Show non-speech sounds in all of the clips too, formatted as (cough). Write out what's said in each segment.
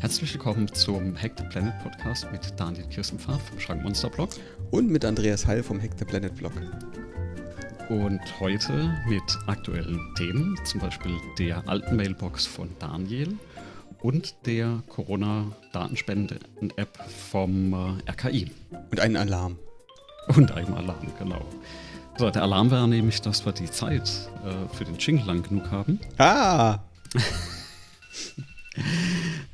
Herzlich willkommen zum Hack the Planet Podcast mit Daniel Kirstenpfaff vom Schrankmonster Blog. Und mit Andreas Heil vom Hack the Planet Blog. Und heute mit aktuellen Themen, zum Beispiel der alten Mailbox von Daniel und der Corona-Datenspenden-App vom äh, RKI. Und einen Alarm. Und einem Alarm, genau. So, der Alarm war nämlich, dass wir die Zeit äh, für den Jingle lang genug haben. Ah! (laughs) (laughs)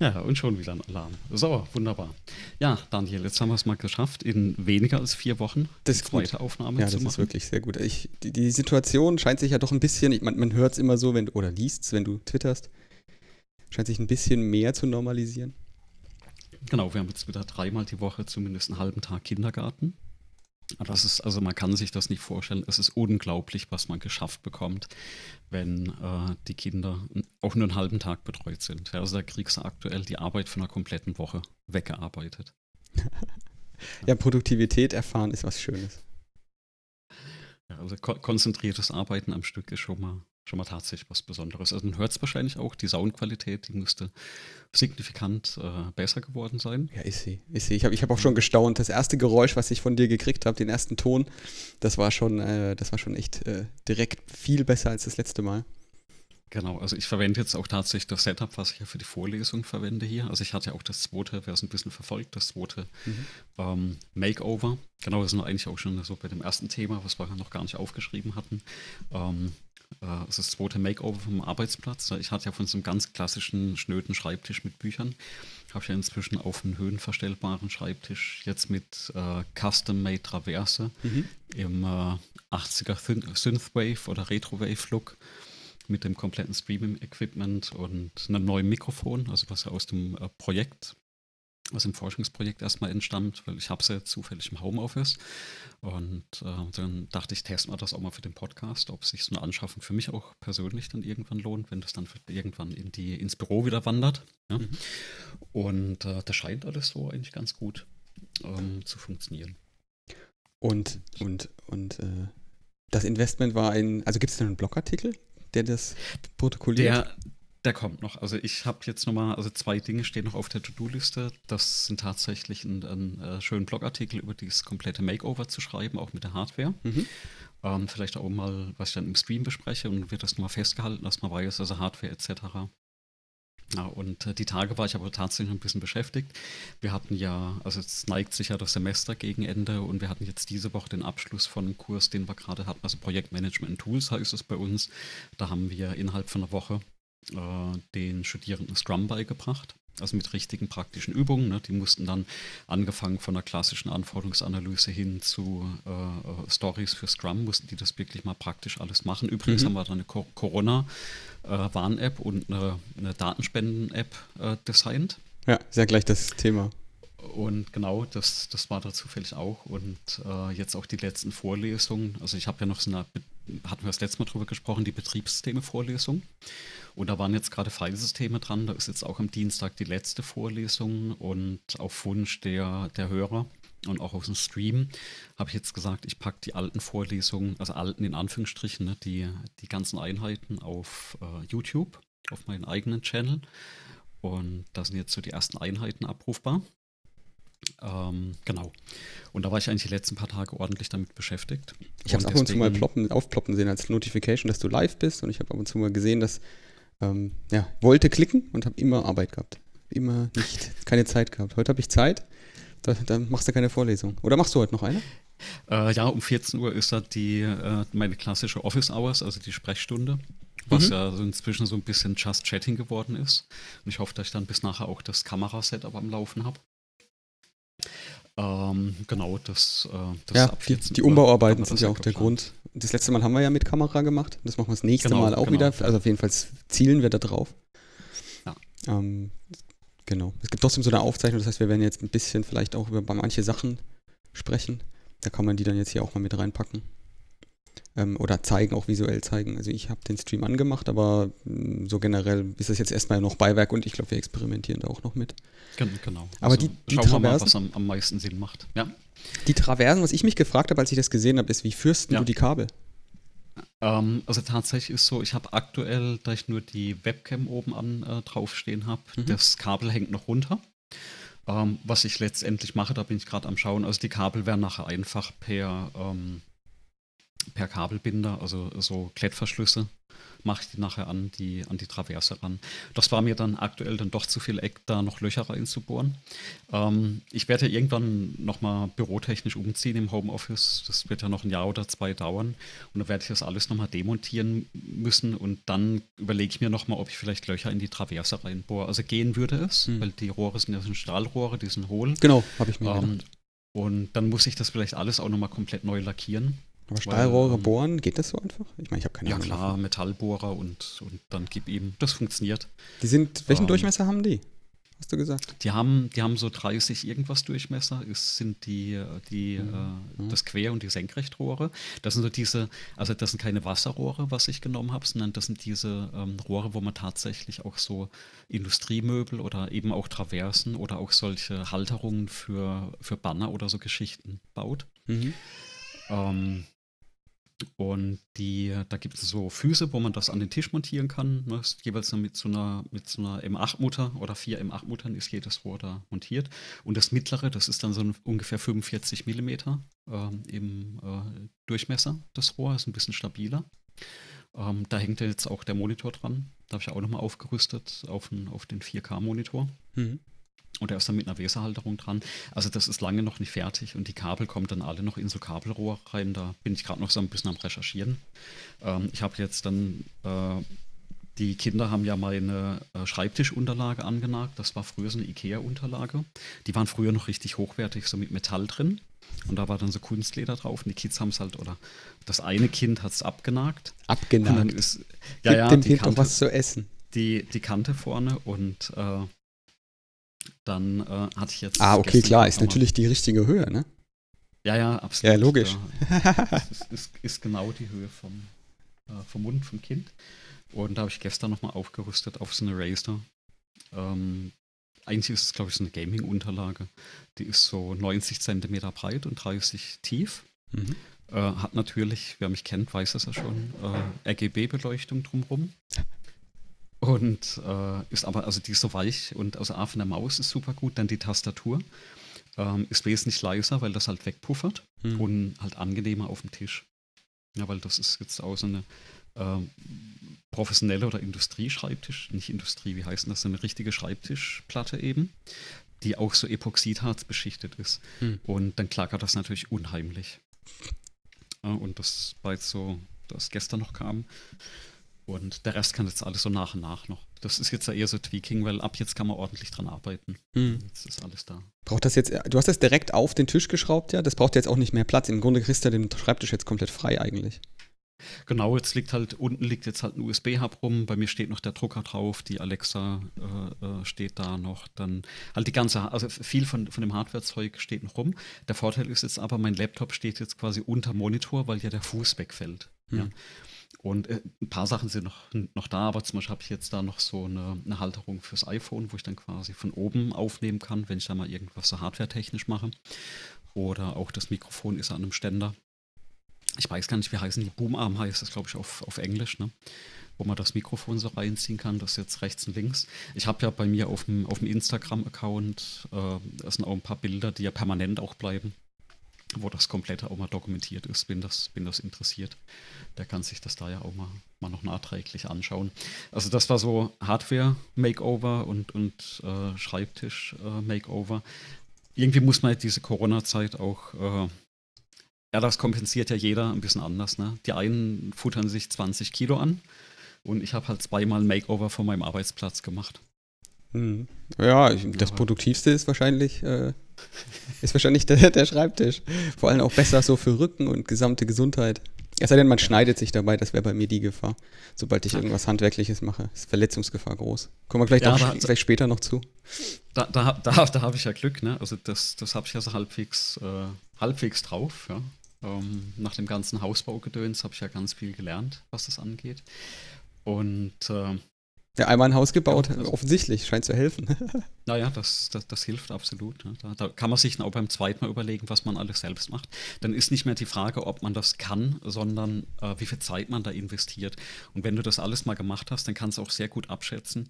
Ja, und schon wieder ein Alarm. So, wunderbar. Ja, Daniel, jetzt haben wir es mal geschafft, in weniger als vier Wochen das ist zweite Aufnahme ja, zu machen. Ja, das ist wirklich sehr gut. Ich, die, die, Situation scheint sich ja doch ein bisschen, ich, man, man hört es immer so, wenn, oder liest es, wenn du twitterst, scheint sich ein bisschen mehr zu normalisieren. Genau, wir haben jetzt wieder dreimal die Woche zumindest einen halben Tag Kindergarten. Das ist, also man kann sich das nicht vorstellen. Es ist unglaublich, was man geschafft bekommt, wenn äh, die Kinder auch nur einen halben Tag betreut sind. Ja, also da kriegst du aktuell die Arbeit von einer kompletten Woche weggearbeitet. (laughs) ja, Produktivität erfahren ist was Schönes. Ja, also ko konzentriertes Arbeiten am Stück ist schon mal schon mal tatsächlich was Besonderes. Also man hört es wahrscheinlich auch, die Soundqualität, die müsste signifikant äh, besser geworden sein. Ja, ist sie. Ist sie. Ich habe ich hab auch schon gestaunt. Das erste Geräusch, was ich von dir gekriegt habe, den ersten Ton, das war schon, äh, das war schon echt äh, direkt viel besser als das letzte Mal. Genau, also ich verwende jetzt auch tatsächlich das Setup, was ich ja für die Vorlesung verwende hier. Also ich hatte ja auch das zweite, wer es ein bisschen verfolgt, das zweite mhm. ähm, Makeover. Genau, das sind wir eigentlich auch schon so bei dem ersten Thema, was wir noch gar nicht aufgeschrieben hatten. Ähm, das ist das zweite Makeover vom Arbeitsplatz. Ich hatte ja von so einem ganz klassischen, schnöden Schreibtisch mit Büchern. Habe ich ja inzwischen auf einen höhenverstellbaren Schreibtisch jetzt mit äh, Custom-Made Traverse mhm. im äh, 80er Synthwave oder Retrowave-Look mit dem kompletten Streaming-Equipment und einem neuen Mikrofon, also was ja aus dem äh, Projekt was im Forschungsprojekt erstmal entstand, weil ich habe es ja zufällig im Homeoffice. Und äh, dann dachte ich, testen wir das auch mal für den Podcast, ob sich so eine Anschaffung für mich auch persönlich dann irgendwann lohnt, wenn das dann irgendwann in die, ins Büro wieder wandert. Ja? Mhm. Und äh, das scheint alles so eigentlich ganz gut ähm, zu funktionieren. Und, und, und äh, das Investment war ein, also gibt es da einen Blogartikel, der das protokolliert? Der, der kommt noch. Also ich habe jetzt nochmal, also zwei Dinge stehen noch auf der To-Do-Liste. Das sind tatsächlich ein, ein, ein äh, schönen Blogartikel über dieses komplette Makeover zu schreiben, auch mit der Hardware. Mhm. Ähm, vielleicht auch mal, was ich dann im Stream bespreche und wird das nochmal festgehalten, dass man weiß, also Hardware etc. Ja, und äh, die Tage war ich aber tatsächlich ein bisschen beschäftigt. Wir hatten ja, also es neigt sich ja das Semester gegen Ende und wir hatten jetzt diese Woche den Abschluss von einem Kurs, den wir gerade hatten, also Projektmanagement Tools heißt es bei uns. Da haben wir innerhalb von einer Woche äh, den Studierenden Scrum beigebracht. Also mit richtigen praktischen Übungen. Ne? Die mussten dann angefangen von der klassischen Anforderungsanalyse hin zu äh, äh Stories für Scrum, mussten die das wirklich mal praktisch alles machen. Übrigens mhm. haben wir dann eine Corona-Warn-App und eine, eine Datenspenden-App äh, designt. Ja, ja gleich das Thema. Und genau, das, das war da zufällig auch. Und äh, jetzt auch die letzten Vorlesungen. Also ich habe ja noch so eine, hatten wir das letzte Mal drüber gesprochen, die Betriebssysteme-Vorlesung. Und da waren jetzt gerade Filesysteme dran. Da ist jetzt auch am Dienstag die letzte Vorlesung. Und auf Wunsch der, der Hörer und auch aus dem Stream habe ich jetzt gesagt, ich packe die alten Vorlesungen, also alten in Anführungsstrichen, ne, die, die ganzen Einheiten auf äh, YouTube, auf meinen eigenen Channel. Und da sind jetzt so die ersten Einheiten abrufbar. Ähm, genau. Und da war ich eigentlich die letzten paar Tage ordentlich damit beschäftigt. Ich habe es ab und zu mal ploppen, aufploppen sehen als Notification, dass du live bist. Und ich habe ab und zu mal gesehen, dass ähm, ja, wollte klicken und habe immer Arbeit gehabt. Immer nicht, keine Zeit gehabt. Heute habe ich Zeit. Da, dann machst du keine Vorlesung. Oder machst du heute noch eine? Äh, ja, um 14 Uhr ist da die, äh, meine klassische Office Hours, also die Sprechstunde was mhm. ja inzwischen so ein bisschen Just Chatting geworden ist. Und ich hoffe, dass ich dann bis nachher auch das Kamerasetup am Laufen habe. Ähm, genau, das, äh, das ja, die, die Umbauarbeiten sind ja auch der Grund. Das letzte Mal haben wir ja mit Kamera gemacht. Das machen wir das nächste genau, Mal auch genau. wieder. Also auf jeden Fall zielen wir da drauf. Ja. Ähm, genau. Es gibt trotzdem so eine Aufzeichnung, das heißt, wir werden jetzt ein bisschen vielleicht auch über manche Sachen sprechen. Da kann man die dann jetzt hier auch mal mit reinpacken ähm, oder zeigen, auch visuell zeigen. Also ich habe den Stream angemacht, aber mh, mm, so generell ist das jetzt erstmal noch Beiwerk und ich glaube, wir experimentieren da auch noch mit. Genau. Aber also, die, die schauen Traversen, wir mal, was am, am meisten Sinn macht. Ja. Die Traversen, was ich mich gefragt habe, als ich das gesehen habe, ist, wie fürsten ja. du die Kabel? Ähm, also tatsächlich ist so, ich habe aktuell, da ich nur die Webcam oben an äh, draufstehen habe, mhm. das Kabel hängt noch runter. Ähm, was ich letztendlich mache, da bin ich gerade am Schauen. Also die Kabel werden nachher einfach per, ähm, per Kabelbinder, also so Klettverschlüsse mache ich die nachher an die, an die Traverse ran. Das war mir dann aktuell dann doch zu viel Eck, da noch Löcher reinzubohren. Ähm, ich werde ja irgendwann nochmal bürotechnisch umziehen im Homeoffice. Das wird ja noch ein Jahr oder zwei dauern. Und dann werde ich das alles nochmal demontieren müssen. Und dann überlege ich mir nochmal, ob ich vielleicht Löcher in die Traverse reinbohre. Also gehen würde es, hm. weil die Rohre sind ja so Stahlrohre, die sind hohl. Genau, habe ich mir ähm, Und dann muss ich das vielleicht alles auch nochmal komplett neu lackieren. Aber Stahlrohre ähm, bohren, geht das so einfach? Ich meine, ich habe keine ja, Ahnung. Ja, klar. Metallbohrer und, und dann gib ihm. Das funktioniert. Die sind, welchen ähm, Durchmesser haben die? Hast du gesagt? Die haben, die haben so 30 irgendwas Durchmesser. Es sind die, die, mhm. äh, mhm. das Quer- und die Senkrechtrohre. Das sind so diese, also das sind keine Wasserrohre, was ich genommen habe, sondern das sind diese ähm, Rohre, wo man tatsächlich auch so Industriemöbel oder eben auch Traversen oder auch solche Halterungen für, für Banner oder so Geschichten baut. Mhm. Ähm, und die, da gibt es so Füße, wo man das an den Tisch montieren kann. Ne? Jeweils mit so einer, mit so einer M8-Mutter oder vier M8-Muttern ist jedes Rohr da montiert. Und das mittlere, das ist dann so ein, ungefähr 45 Millimeter ähm, im äh, Durchmesser, das Rohr, ist ein bisschen stabiler. Ähm, da hängt jetzt auch der Monitor dran. Da habe ich auch nochmal aufgerüstet auf, ein, auf den 4K-Monitor. Mhm. Und er ist dann mit einer Weserhalterung dran. Also das ist lange noch nicht fertig und die Kabel kommen dann alle noch in so Kabelrohr rein. Da bin ich gerade noch so ein bisschen am Recherchieren. Ähm, ich habe jetzt dann, äh, die Kinder haben ja meine äh, Schreibtischunterlage angenagt. Das war früher so eine Ikea-Unterlage. Die waren früher noch richtig hochwertig, so mit Metall drin. Und da war dann so Kunstleder drauf und die Kids haben es halt, oder das eine Kind hat es abgenagt. Abgenagt? Und dann ist, ja, Gib ja, dem Kind doch was zu essen. Die, die Kante vorne und äh, dann äh, hatte ich jetzt. Ah, okay, klar, ist natürlich die richtige Höhe, ne? Ja, ja, absolut. Ja, logisch. das (laughs) ist, ist, ist, genau die Höhe vom, äh, vom Mund vom Kind. Und da habe ich gestern nochmal aufgerüstet auf so eine Razer. Ähm, eigentlich ist es, glaube ich, so eine Gaming-Unterlage. Die ist so 90 Zentimeter breit und 30 tief. Mhm. Äh, hat natürlich, wer mich kennt, weiß es ja schon, äh, RGB-Beleuchtung drumherum. Und äh, ist aber, also die ist so weich und also A von der Maus ist super gut, dann die Tastatur ähm, ist wesentlich leiser, weil das halt wegpuffert hm. und halt angenehmer auf dem Tisch. Ja, weil das ist jetzt auch so eine äh, professionelle oder Industrieschreibtisch, nicht Industrie, wie heißt das, so eine richtige Schreibtischplatte eben, die auch so Epoxidharz beschichtet ist. Hm. Und dann klackert das natürlich unheimlich. Ja, und das war jetzt so, das gestern noch kam. Und der Rest kann jetzt alles so nach und nach noch. Das ist jetzt ja eher so Tweaking, weil ab jetzt kann man ordentlich dran arbeiten. Hm. Jetzt ist alles da. Braucht das jetzt, du hast das direkt auf den Tisch geschraubt, ja? Das braucht jetzt auch nicht mehr Platz. Im Grunde kriegst du den Schreibtisch jetzt komplett frei eigentlich. Genau, jetzt liegt halt, unten liegt jetzt halt ein USB-Hub rum, bei mir steht noch der Drucker drauf, die Alexa äh, äh, steht da noch, dann halt die ganze, also viel von, von dem Hardware-Zeug steht noch rum. Der Vorteil ist jetzt aber, mein Laptop steht jetzt quasi unter Monitor, weil ja der Fuß wegfällt. Hm. Ja. Und äh, ein paar Sachen sind noch, noch da, aber zum Beispiel habe ich jetzt da noch so eine, eine, Halterung fürs iPhone, wo ich dann quasi von oben aufnehmen kann, wenn ich da mal irgendwas so hardware-technisch mache. Oder auch das Mikrofon ist an einem Ständer. Ich weiß gar nicht, wie heißen die. Boomarm heißt das, glaube ich, auf, auf Englisch, ne? wo man das Mikrofon so reinziehen kann. Das jetzt rechts und links. Ich habe ja bei mir auf dem, auf dem Instagram-Account, äh, das sind auch ein paar Bilder, die ja permanent auch bleiben wo das komplette auch mal dokumentiert ist, wenn das, wenn das interessiert. Der kann sich das da ja auch mal, mal noch nachträglich anschauen. Also das war so Hardware-Makeover und, und äh, Schreibtisch-Makeover. Irgendwie muss man diese Corona-Zeit auch, äh, ja, das kompensiert ja jeder ein bisschen anders. Ne? Die einen futtern sich 20 Kilo an und ich habe halt zweimal Makeover von meinem Arbeitsplatz gemacht. Hm. Ja, ich, das Produktivste ist wahrscheinlich, äh, ist wahrscheinlich der, der, Schreibtisch. Vor allem auch besser so für Rücken und gesamte Gesundheit. Es sei denn, man schneidet sich dabei, das wäre bei mir die Gefahr. Sobald ich irgendwas Handwerkliches mache, ist Verletzungsgefahr groß. Kommen wir vielleicht, ja, vielleicht später noch zu. Da, da, da, da habe ich ja Glück, ne? Also das, das habe ich ja so halbwegs, äh, halbwegs drauf, ja. Ähm, nach dem ganzen Hausbaugedöns habe ich ja ganz viel gelernt, was das angeht. Und äh, Ja, einmal ein Haus gebaut, ja, also offensichtlich, scheint zu helfen. (laughs) naja, das, das, das hilft absolut. Ne? Da, da, kann man sich auch beim zweiten Mal überlegen, was man alles selbst macht. Dann ist nicht mehr die Frage, ob man das kann, sondern äh, wie viel Zeit man da investiert. Und wenn du das alles mal gemacht hast, dann kannst du auch sehr gut abschätzen,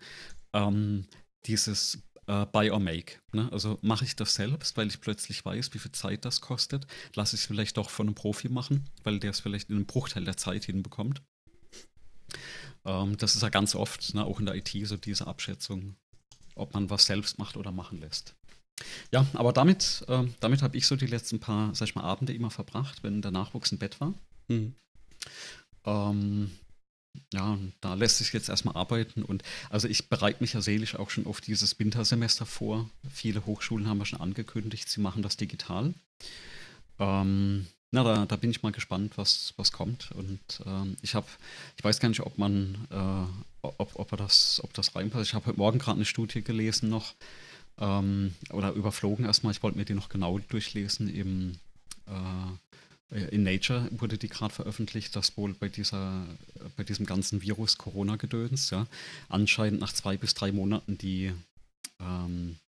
ähm, dieses äh, Buy or Make. Ne? Also mache ich das selbst, weil ich plötzlich weiß, wie viel Zeit das kostet. Lasse ich es vielleicht doch von einem Profi machen, weil der es vielleicht in einem Bruchteil der Zeit hinbekommt. Ähm, das ist ja ganz oft, ne, auch in der IT, so diese Abschätzung, ob man was selbst macht oder machen lässt. Ja, aber damit, äh, damit habe ich so die letzten paar, sag ich mal, Abende immer verbracht, wenn der Nachwuchs im Bett war. Mhm. Ähm, ja, da lässt sich jetzt erstmal arbeiten und also ich bereite mich ja seelisch auch schon auf dieses Wintersemester vor. Viele Hochschulen haben ja schon angekündigt, sie machen das digital. Ähm, na, da, da bin ich mal gespannt, was, was kommt. Und ähm, ich habe, ich weiß gar nicht, ob man, äh, ob, ob, das, ob das reinpasst. Ich habe heute Morgen gerade eine Studie gelesen noch ähm, oder überflogen erstmal. Ich wollte mir die noch genau durchlesen. Im, äh, in Nature wurde die gerade veröffentlicht, dass wohl bei dieser, bei diesem ganzen Virus Corona-Gedöns, ja, anscheinend nach zwei bis drei Monaten die ähm, äh,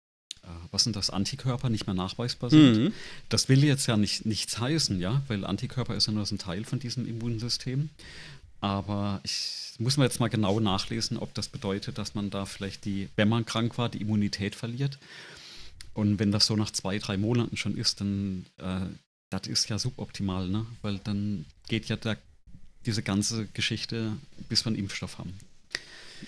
was sind das, Antikörper nicht mehr nachweisbar sind. Mhm. Das will jetzt ja nicht, nichts heißen, ja, weil Antikörper ist ja nur so ein Teil von diesem Immunsystem. Aber ich muss mir jetzt mal genau nachlesen, ob das bedeutet, dass man da vielleicht die, wenn man krank war, die Immunität verliert. Und wenn das so nach zwei, drei Monaten schon ist, dann äh, das ist ja suboptimal, ne? Weil dann geht ja der, diese ganze Geschichte, bis wir einen Impfstoff haben.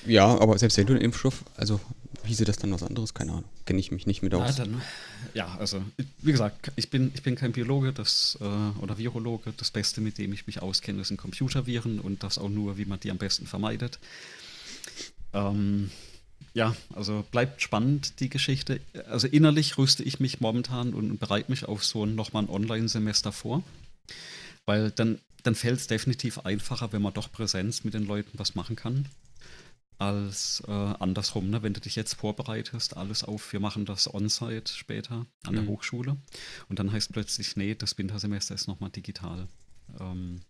Ja, aber selbst wenn du einen Impfstoff, also hieße das dann was anderes? Keine Ahnung. Kenne ich mich nicht mit aus. Ja, dann, ja, also wie gesagt, ich bin, ich bin kein Biologe das, äh, oder Virologe. Das Beste, mit dem ich mich auskenne, sind Computerviren und das auch nur, wie man die am besten vermeidet. Ähm, ja, also bleibt spannend die Geschichte. Also innerlich rüste ich mich momentan und bereite mich auf so ein, nochmal ein Online-Semester vor. Weil dann, dann fällt es definitiv einfacher, wenn man doch Präsenz mit den Leuten was machen kann als äh, andersrum. Ne? Wenn du dich jetzt vorbereitest, alles auf, wir machen das On-Site später an der mhm. Hochschule und dann heißt plötzlich, nee, das Wintersemester ist nochmal digital. Ähm,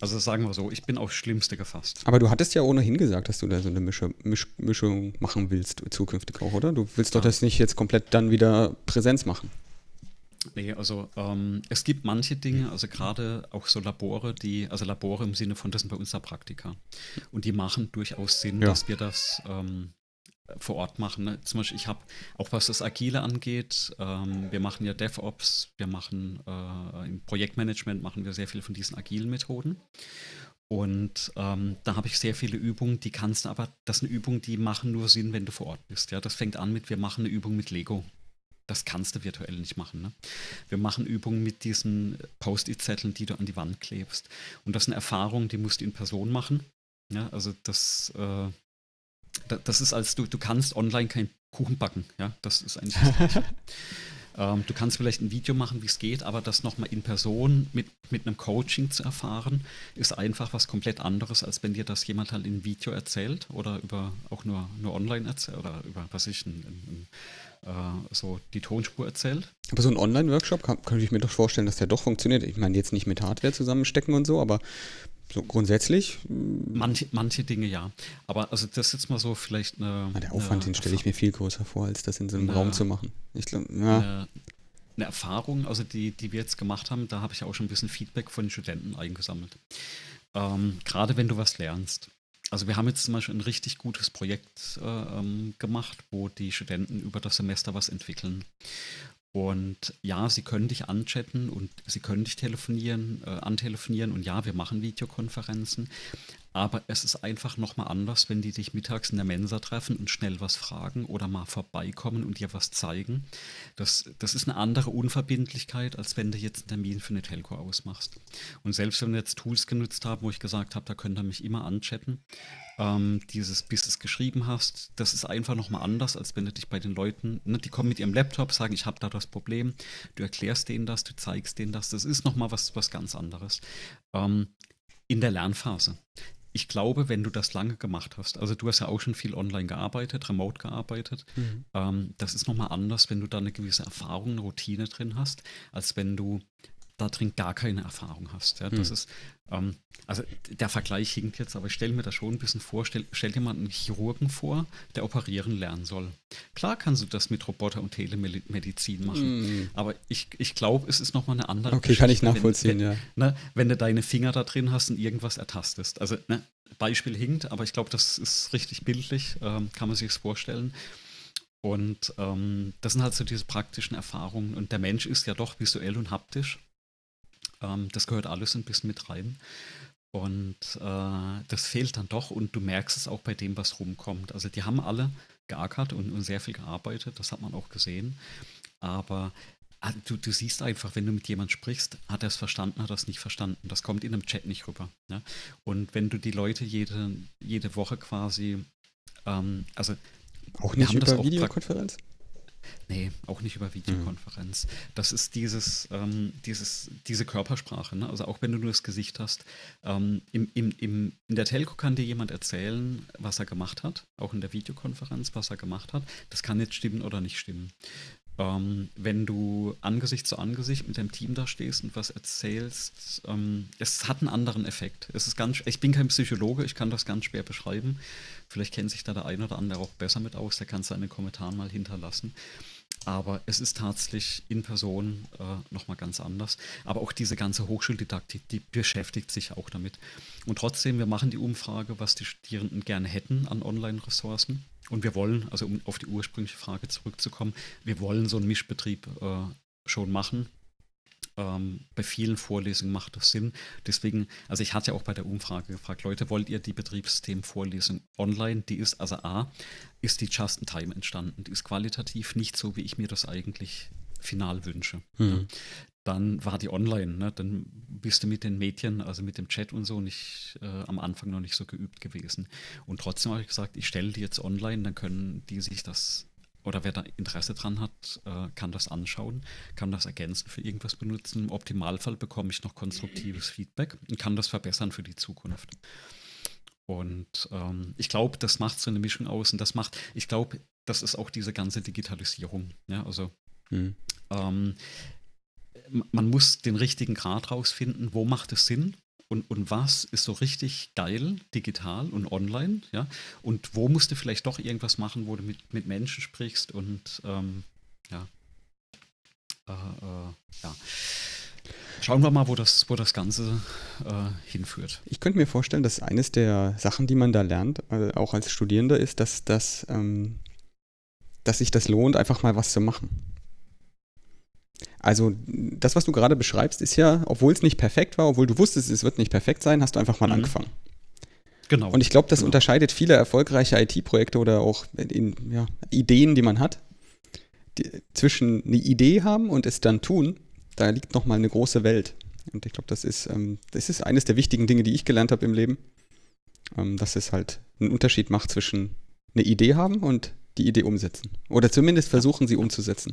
also sagen wir so, ich bin aufs Schlimmste gefasst. Aber du hattest ja ohnehin gesagt, dass du da so eine Mische, Misch, Mischung machen willst, zukünftig auch, oder? Du willst ja. doch das nicht jetzt komplett dann wieder Präsenz machen. Nee, also ähm, es gibt manche Dinge, also gerade auch so Labore, die, also Labore im Sinne von, das sind bei uns da Praktika. Und die machen durchaus Sinn, ja. dass wir das ähm, vor Ort machen. Ne? Zum Beispiel, ich habe, auch was das Agile angeht, ähm, wir machen ja DevOps, wir machen äh, im Projektmanagement machen wir sehr viel von diesen agilen Methoden. Und ähm, da habe ich sehr viele Übungen, die kannst du aber, das sind Übungen, die machen nur Sinn, wenn du vor Ort bist. Ja, das fängt an mit, wir machen eine Übung mit Lego. Das kannst du virtuell nicht machen. Ne? Wir machen Übungen mit diesen Post-it-Zetteln, die du an die Wand klebst. Und das sind Erfahrungen, die musst du in Person machen. Ja, also das, äh, das ist als du, du kannst online keinen Kuchen backen. Ja, das ist eigentlich das (laughs) ähm, Du kannst vielleicht ein Video machen, wie es geht, aber das nochmal in Person mit, mit einem Coaching zu erfahren, ist einfach was komplett anderes, als wenn dir das jemand halt in Video erzählt oder über auch nur, nur online erzählt oder über, was ich, ein, ein so die Tonspur erzählt. Aber so ein Online-Workshop könnte ich mir doch vorstellen, dass der doch funktioniert. Ich meine, jetzt nicht mit Hardware zusammenstecken und so, aber so grundsätzlich. Mm. Manche, manche Dinge ja. Aber also das ist jetzt mal so vielleicht eine. Na, der Aufwand, eine, den stelle ich mir viel größer vor, als das in so einem eine, Raum zu machen. Ich glaube, ja. Eine, eine, Erfahrung, also die, die wir jetzt gemacht haben, da habe ich auch schon ein bisschen Feedback von den Studenten eingesammelt. Ähm, Gerade wenn du was lernst also wir haben jetzt zum Beispiel ein richtig gutes Projekt äh, ähm, gemacht, wo die Studenten über das Semester was entwickeln. Und ja, sie können dich anchatten und sie können dich telefonieren, äh, antelefonieren und ja, wir machen Videokonferenzen. Aber es ist einfach nochmal anders, wenn die dich mittags in der Mensa treffen und schnell was fragen oder mal vorbeikommen und dir was zeigen. Das, das ist eine andere Unverbindlichkeit, als wenn du jetzt einen Termin für eine Telco ausmachst. Und selbst wenn wir jetzt Tools genutzt haben, wo ich gesagt habe, da könnt ihr mich immer anchatten, ähm, dieses, bis du es geschrieben hast, das ist einfach nochmal anders, als wenn du dich bei den Leuten, ne, die kommen mit ihrem Laptop, sagen, ich habe da das Problem, du erklärst denen das, du zeigst denen das, das ist nochmal was, was ganz anderes. Ähm, in der Lernphase ich glaube, wenn du das lange gemacht hast, also du hast ja auch schon viel online gearbeitet, remote gearbeitet, mhm. ähm, das ist nochmal anders, wenn du da eine gewisse Erfahrung, eine Routine drin hast, als wenn du da drin gar keine Erfahrung hast. Ja, das mhm. ist, ähm, also der Vergleich hinkt jetzt, aber ich stelle mir das schon ein bisschen vor, stell, stell dir mal einen Chirurgen vor, der operieren lernen soll. Klar kannst du das mit Roboter und Telemedizin machen, mm. aber ich, ich glaube, es ist nochmal eine andere Okay, Geschichte, kann ich nachvollziehen, wenn, ja. Ne, wenn du deine Finger da drin hast und irgendwas ertastest. Also, ne, Beispiel hinkt, aber ich glaube, das ist richtig bildlich, ähm, kann man sich vorstellen. Und ähm, das sind halt so diese praktischen Erfahrungen. Und der Mensch ist ja doch visuell und haptisch. Ähm, das gehört alles ein bisschen mit rein. Und äh, das fehlt dann doch und du merkst es auch bei dem, was rumkommt. Also die haben alle geackert und, und sehr viel gearbeitet, das hat man auch gesehen. Aber ah, du, du siehst einfach, wenn du mit jemandem sprichst, hat er es verstanden, hat er es nicht verstanden. Das kommt in einem Chat nicht rüber. Ne? Und wenn du die Leute jede, jede Woche quasi, ähm, also auch nicht über Videokonferenz? Nee, auch nicht über Videokonferenz. Mhm. Das ist dieses, ähm, dieses, diese Körpersprache. Ne? Also auch wenn du nur das Gesicht hast. Ähm, im, im, im, in der Telco kann dir jemand erzählen, was er gemacht hat. Auch in der Videokonferenz, was er gemacht hat. Das kann jetzt stimmen oder nicht stimmen. Ähm, wenn du Angesicht zu Angesicht mit deinem Team da stehst und was erzählst, ähm, es hat einen anderen Effekt. Es ist ganz, ich bin kein Psychologe, ich kann das ganz schwer beschreiben. Vielleicht kennt sich da der eine oder andere auch besser mit aus, der kann es in den Kommentaren mal hinterlassen. Aber es ist tatsächlich in Person äh, nochmal ganz anders. Aber auch diese ganze Hochschuldidaktik, die beschäftigt sich auch damit. Und trotzdem, wir machen die Umfrage, was die Studierenden gerne hätten an Online-Ressourcen. Und wir wollen, also um auf die ursprüngliche Frage zurückzukommen, wir wollen so einen Mischbetrieb äh, schon machen. Ähm, bei vielen Vorlesungen macht das Sinn. Deswegen, also ich hatte ja auch bei der Umfrage gefragt, Leute, wollt ihr die Betriebssystem-Vorlesung online? Die ist, also A, ist die Just in Time entstanden. Die ist qualitativ nicht so, wie ich mir das eigentlich final wünsche. Mhm. Dann war die online, ne? dann bist du mit den Medien, also mit dem Chat und so, nicht äh, am Anfang noch nicht so geübt gewesen. Und trotzdem habe ich gesagt, ich stelle die jetzt online, dann können die sich das oder wer da Interesse dran hat, äh, kann das anschauen, kann das ergänzen für irgendwas benutzen. Im Optimalfall bekomme ich noch konstruktives Feedback und kann das verbessern für die Zukunft. Und ähm, ich glaube, das macht so eine Mischung aus und das macht, ich glaube, das ist auch diese ganze Digitalisierung. Ja, also mhm. ähm, man muss den richtigen Grad rausfinden, wo macht es Sinn und, und was ist so richtig geil, digital und online, ja, und wo musst du vielleicht doch irgendwas machen, wo du mit, mit Menschen sprichst und ähm, ja, äh, äh, ja. Schauen wir mal, wo das, wo das Ganze äh, hinführt. Ich könnte mir vorstellen, dass eines der Sachen, die man da lernt, äh, auch als Studierender, ist, dass, dass, ähm, dass sich das lohnt, einfach mal was zu machen. Also das, was du gerade beschreibst, ist ja, obwohl es nicht perfekt war, obwohl du wusstest, es wird nicht perfekt sein, hast du einfach mal mhm. angefangen. Genau. Und ich glaube, das genau. unterscheidet viele erfolgreiche IT-Projekte oder auch in, ja, Ideen, die man hat, die, zwischen eine Idee haben und es dann tun. Da liegt nochmal eine große Welt. Und ich glaube, das ist, ähm, das ist eines der wichtigen Dinge, die ich gelernt habe im Leben. Ähm, dass es halt einen Unterschied macht zwischen eine Idee haben und die Idee umsetzen. Oder zumindest versuchen, sie umzusetzen.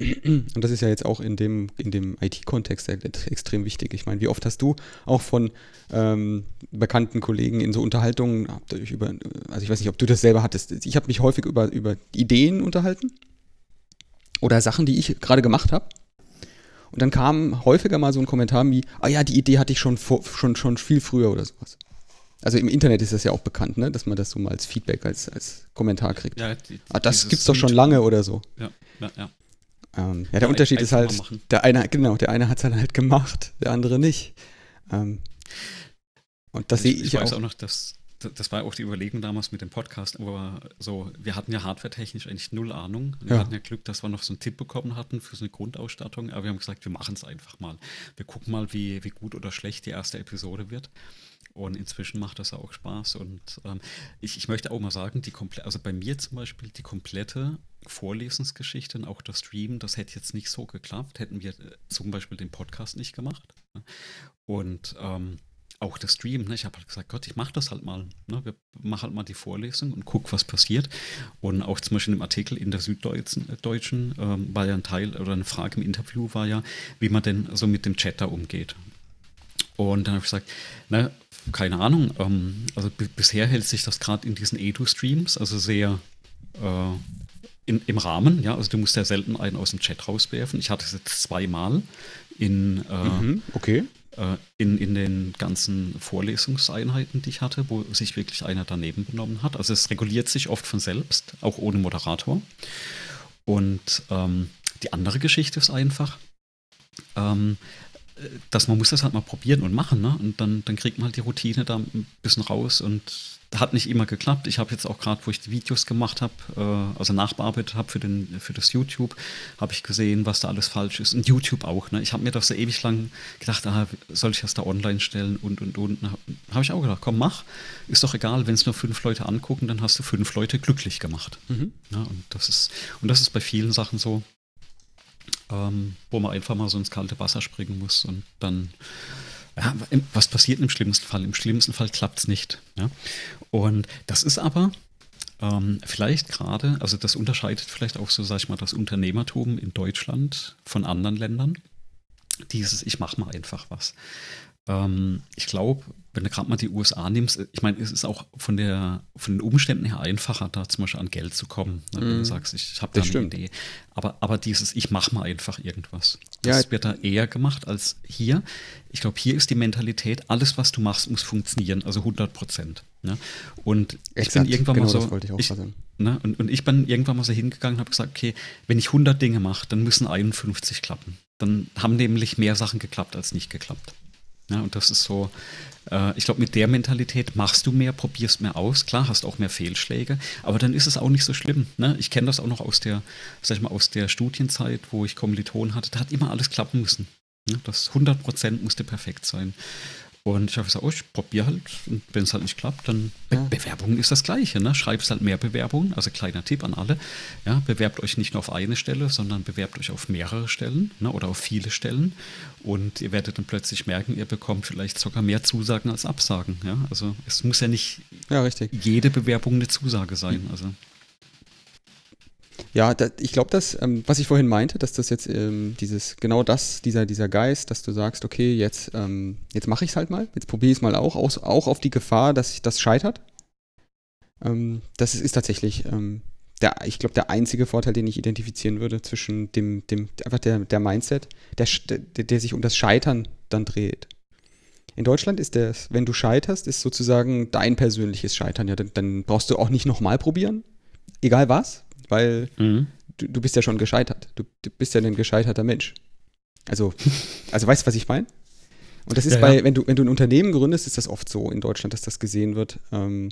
Und das ist ja jetzt auch in dem, in dem IT-Kontext extrem wichtig. Ich meine, wie oft hast du auch von ähm, bekannten Kollegen in so Unterhaltungen, über, also ich weiß nicht, ob du das selber hattest, ich habe mich häufig über, über Ideen unterhalten oder Sachen, die ich gerade gemacht habe. Und dann kam häufiger mal so ein Kommentar wie, ah ja, die Idee hatte ich schon, vor, schon, schon viel früher oder sowas. Also im Internet ist das ja auch bekannt, ne? dass man das so mal als Feedback, als, als Kommentar kriegt. Ja, die, ah, das gibt's doch schon lange oder so. Ja, ja, ja. Ähm, ja, der ja, Unterschied ist halt, der eine, genau, der eine hat es dann halt gemacht, der andere nicht. Ähm, und das sehe ich, ich weiß auch. auch noch, dass das war auch die Überlegung damals mit dem Podcast, aber so, wir hatten ja hardware-technisch eigentlich null Ahnung. Wir ja. hatten ja Glück, dass wir noch so einen Tipp bekommen hatten für so eine Grundausstattung, aber wir haben gesagt, wir machen es einfach mal. Wir gucken mal, wie, wie gut oder schlecht die erste Episode wird. Und inzwischen macht das auch Spaß. Und ähm, ich, ich möchte auch mal sagen, die komplette, also bei mir zum Beispiel die komplette Vorlesensgeschichte und auch das Stream, das hätte jetzt nicht so geklappt, hätten wir äh, zum Beispiel den Podcast nicht gemacht. Und ähm, auch das Stream, ne? ich habe halt gesagt, Gott, ich mache das halt mal. Ne? Wir machen halt mal die Vorlesung und guck, was passiert. Und auch zum Beispiel im Artikel in der Süddeutschen äh, Deutschen, ähm, war ja ein Teil oder eine Frage im Interview war ja, wie man denn so mit dem Chat da umgeht. Und dann habe ich gesagt, ne, keine Ahnung, ähm, also bisher hält sich das gerade in diesen Edu-Streams, also sehr äh, in, im Rahmen, ja, also du musst ja selten einen aus dem Chat rauswerfen. Ich hatte es jetzt zweimal in, äh, mhm, okay. Äh, in, in den ganzen Vorlesungseinheiten, die ich hatte, wo sich wirklich einer daneben benommen hat. Also es reguliert sich oft von selbst, auch ohne Moderator. Und ähm, die andere Geschichte ist einfach, ähm, dass man muss das halt mal probieren und machen, ne? Und dann, dann kriegt man halt die Routine da ein bisschen raus und hat nicht immer geklappt. Ich habe jetzt auch gerade, wo ich die Videos gemacht habe, äh, also nachbearbeitet habe für, für das YouTube, habe ich gesehen, was da alles falsch ist. Und YouTube auch. Ne? Ich habe mir das so ewig lang gedacht, ah, soll ich das da online stellen und und und. Habe ich auch gedacht, komm, mach. Ist doch egal, wenn es nur fünf Leute angucken, dann hast du fünf Leute glücklich gemacht. Mhm. Ja, und, das ist, und das ist bei vielen Sachen so ähm, wo man einfach mal so ins kalte Wasser springen muss und dann, ja, was passiert im schlimmsten Fall? Im schlimmsten Fall klappt es nicht. Ja? Und das ist aber ähm, vielleicht gerade, also das unterscheidet vielleicht auch so, sag ich mal, das Unternehmertum in Deutschland von anderen Ländern. Dieses, ich mache mal einfach was. Ähm, ich glaube, wenn du gerade mal die USA nimmst, ich meine, es ist auch von, der, von den Umständen her einfacher, da zum Beispiel an Geld zu kommen, ne, wenn mm. du mhm. sagst, ich habe da eine. Idee. Aber, aber dieses, ich mache mal einfach irgendwas. Das ja. wird da eher gemacht als hier. Ich glaube, hier ist die Mentalität, alles, was du machst, muss funktionieren, also 100 Prozent. Ne? Und Exakt, ich bin irgendwann genau, mal so. Ich ich, ne? und, und ich bin irgendwann mal so hingegangen und habe gesagt, okay, wenn ich 100 Dinge mache, dann müssen 51 klappen. Dann haben nämlich mehr Sachen geklappt als nicht geklappt. Ja, und das ist so, äh, ich glaube, mit der Mentalität machst du mehr, probierst mehr aus. Klar, hast auch mehr Fehlschläge, aber dann ist es auch nicht so schlimm. Ne? Ich kenne das auch noch aus der, sag ich mal, aus der Studienzeit, wo ich Kommilitonen hatte. Da hat immer alles klappen müssen. Ne? Das 100 Prozent musste perfekt sein. Und ich habe gesagt, oh, ich probiere halt. Und wenn es halt nicht klappt, dann Be ja. Bewerbungen ist das Gleiche. Ne? Schreibst halt mehr Bewerbungen. Also kleiner Tipp an alle. Ja, bewerbt euch nicht nur auf eine Stelle, sondern bewerbt euch auf mehrere Stellen ne? oder auf viele Stellen. Und ihr werdet dann plötzlich merken, ihr bekommt vielleicht sogar mehr Zusagen als Absagen. Ja? Also es muss ja nicht ja, jede Bewerbung eine Zusage sein. Also ja, da, ich glaube, dass, ähm, was ich vorhin meinte, dass das jetzt ähm, dieses, genau das, dieser, dieser Geist, dass du sagst, okay, jetzt, ähm, jetzt mache ich es halt mal, jetzt probiere ich es mal auch, aus, auch auf die Gefahr, dass das scheitert. Ähm, das ist, ist tatsächlich, ähm, der, ich glaube, der einzige Vorteil, den ich identifizieren würde zwischen dem, dem einfach der, der Mindset, der, der, der sich um das Scheitern dann dreht. In Deutschland ist das, wenn du scheiterst, ist sozusagen dein persönliches Scheitern. Ja, dann, dann brauchst du auch nicht nochmal probieren, egal was, weil mhm. du, du bist ja schon gescheitert. Du, du, bist ja ein gescheiterter Mensch. Also, (laughs) also weißt du, was ich meine? Und das ist ja, bei, ja. wenn du, wenn du ein Unternehmen gründest, ist das oft so in Deutschland, dass das gesehen wird. Ähm,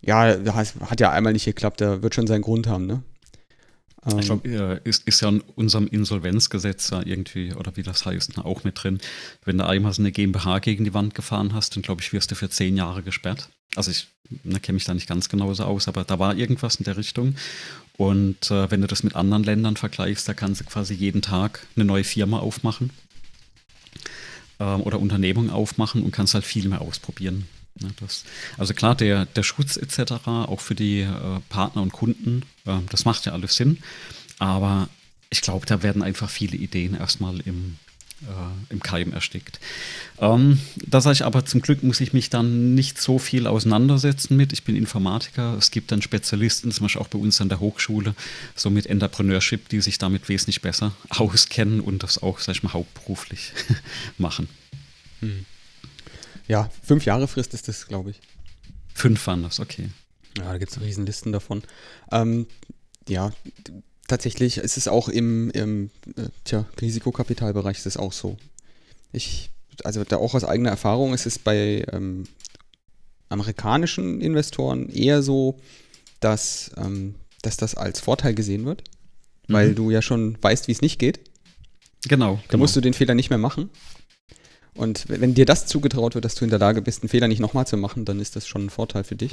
ja, hat ja einmal nicht geklappt, da wird schon seinen Grund haben, ne? Ich glaube, ähm. ist, ist ja in unserem Insolvenzgesetz ja irgendwie, oder wie das heißt, auch mit drin. Wenn du einmal so eine GmbH gegen die Wand gefahren hast, dann glaube ich, wirst du für zehn Jahre gesperrt. Also ich ne, kenne mich da nicht ganz genauso aus, aber da war irgendwas in der Richtung. Und äh, wenn du das mit anderen Ländern vergleichst, da kannst du quasi jeden Tag eine neue Firma aufmachen ähm, oder Unternehmung aufmachen und kannst halt viel mehr ausprobieren. Ja, das, also klar, der, der Schutz etc., auch für die äh, Partner und Kunden, äh, das macht ja alles Sinn. Aber ich glaube, da werden einfach viele Ideen erstmal im, äh, im Keim erstickt. Ähm, da sage ich aber, zum Glück muss ich mich dann nicht so viel auseinandersetzen mit. Ich bin Informatiker. Es gibt dann Spezialisten, zum Beispiel auch bei uns an der Hochschule, so mit Entrepreneurship, die sich damit wesentlich besser (laughs) auskennen und das auch, sag ich mal, hauptberuflich (laughs) machen. Hm. Ja, fünf Jahre Frist ist das, glaube ich. Fünf waren das, okay. Ja, da gibt es Riesenlisten davon. Ähm, ja, tatsächlich ist es auch im, im äh, tja, Risikokapitalbereich ist es auch so. Ich, also da auch aus eigener Erfahrung ist es bei ähm, amerikanischen Investoren eher so, dass, ähm, dass das als Vorteil gesehen wird, mhm. weil du ja schon weißt, wie es nicht geht. Genau. Da genau. musst du den Fehler nicht mehr machen. Und wenn dir das zugetraut wird, dass du in der Lage bist, einen Fehler nicht nochmal zu machen, dann ist das schon ein Vorteil für dich.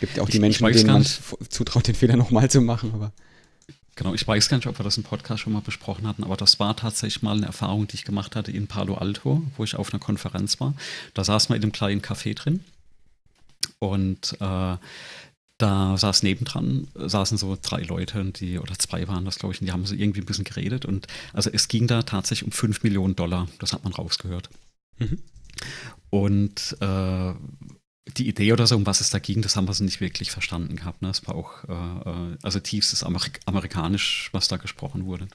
Gibt ja auch ich, die Menschen, denen man zutraut, den Fehler nochmal zu machen, aber. Genau, ich weiß gar nicht, ob wir das im Podcast schon mal besprochen hatten, aber das war tatsächlich mal eine Erfahrung, die ich gemacht hatte in Palo Alto, wo ich auf einer Konferenz war. Da saß man in einem kleinen Café drin und äh, da saß nebendran, saßen so drei Leute, die, oder zwei waren das, glaube ich, und die haben so irgendwie ein bisschen geredet. Und also es ging da tatsächlich um 5 Millionen Dollar, das hat man rausgehört. Mhm. Und äh, die Idee oder so, um was es da ging, das haben wir so nicht wirklich verstanden gehabt. Ne? Es war auch äh, äh, also tiefstes Amerik Amerikanisch, was da gesprochen wurde.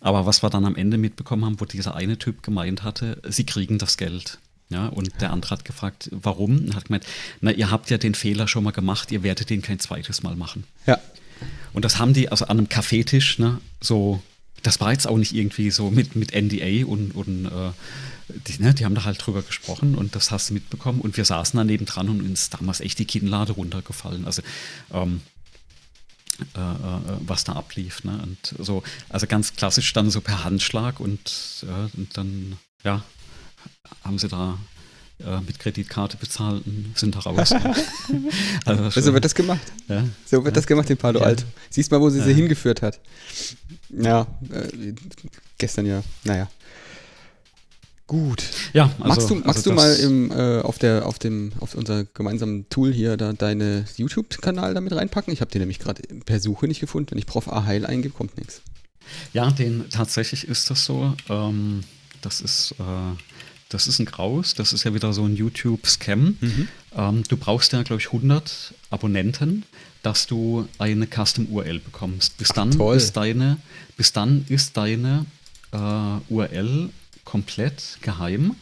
Aber was wir dann am Ende mitbekommen haben, wo dieser eine Typ gemeint hatte, sie kriegen das Geld. Ja, und der andere hat gefragt, warum? Und hat gemeint, na, ihr habt ja den Fehler schon mal gemacht, ihr werdet den kein zweites Mal machen. Ja. Und das haben die also an einem Kaffeetisch, ne, so, das war jetzt auch nicht irgendwie so mit, mit NDA und, und äh, die, ne, die haben da halt drüber gesprochen und das hast du mitbekommen und wir saßen daneben dran und uns damals echt die Kinnlade runtergefallen. Also ähm, äh, äh, was da ablief. Ne? Und so, also ganz klassisch dann so per Handschlag und, äh, und dann, ja, haben sie da äh, mit Kreditkarte bezahlt und sind da raus. (laughs) also so wird das gemacht. Ja. So wird ja. das gemacht in Palo Alto. Siehst mal, wo sie sie hingeführt hat. Ja, äh, gestern ja, naja. Gut. Ja, also, magst du, magst also du mal im, äh, auf, der, auf, dem, auf unser gemeinsamen Tool hier da deine YouTube-Kanal damit reinpacken? Ich habe den nämlich gerade per Suche nicht gefunden. Wenn ich Prof A Heil eingebe, kommt nichts. Ja, den, tatsächlich ist das so. Ähm, das ist. Äh, das ist ein Graus, das ist ja wieder so ein YouTube-Scam. Mhm. Ähm, du brauchst ja, glaube ich, 100 Abonnenten, dass du eine Custom-URL bekommst. Bis dann, Ach, ist deine, bis dann ist deine äh, URL komplett geheim.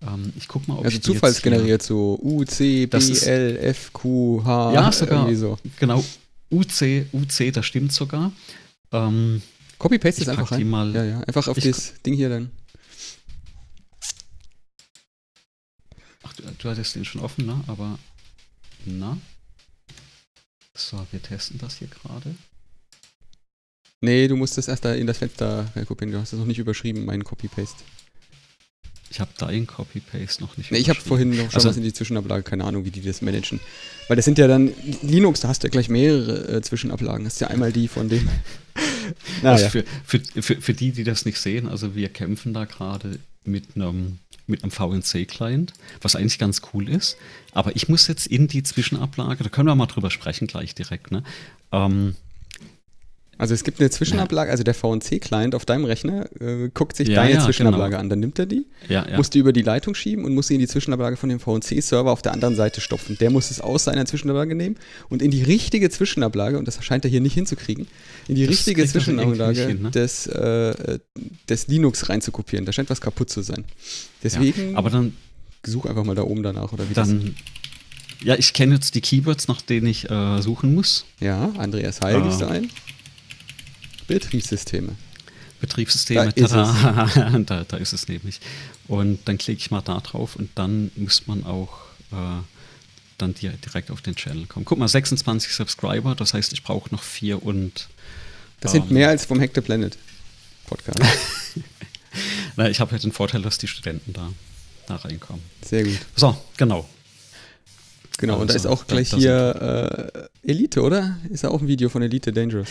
Ähm, ich guck mal, ob also ich zufallsgeneriert so U, C, B, L, F, Q, H. Ja, sogar. So. Genau. UC, UC, das stimmt sogar. Ähm, Copy-Paste ist einfach rein. Mal, ja, ja. Einfach auf das Ding hier dann. Ach, du, du hattest den schon offen, ne? Aber, na? So, wir testen das hier gerade. Nee, du musst das erst da in das Fenster kopieren. Du hast das noch nicht überschrieben, meinen Copy-Paste. Ich habe dein Copy-Paste noch nicht nee, Ich habe vorhin noch schon also, was in die Zwischenablage, keine Ahnung, wie die das managen. Weil das sind ja dann, Linux, da hast du ja gleich mehrere äh, Zwischenablagen. Das ist ja einmal die von dem. (laughs) naja. also für, für, für, für die, die das nicht sehen, also wir kämpfen da gerade mit einem mit einem VNC-Client, was eigentlich ganz cool ist. Aber ich muss jetzt in die Zwischenablage, da können wir mal drüber sprechen gleich direkt, ne? Ähm, also es gibt eine Zwischenablage, also der VNC-Client auf deinem Rechner äh, guckt sich ja, deine ja, Zwischenablage genau. an. Dann nimmt er die, ja, muss die über die Leitung schieben und muss sie in die Zwischenablage von dem VNC-Server auf der anderen Seite stopfen. Der muss es aus seiner Zwischenablage nehmen und in die richtige Zwischenablage, und das scheint er hier nicht hinzukriegen, in die das richtige Zwischenablage hin, ne? des, äh, des Linux reinzukopieren. Da scheint was kaputt zu sein. Deswegen aber dann such einfach mal da oben danach oder wie dann, das Ja, ich kenne jetzt die Keywords, nach denen ich äh, suchen muss. Ja, Andreas Heil gibst du ein. Betriebssysteme. Betriebssysteme, da ist, (laughs) da, da, ist es nämlich. Und dann klicke ich mal da drauf und dann muss man auch äh, dann direkt auf den Channel kommen. Guck mal, 26 Subscriber, das heißt, ich brauche noch vier und. Das ähm, sind mehr als vom Hack the Planet Podcast. (laughs) Na, ich habe halt den Vorteil, dass die Studenten da, da reinkommen. Sehr gut. So, genau. Genau, also, und da ist auch gleich hier äh, Elite, oder? Ist da auch ein Video von Elite Dangerous?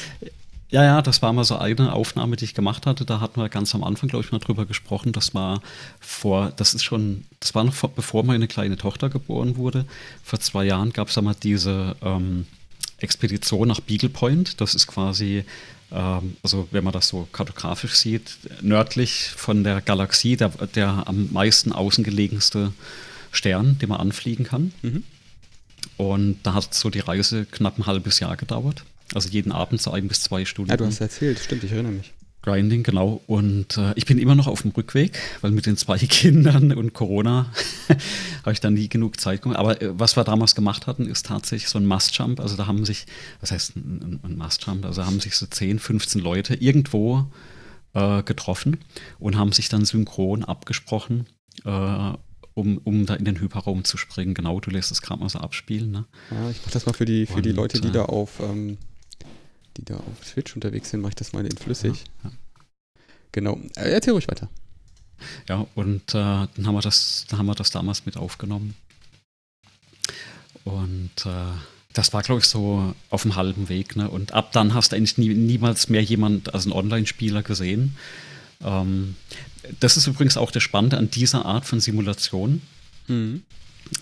Ja, ja, das war mal so eine Aufnahme, die ich gemacht hatte. Da hatten wir ganz am Anfang, glaube ich, mal drüber gesprochen. Das war vor, das ist schon, das war noch vor, bevor meine kleine Tochter geboren wurde. Vor zwei Jahren gab es mal diese ähm, Expedition nach Beagle Point. Das ist quasi, ähm, also wenn man das so kartografisch sieht, nördlich von der Galaxie, der, der am meisten außengelegenste Stern, den man anfliegen kann. Mhm. Und da hat so die Reise knapp ein halbes Jahr gedauert. Also jeden Abend so ein bis zwei Stunden. Ja, du hast erzählt, stimmt, ich erinnere mich. Grinding, genau. Und äh, ich bin immer noch auf dem Rückweg, weil mit den zwei (laughs) Kindern und Corona (laughs) habe ich dann nie genug Zeit gemacht. Aber äh, was wir damals gemacht hatten, ist tatsächlich so ein Must-Jump. Also da haben sich, was heißt ein, ein Must-Jump? Also haben sich so 10, 15 Leute irgendwo äh, getroffen und haben sich dann synchron abgesprochen, äh, um, um da in den Hyperraum zu springen. Genau, du lässt es gerade mal so abspielen. Ne? Ja, ich mache das mal für die, für und, die Leute, die äh, da auf ähm die da auf Twitch unterwegs sind, mache ich das mal in flüssig. Ja, ja. Genau. Äh, erzähl ruhig weiter. Ja, und äh, dann haben wir das, dann haben wir das damals mit aufgenommen. Und äh, das war, glaube ich, so auf dem halben Weg. Ne? Und ab dann hast du eigentlich nie, niemals mehr jemand als einen Online-Spieler gesehen. Ähm, das ist übrigens auch das Spannende an dieser Art von Simulation. Mhm.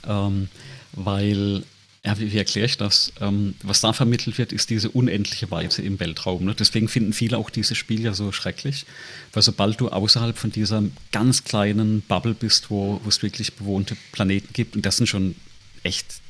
Ähm, weil ja, wie, wie erkläre ich das? Ähm, was da vermittelt wird, ist diese unendliche Weite im Weltraum. Ne? Deswegen finden viele auch dieses Spiel ja so schrecklich, weil sobald du außerhalb von dieser ganz kleinen Bubble bist, wo, wo es wirklich bewohnte Planeten gibt, und das sind schon echt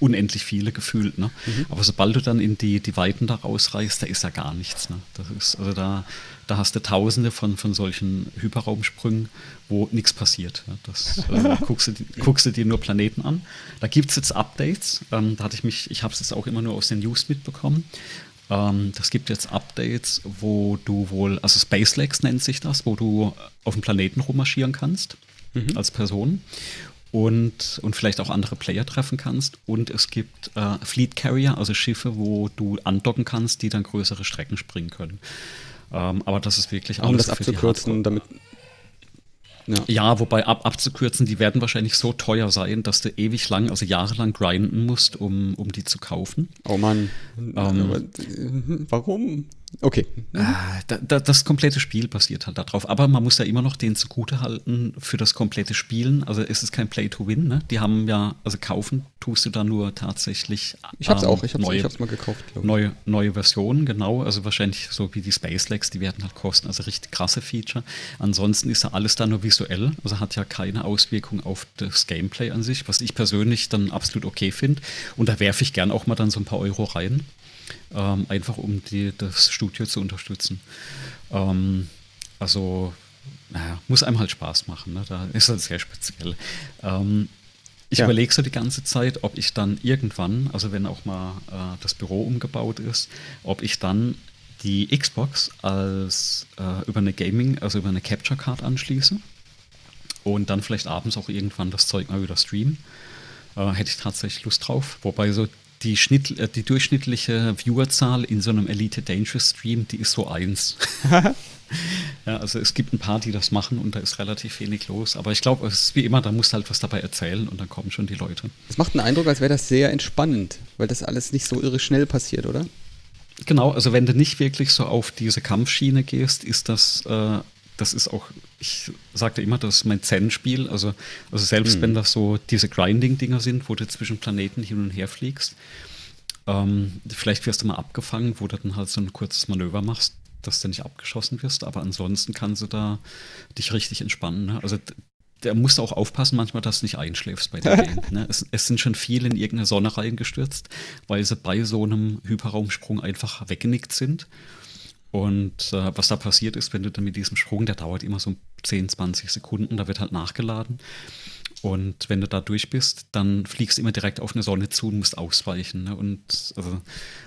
unendlich viele gefühlt. Ne? Mhm. Aber sobald du dann in die, die Weiten da rausreißt, da ist ja gar nichts. Ne? Das ist, also da, da hast du tausende von, von solchen Hyperraumsprüngen, wo nichts passiert. Ne? Das äh, (laughs) guckst, du, guckst du dir nur Planeten an. Da gibt es jetzt Updates. Ähm, da hatte ich mich, ich habe es jetzt auch immer nur aus den News mitbekommen. Ähm, das gibt jetzt Updates, wo du wohl, also Space Legs nennt sich das, wo du auf dem Planeten rummarschieren kannst mhm. als Person und, und vielleicht auch andere Player treffen kannst. Und es gibt äh, Fleet Carrier, also Schiffe, wo du andocken kannst, die dann größere Strecken springen können. Ähm, aber das ist wirklich alles. Um das abzukürzen, damit ja. ja, wobei ab, abzukürzen, die werden wahrscheinlich so teuer sein, dass du ewig lang, also jahrelang grinden musst, um, um die zu kaufen. Oh Mann. Ähm, warum? Okay. Äh, da, das komplette Spiel basiert halt darauf. Aber man muss ja immer noch den zugute halten für das komplette Spielen. Also es ist kein Play-to-Win. Ne? Die haben ja, also kaufen tust du da nur tatsächlich. Ich hab's ähm, auch, ich hab's, neue, ich hab's mal gekauft. Neue, neue Versionen, genau. Also wahrscheinlich so wie die Space Legs, die werden halt kosten. Also richtig krasse Feature. Ansonsten ist ja alles da nur visuell. Also hat ja keine Auswirkung auf das Gameplay an sich, was ich persönlich dann absolut okay finde. Und da werfe ich gern auch mal dann so ein paar Euro rein ähm, einfach um die, das Studio zu unterstützen. Ähm, also, naja, muss einem halt Spaß machen. Ne? Da ist das sehr speziell. Ähm, ich ja. überlege so die ganze Zeit, ob ich dann irgendwann, also wenn auch mal äh, das Büro umgebaut ist, ob ich dann die Xbox als äh, über eine Gaming, also über eine Capture Card anschließe und dann vielleicht abends auch irgendwann das Zeug mal wieder streamen. Äh, hätte ich tatsächlich Lust drauf. Wobei so die, Schnitt, äh, die durchschnittliche Viewerzahl in so einem Elite Dangerous Stream, die ist so eins. (laughs) ja, also es gibt ein paar, die das machen und da ist relativ wenig los. Aber ich glaube, es ist wie immer, da musst du halt was dabei erzählen und dann kommen schon die Leute. Es macht einen Eindruck, als wäre das sehr entspannend, weil das alles nicht so irre schnell passiert, oder? Genau, also wenn du nicht wirklich so auf diese Kampfschiene gehst, ist das äh, das ist auch, ich sagte immer, das ist mein Zen-Spiel. Also, also selbst mhm. wenn das so diese Grinding-Dinger sind, wo du zwischen Planeten hin und her fliegst, ähm, vielleicht wirst du mal abgefangen, wo du dann halt so ein kurzes Manöver machst, dass du nicht abgeschossen wirst, aber ansonsten kannst du da dich richtig entspannen. Ne? Also der musst auch aufpassen manchmal, dass du nicht einschläfst bei dem Game. Ne? Es, es, sind schon viele in irgendeine Sonne reingestürzt, weil sie bei so einem Hyperraumsprung einfach weggenickt sind. Und äh, was da passiert ist, wenn du dann mit diesem Sprung, der dauert immer so 10, 20 Sekunden, da wird halt nachgeladen. Und wenn du da durch bist, dann fliegst du immer direkt auf eine Sonne zu und musst ausweichen. Ne? Und also,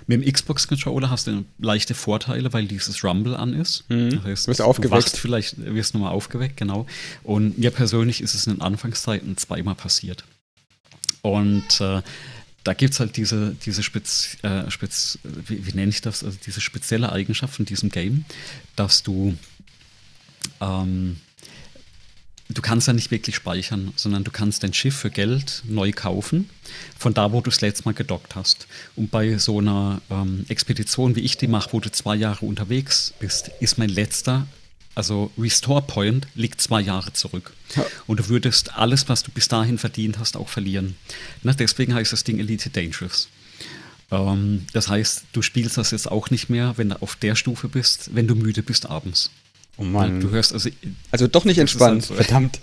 mit dem Xbox-Controller hast du leichte Vorteile, weil dieses Rumble an ist. Mhm. Das heißt, du wirst aufgeweckt. Du vielleicht wirst du nochmal aufgeweckt, genau. Und mir persönlich ist es in den Anfangszeiten zweimal passiert. Und äh, da gibt es halt diese, diese Spez, äh, Spez, wie, wie, nenne ich das, also diese spezielle Eigenschaft von diesem Game, dass du ähm, du kannst ja nicht wirklich speichern, sondern du kannst dein Schiff für Geld neu kaufen, von da, wo du es letztes Mal gedockt hast. Und bei so einer ähm, Expedition, wie ich die mache, wo du zwei Jahre unterwegs bist, ist mein letzter also Restore Point liegt zwei Jahre zurück. Ja. Und du würdest alles, was du bis dahin verdient hast, auch verlieren. Na, deswegen heißt das Ding Elite Dangerous. Ähm, das heißt, du spielst das jetzt auch nicht mehr, wenn du auf der Stufe bist, wenn du müde bist abends. Oh Mann. Du hörst also. Also doch nicht entspannt, halt so. verdammt.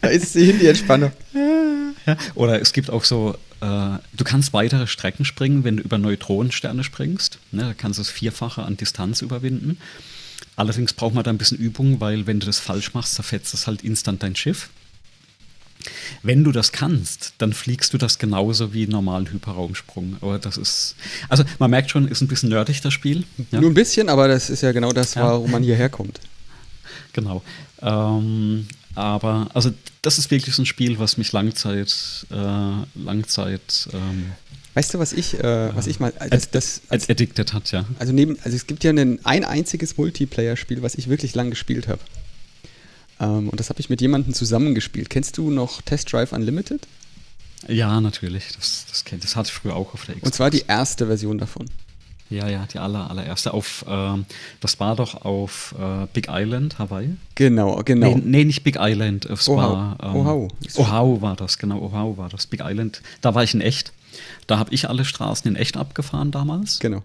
Da ist sie hin, die Entspannung. Ja. Oder es gibt auch so, äh, du kannst weitere Strecken springen, wenn du über Neutronensterne springst. Ne, da kannst du das Vierfache an Distanz überwinden. Allerdings braucht man da ein bisschen Übung, weil wenn du das falsch machst, zerfetzt das halt instant dein Schiff. Wenn du das kannst, dann fliegst du das genauso wie normalen Hyperraumsprung. Aber das ist, also man merkt schon, ist ein bisschen nerdig das Spiel. Ja? Nur ein bisschen, aber das ist ja genau das, ja. warum man hierher kommt. (laughs) Genau. Ähm, aber also das ist wirklich so ein Spiel, was mich Langzeit, äh, Langzeit ähm, Weißt du, was ich, äh, was ich mal als, das, als, addicted hat, ja. Also neben, also es gibt ja ein, ein einziges Multiplayer-Spiel, was ich wirklich lang gespielt habe. Ähm, und das habe ich mit jemandem zusammengespielt. Kennst du noch Test Drive Unlimited? Ja, natürlich. Das, das, kennt, das hatte ich früher auch auf der Xbox. Und zwar die erste Version davon. Ja, ja, die aller, allererste. Auf, ähm, das war doch auf äh, Big Island, Hawaii. Genau, genau. Nee, nee nicht Big Island. Es Oahu. war. Ähm, Oahu. Oahu war das, genau. Oahu war das. Big Island. Da war ich in echt. Da habe ich alle Straßen in echt abgefahren damals. Genau.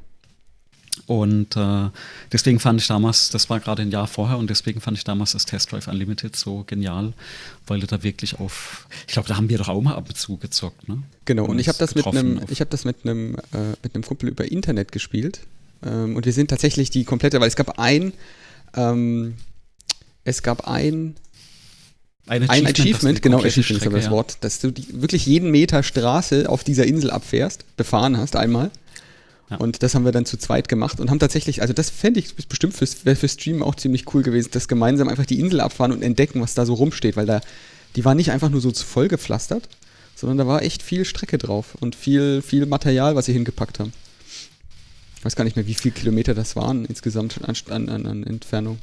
Und äh, deswegen fand ich damals, das war gerade ein Jahr vorher, und deswegen fand ich damals das Test Drive Unlimited so genial, weil du da wirklich auf, ich glaube, da haben wir doch auch mal ab und zu gezockt, ne? Genau, und, und ich habe das mit einem, ich habe das mit einem, äh, mit einem Kumpel über Internet gespielt. Ähm, und wir sind tatsächlich die komplette, weil es gab ein, ähm, es gab ein ein Achievement, ein Achievement genau, Achievement ist aber das. Wort, dass du die, wirklich jeden Meter Straße auf dieser Insel abfährst, befahren hast einmal. Ja. Und das haben wir dann zu zweit gemacht und haben tatsächlich, also das fände ich bestimmt fürs, für Stream auch ziemlich cool gewesen, das gemeinsam einfach die Insel abfahren und entdecken, was da so rumsteht, weil da, die war nicht einfach nur so voll gepflastert, sondern da war echt viel Strecke drauf und viel, viel Material, was sie hingepackt haben. Ich weiß gar nicht mehr, wie viele Kilometer das waren insgesamt an, an, an Entfernung.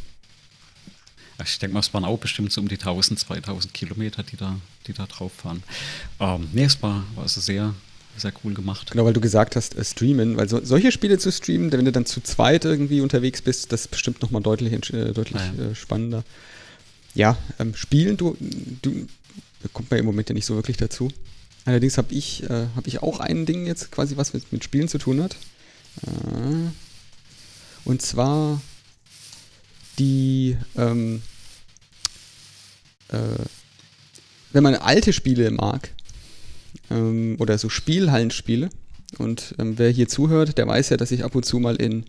Ich denke mal, es waren auch bestimmt so um die 1000, 2000 Kilometer, die da, die da drauf fahren. Ähm, nee, es war, war also sehr, sehr cool gemacht. Genau, weil du gesagt hast, äh, streamen, weil so, solche Spiele zu streamen, wenn du dann zu zweit irgendwie unterwegs bist, das ist bestimmt nochmal deutlich, äh, deutlich ja. äh, spannender. Ja, ähm, spielen, du, du, da kommt man im Moment ja nicht so wirklich dazu. Allerdings habe ich, äh, hab ich auch ein Ding jetzt quasi, was mit, mit Spielen zu tun hat. Äh, und zwar die, ähm, äh, wenn man alte Spiele mag, ähm, oder so Spielhallenspiele, und ähm, wer hier zuhört, der weiß ja, dass ich ab und zu mal in,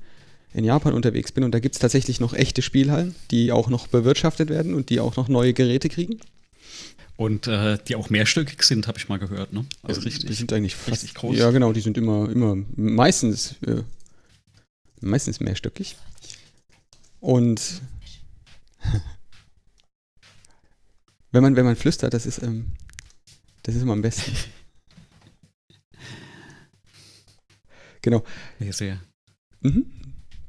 in Japan unterwegs bin und da gibt es tatsächlich noch echte Spielhallen, die auch noch bewirtschaftet werden und die auch noch neue Geräte kriegen. Und äh, die auch mehrstöckig sind, habe ich mal gehört, ne? Also richtig. Die sind eigentlich fast, richtig groß. Ja, genau, die sind immer, immer meistens, äh, meistens mehrstöckig. Und (laughs) wenn man, wenn man flüstert, das ist, ähm, das ist immer am besten. (laughs) genau. Ich sehe. Mhm.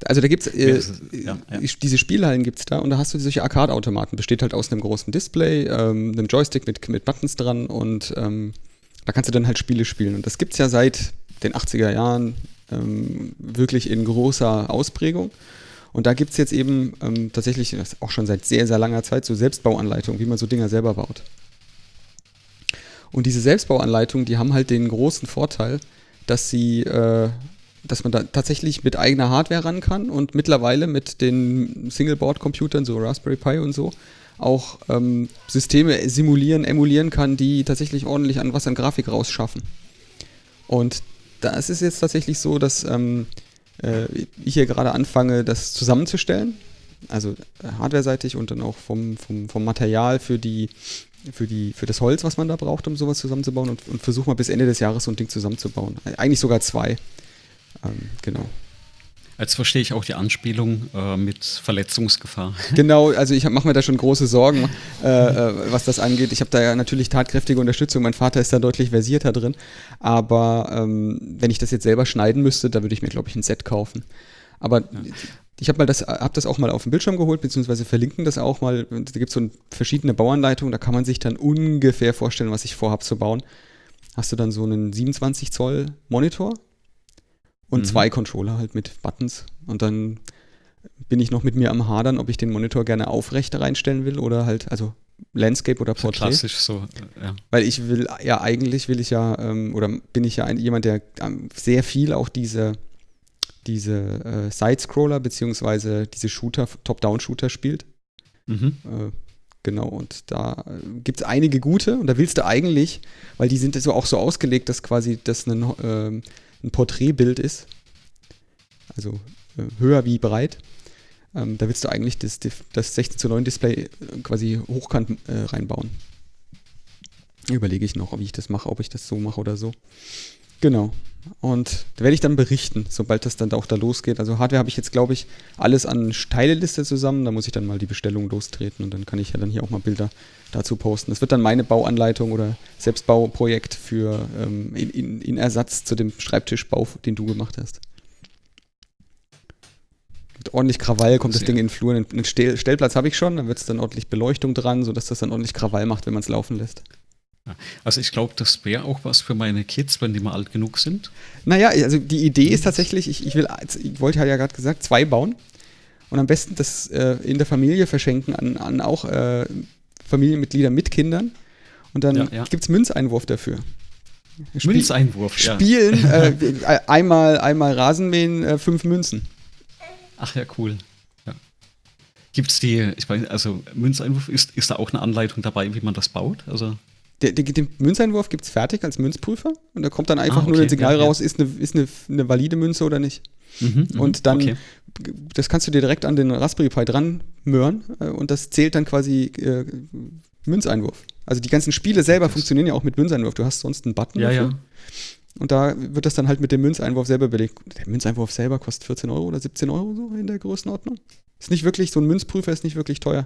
Also da gibt äh, es, ja, ja. diese Spielhallen gibt es da und da hast du solche Arcade-Automaten. Besteht halt aus einem großen Display, ähm, einem Joystick mit, mit Buttons dran und ähm, da kannst du dann halt Spiele spielen. Und das gibt es ja seit den 80er Jahren ähm, wirklich in großer Ausprägung. Und da gibt es jetzt eben ähm, tatsächlich, auch schon seit sehr, sehr langer Zeit, so Selbstbauanleitungen, wie man so Dinger selber baut. Und diese Selbstbauanleitungen, die haben halt den großen Vorteil, dass sie, äh, dass man da tatsächlich mit eigener Hardware ran kann und mittlerweile mit den Singleboard-Computern, so Raspberry Pi und so, auch ähm, Systeme simulieren, emulieren kann, die tatsächlich ordentlich an was an Grafik rausschaffen. Und da ist jetzt tatsächlich so, dass ähm, äh, ich hier gerade anfange, das zusammenzustellen. Also äh, hardware-seitig und dann auch vom, vom, vom Material für die, für, die, für das Holz, was man da braucht, um sowas zusammenzubauen und, und versuche mal bis Ende des Jahres so ein Ding zusammenzubauen. Eigentlich sogar zwei. Ähm, genau. Jetzt verstehe ich auch die Anspielung äh, mit Verletzungsgefahr. (laughs) Genau, also ich mache mir da schon große Sorgen, äh, äh, was das angeht. Ich habe da ja natürlich tatkräftige Unterstützung. Mein Vater ist da deutlich versierter drin. Aber ähm, wenn ich das jetzt selber schneiden müsste, da würde ich mir, glaube ich, ein Set kaufen. Aber ja. Ich habe das, hab das auch mal auf den Bildschirm geholt, beziehungsweise verlinken das auch mal. Da gibt es so verschiedene Bauanleitungen, da kann man sich dann ungefähr vorstellen, was ich vorhabe zu bauen. Hast du dann so einen 27 Zoll Monitor und mhm. zwei Controller halt mit Buttons. Und dann bin ich noch mit mir am Hadern, ob ich den Monitor gerne aufrecht reinstellen will oder halt, also Landscape oder Portrait. Klassisch so, ja. Weil ich will, ja, eigentlich will ich ja, ähm, oder bin ich ja ein, jemand, der ähm, sehr viel auch diese, diese äh, Side-Scroller beziehungsweise diese Shooter, Top-Down-Shooter spielt. Mhm. Äh, genau, und da äh, gibt es einige gute und da willst du eigentlich, weil die sind so auch so ausgelegt, dass quasi das ein, äh, ein Porträtbild ist, also äh, höher wie breit, ähm, da willst du eigentlich das, das 16 zu 9 Display äh, quasi hochkant reinbauen. Überlege ich noch, ob ich das mache, ob ich das so mache oder so. Genau. Und da werde ich dann berichten, sobald das dann auch da losgeht. Also Hardware habe ich jetzt, glaube ich, alles an Steile-Liste zusammen. Da muss ich dann mal die Bestellung lostreten und dann kann ich ja dann hier auch mal Bilder dazu posten. Das wird dann meine Bauanleitung oder Selbstbauprojekt für ähm, in, in, in, Ersatz zu dem Schreibtischbau, den du gemacht hast. Mit ordentlich Krawall kommt das Ding in den Flur. Einen Stellplatz habe ich schon, da wird es dann ordentlich Beleuchtung dran, sodass das dann ordentlich Krawall macht, wenn man es laufen lässt. Also ich glaube, das wäre auch was für meine Kids, wenn die mal alt genug sind. Naja, also die Idee ist tatsächlich, ich, ich will, ich wollte ja gerade gesagt, zwei bauen und am besten das äh, in der Familie verschenken an, an auch äh, Familienmitglieder mit Kindern und dann ja, ja. gibt es Münzeinwurf dafür. Spiel Münzeinwurf, ja. Spielen, (laughs) äh, einmal, einmal Rasenmähen, äh, fünf Münzen. Ach ja, cool. Ja. Gibt es die, ich weiß, also Münzeinwurf, ist, ist da auch eine Anleitung dabei, wie man das baut? Also der, der, den Münzeinwurf gibt es fertig als Münzprüfer und da kommt dann einfach ah, okay. nur ein Signal ja, raus, ist, eine, ist eine, eine valide Münze oder nicht. Mhm, mhm, und dann, okay. das kannst du dir direkt an den Raspberry Pi dran möhren äh, und das zählt dann quasi äh, Münzeinwurf. Also die ganzen Spiele selber das funktionieren ja auch mit Münzeinwurf. Du hast sonst einen Button ja, dafür. Ja. Und da wird das dann halt mit dem Münzeinwurf selber belegt. Der Münzeinwurf selber kostet 14 Euro oder 17 Euro so in der Größenordnung. Ist nicht wirklich, so ein Münzprüfer ist nicht wirklich teuer.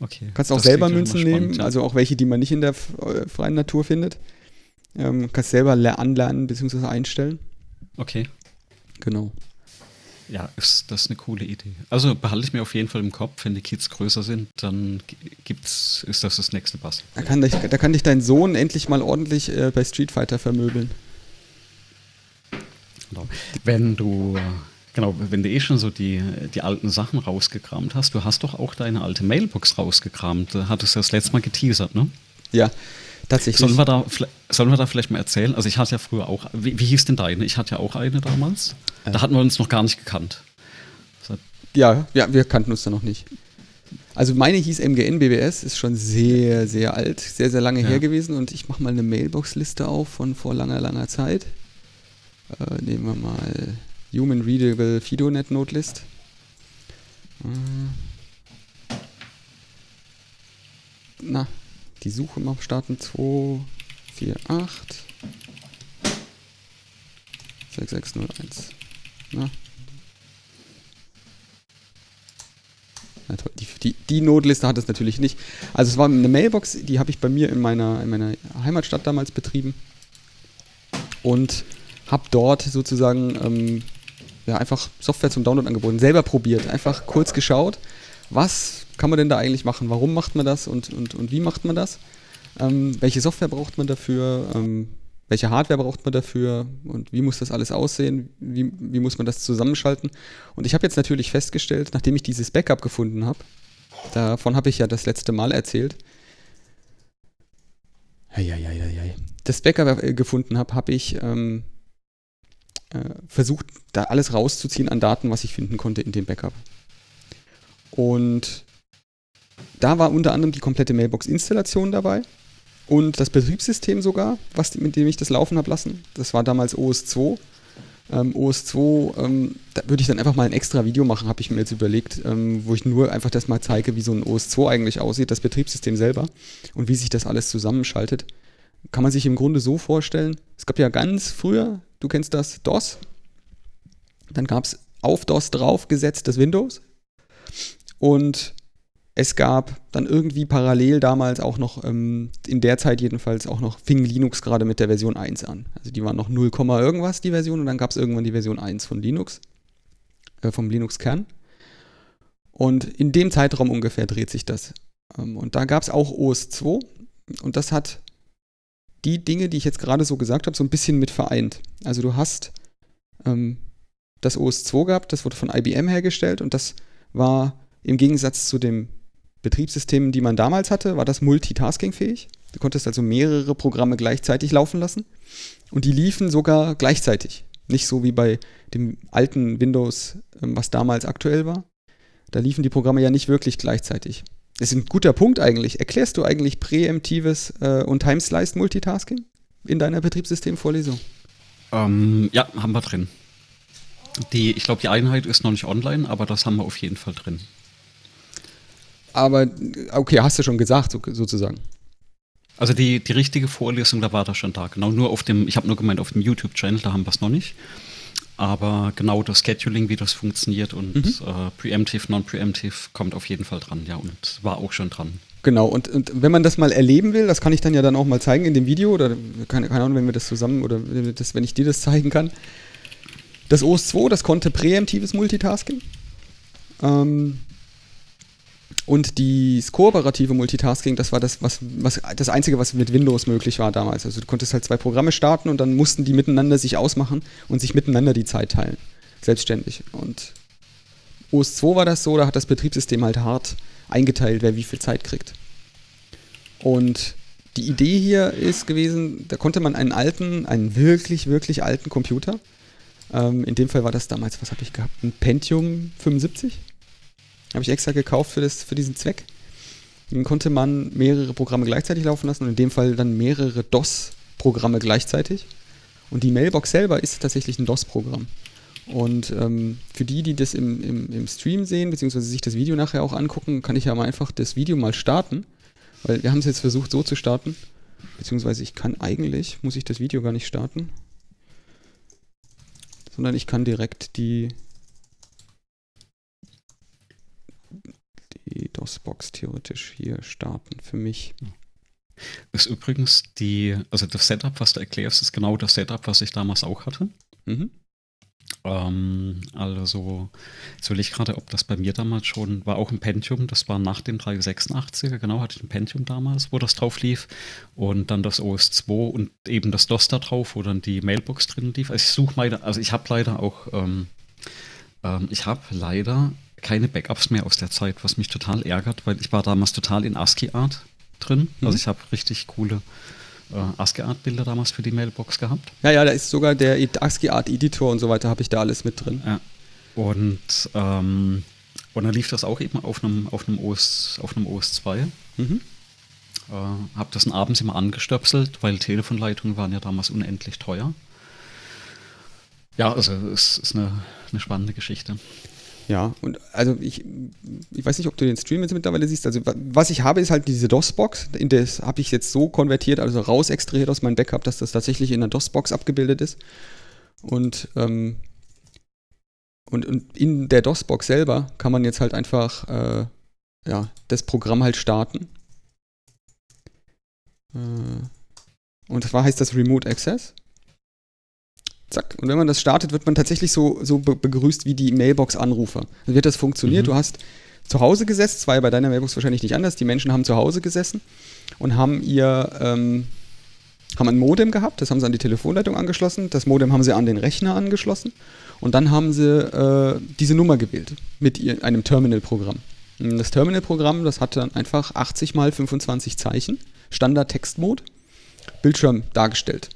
Okay. Kannst auch selber Münzen nehmen, ja. also auch welche, die man nicht in der äh, freien Natur findet. Ähm, kannst selber anlernen bzw. einstellen. Okay. Genau. Ja, ist das eine coole Idee. Also behalte ich mir auf jeden Fall im Kopf, wenn die Kids größer sind, dann gibt's, ist das das nächste Bass. Da kann, dich, da kann dich dein Sohn endlich mal ordentlich äh, bei Street Fighter vermöbeln. Genau. Wenn du Genau, wenn du eh schon so die, die alten Sachen rausgekramt hast, du hast doch auch deine alte Mailbox rausgekramt. Da hattest du das letzte Mal geteasert, ne? Ja, tatsächlich. Sollen wir da, sollen wir da vielleicht mal erzählen? Also ich hatte ja früher auch, wie, wie hieß denn deine? Ich hatte ja auch eine damals. Äh. Da hatten wir uns noch gar nicht gekannt. Ja, ja, wir kannten uns da noch nicht. Also meine hieß MGN BBS, ist schon sehr, sehr alt, sehr, sehr lange ja. her gewesen und ich mache mal eine Mailbox-Liste auf von vor langer, langer Zeit. Äh, nehmen wir mal Human Readable FidoNet Nodelist. Äh. Na, die Suche mal starten 2, 4, 8 6601. Na. Na toll, die, die, die Notliste hat es natürlich nicht. Also es war eine Mailbox, die habe ich bei mir in meiner, in meiner Heimatstadt damals betrieben. Und habe dort sozusagen ähm, ja, einfach Software zum Download angeboten, selber probiert, einfach kurz geschaut, was kann man denn da eigentlich machen, warum macht man das und, und, und wie macht man das, ähm, welche Software braucht man dafür, ähm, welche Hardware braucht man dafür? Und wie muss das alles aussehen, wie, wie muss man das zusammenschalten. Und ich habe jetzt natürlich festgestellt, nachdem ich dieses Backup gefunden habe, davon habe ich ja das letzte Mal erzählt, das Backup äh, gefunden habe, habe ich ähm, äh, versucht, da alles rauszuziehen an Daten, was ich finden konnte in dem Backup. Und da war unter anderem die komplette Mailbox-Installation dabei und das Betriebssystem sogar, was, mit dem ich das laufen habe lassen. Das war damals OS2. Ähm, OS2, ähm, da würde ich dann einfach mal ein extra Video machen, habe ich mir jetzt überlegt, ähm, wo ich nur einfach das mal zeige, wie so ein OS2 eigentlich aussieht, das Betriebssystem selber und wie sich das alles zusammenschaltet. Kann man sich im Grunde so vorstellen, es gab ja ganz früher du kennst das, DOS. Dann gab es auf DOS draufgesetzt das Windows. Und es gab dann irgendwie parallel damals auch noch, ähm, in der Zeit jedenfalls auch noch, fing Linux gerade mit der Version 1 an. Also die waren noch 0, irgendwas, die Version, und dann gab es irgendwann die Version 1 von Linux, äh, vom Linux-Kern. Und in dem Zeitraum ungefähr dreht sich das. Ähm, und da gab es auch OS 2 und das hat die Dinge, die ich jetzt gerade so gesagt habe, so ein bisschen mit vereint. Also du hast ähm, das OS2 gehabt, das wurde von IBM hergestellt und das war im Gegensatz zu den Betriebssystemen, die man damals hatte, war das multitaskingfähig. Du konntest also mehrere Programme gleichzeitig laufen lassen und die liefen sogar gleichzeitig. Nicht so wie bei dem alten Windows, ähm, was damals aktuell war. Da liefen die Programme ja nicht wirklich gleichzeitig. Das ist ein guter Punkt eigentlich. Erklärst du eigentlich präemptives äh, und Timesliced Multitasking in deiner Betriebssystemvorlesung? Ähm, ja, haben wir drin. Die, ich glaube, die Einheit ist noch nicht online, aber das haben wir auf jeden Fall drin. Aber, okay, hast du schon gesagt, so, sozusagen. Also die, die richtige Vorlesung, da war das schon da. Genau, nur auf dem, ich habe nur gemeint, auf dem YouTube-Channel, da haben wir es noch nicht. Aber genau das Scheduling, wie das funktioniert und mhm. äh, Preemptive, Non-Preemptive kommt auf jeden Fall dran, ja, und war auch schon dran. Genau, und, und wenn man das mal erleben will, das kann ich dann ja dann auch mal zeigen in dem Video oder keine, keine Ahnung, wenn wir das zusammen oder das, wenn ich dir das zeigen kann. Das OS 2, das konnte präemptives Multitasking. Ähm, und das kooperative Multitasking, das war das, was, was, das Einzige, was mit Windows möglich war damals. Also du konntest halt zwei Programme starten und dann mussten die miteinander sich ausmachen und sich miteinander die Zeit teilen. Selbstständig. Und OS 2 war das so, da hat das Betriebssystem halt hart eingeteilt, wer wie viel Zeit kriegt. Und die Idee hier ist gewesen, da konnte man einen alten, einen wirklich, wirklich alten Computer Ähm, in dem Fall war das damals, was habe ich gehabt? Ein Pentium 75? Habe ich extra gekauft für, das, für diesen Zweck. Dann konnte man mehrere Programme gleichzeitig laufen lassen und in dem Fall dann mehrere DOS-Programme gleichzeitig. Und die Mailbox selber ist tatsächlich ein DOS-Programm. Und ähm, für die, die das im, im, im Stream sehen, beziehungsweise sich das Video nachher auch angucken, kann ich ja mal einfach das Video mal starten. Weil wir haben es jetzt versucht so zu starten. Beziehungsweise ich kann eigentlich, muss ich das Video gar nicht starten. Sondern ich kann direkt die, die DOS-Box theoretisch hier starten für mich. Ist übrigens die, also das Setup, was du erklärst, ist genau das Setup, was ich damals auch hatte. Mhm. Ähm, also, jetzt will ich gerade, ob das bei mir damals schon war, auch ein Pentium, das war nach dem 386er, genau, hatte ich ein Pentium damals, wo das drauf lief. Und dann das OS2 und eben das DOS da drauf, wo dann die Mailbox drin lief. Also ich suche meine, also ich habe leider auch, ähm, ähm, ich habe leider keine Backups mehr aus der Zeit, was mich total ärgert, weil ich war damals total in ASCII-Art drin. Mhm. Also ich habe richtig coole äh, ASCII-Art-Bilder damals für die Mailbox gehabt. Ja, ja, da ist sogar der ASCII-Art-Editor und so weiter, habe ich da alles mit drin. Ja. Und, ähm, und dann lief das auch eben auf einem, auf einem, OS, auf einem OS 2. Mhm. Äh, habe das abends immer angestöpselt, weil Telefonleitungen waren ja damals unendlich teuer. Ja, also es ist eine, eine spannende Geschichte. Ja, und also ich, ich weiß nicht, ob du den Stream jetzt mittlerweile siehst. Also was ich habe, ist halt diese DOS-Box. Das habe ich jetzt so konvertiert, also raus extrahiert aus meinem Backup, dass das tatsächlich in einer DOS-Box abgebildet ist. Und, ähm, und, und in der DOS-Box selber kann man jetzt halt einfach äh, ja, das Programm halt starten. Äh, und zwar heißt das Remote Access. Zack. Und wenn man das startet, wird man tatsächlich so, so begrüßt wie die Mailbox-Anrufer. Dann wird das funktioniert. Mhm. Du hast zu Hause gesessen, das war ja bei deiner Mailbox wahrscheinlich nicht anders. Die Menschen haben zu Hause gesessen und haben ihr ähm, haben ein Modem gehabt, das haben sie an die Telefonleitung angeschlossen, das Modem haben sie an den Rechner angeschlossen und dann haben sie äh, diese Nummer gewählt mit ihr, einem Terminal-Programm. Das Terminal-Programm, das hat dann einfach 80 mal 25 Zeichen, Standard-Textmode, Bildschirm dargestellt.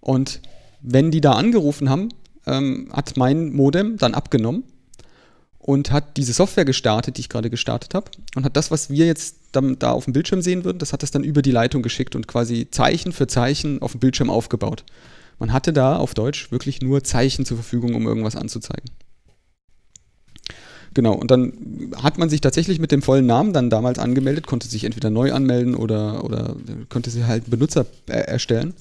Und wenn die da angerufen haben, ähm, hat mein Modem dann abgenommen und hat diese Software gestartet, die ich gerade gestartet habe, und hat das, was wir jetzt dann, da auf dem Bildschirm sehen würden, das hat das dann über die Leitung geschickt und quasi Zeichen für Zeichen auf dem Bildschirm aufgebaut. Man hatte da auf Deutsch wirklich nur Zeichen zur Verfügung, um irgendwas anzuzeigen. Genau, und dann hat man sich tatsächlich mit dem vollen Namen dann damals angemeldet, konnte sich entweder neu anmelden oder, oder konnte sich halt Benutzer erstellen.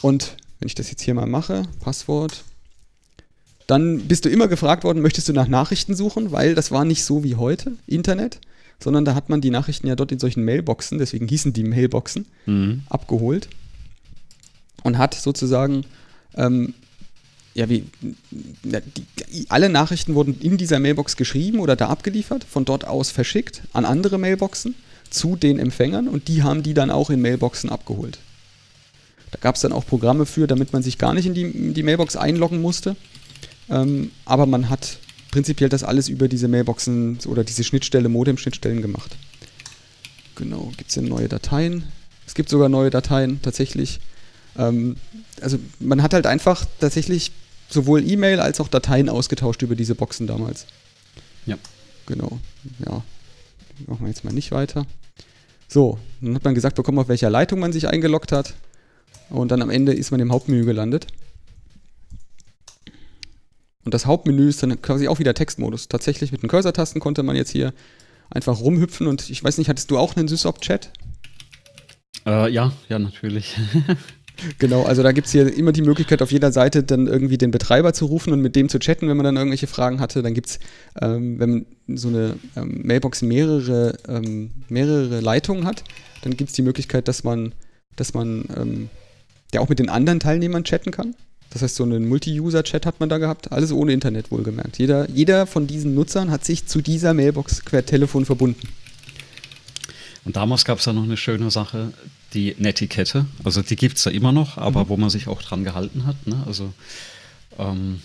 Und wenn ich das jetzt hier mal mache, Passwort, dann bist du immer gefragt worden, möchtest du nach Nachrichten suchen, weil das war nicht so wie heute, Internet, sondern da hat man die Nachrichten ja dort in solchen Mailboxen, deswegen hießen die Mailboxen, mhm. abgeholt und hat sozusagen, ähm, ja, wie, ja, die, alle Nachrichten wurden in dieser Mailbox geschrieben oder da abgeliefert, von dort aus verschickt an andere Mailboxen zu den Empfängern und die haben die dann auch in Mailboxen abgeholt. Da gab es dann auch Programme für, damit man sich gar nicht in die, in die Mailbox einloggen musste. Ähm, aber man hat prinzipiell das alles über diese Mailboxen oder diese Schnittstelle, Modem-Schnittstellen gemacht. Genau, gibt es denn neue Dateien? Es gibt sogar neue Dateien tatsächlich. Ähm, also man hat halt einfach tatsächlich sowohl E-Mail als auch Dateien ausgetauscht über diese Boxen damals. Ja. Genau, ja. Machen wir jetzt mal nicht weiter. So, dann hat man gesagt bekommen, auf welcher Leitung man sich eingeloggt hat. Und dann am Ende ist man im Hauptmenü gelandet. Und das Hauptmenü ist dann quasi auch wieder Textmodus. Tatsächlich mit den Cursor-Tasten konnte man jetzt hier einfach rumhüpfen und ich weiß nicht, hattest du auch einen Sysop-Chat? Äh, ja, ja, natürlich. (laughs) genau, also da gibt es hier immer die Möglichkeit, auf jeder Seite dann irgendwie den Betreiber zu rufen und mit dem zu chatten, wenn man dann irgendwelche Fragen hatte. Dann gibt es, ähm, wenn man so eine ähm, Mailbox mehrere, ähm, mehrere Leitungen hat, dann gibt es die Möglichkeit, dass man, dass man ähm, der auch mit den anderen Teilnehmern chatten kann. Das heißt, so einen Multi-User-Chat hat man da gehabt, alles ohne Internet wohlgemerkt. Jeder, jeder von diesen Nutzern hat sich zu dieser Mailbox per Telefon verbunden. Und damals gab es ja noch eine schöne Sache, die Netiquette. Also die gibt es ja immer noch, aber mhm. wo man sich auch dran gehalten hat. Ne? Also, ähm,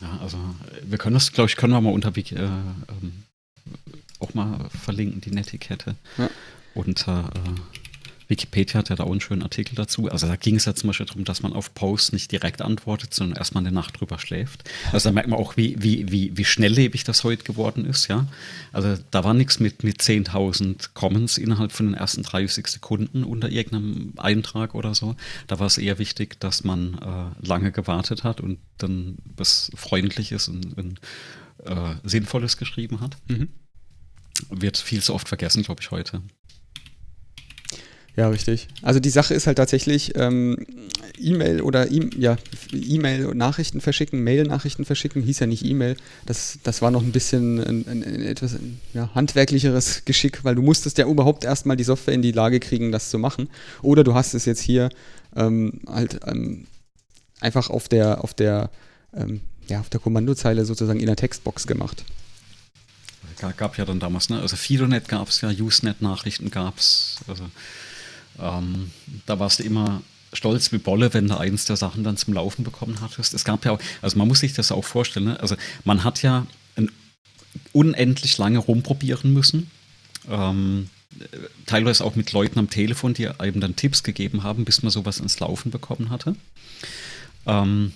ja, also wir können das, glaube ich, können wir mal unter äh, ähm, auch mal verlinken, die Netiquette. Ja. Unter äh, Wikipedia hat ja da auch einen schönen Artikel dazu. Also da ging es ja zum Beispiel darum, dass man auf Posts nicht direkt antwortet, sondern erstmal eine Nacht drüber schläft. Also da merkt man auch, wie, wie, wie, wie schnelllebig das heute geworden ist, ja. Also da war nichts mit, mit 10.000 Comments innerhalb von den ersten 30 Sekunden unter irgendeinem Eintrag oder so. Da war es eher wichtig, dass man äh, lange gewartet hat und dann was Freundliches und, und äh, Sinnvolles geschrieben hat. Mhm. Wird viel zu oft vergessen, glaube ich, heute. Ja, richtig. Also die Sache ist halt tatsächlich ähm, E-Mail oder e ja, E-Mail Nachrichten verschicken, Mail-Nachrichten verschicken, hieß ja nicht E-Mail. Das, das war noch ein bisschen ein, ein, ein etwas ja, handwerklicheres Geschick, weil du musstest ja überhaupt erstmal die Software in die Lage kriegen, das zu machen. Oder du hast es jetzt hier ähm, halt ähm, einfach auf der, auf der, ähm, ja, auf der Kommandozeile sozusagen in der Textbox gemacht. Gab ja dann damals, ne? Also Fidonet gab es ja, Usenet-Nachrichten gab es. Also ähm, da warst du immer stolz wie Bolle, wenn du eins der Sachen dann zum Laufen bekommen hattest. Es gab ja auch, also man muss sich das auch vorstellen, ne? also man hat ja unendlich lange rumprobieren müssen. Ähm, teilweise auch mit Leuten am Telefon, die einem dann Tipps gegeben haben, bis man sowas ins Laufen bekommen hatte. Ähm,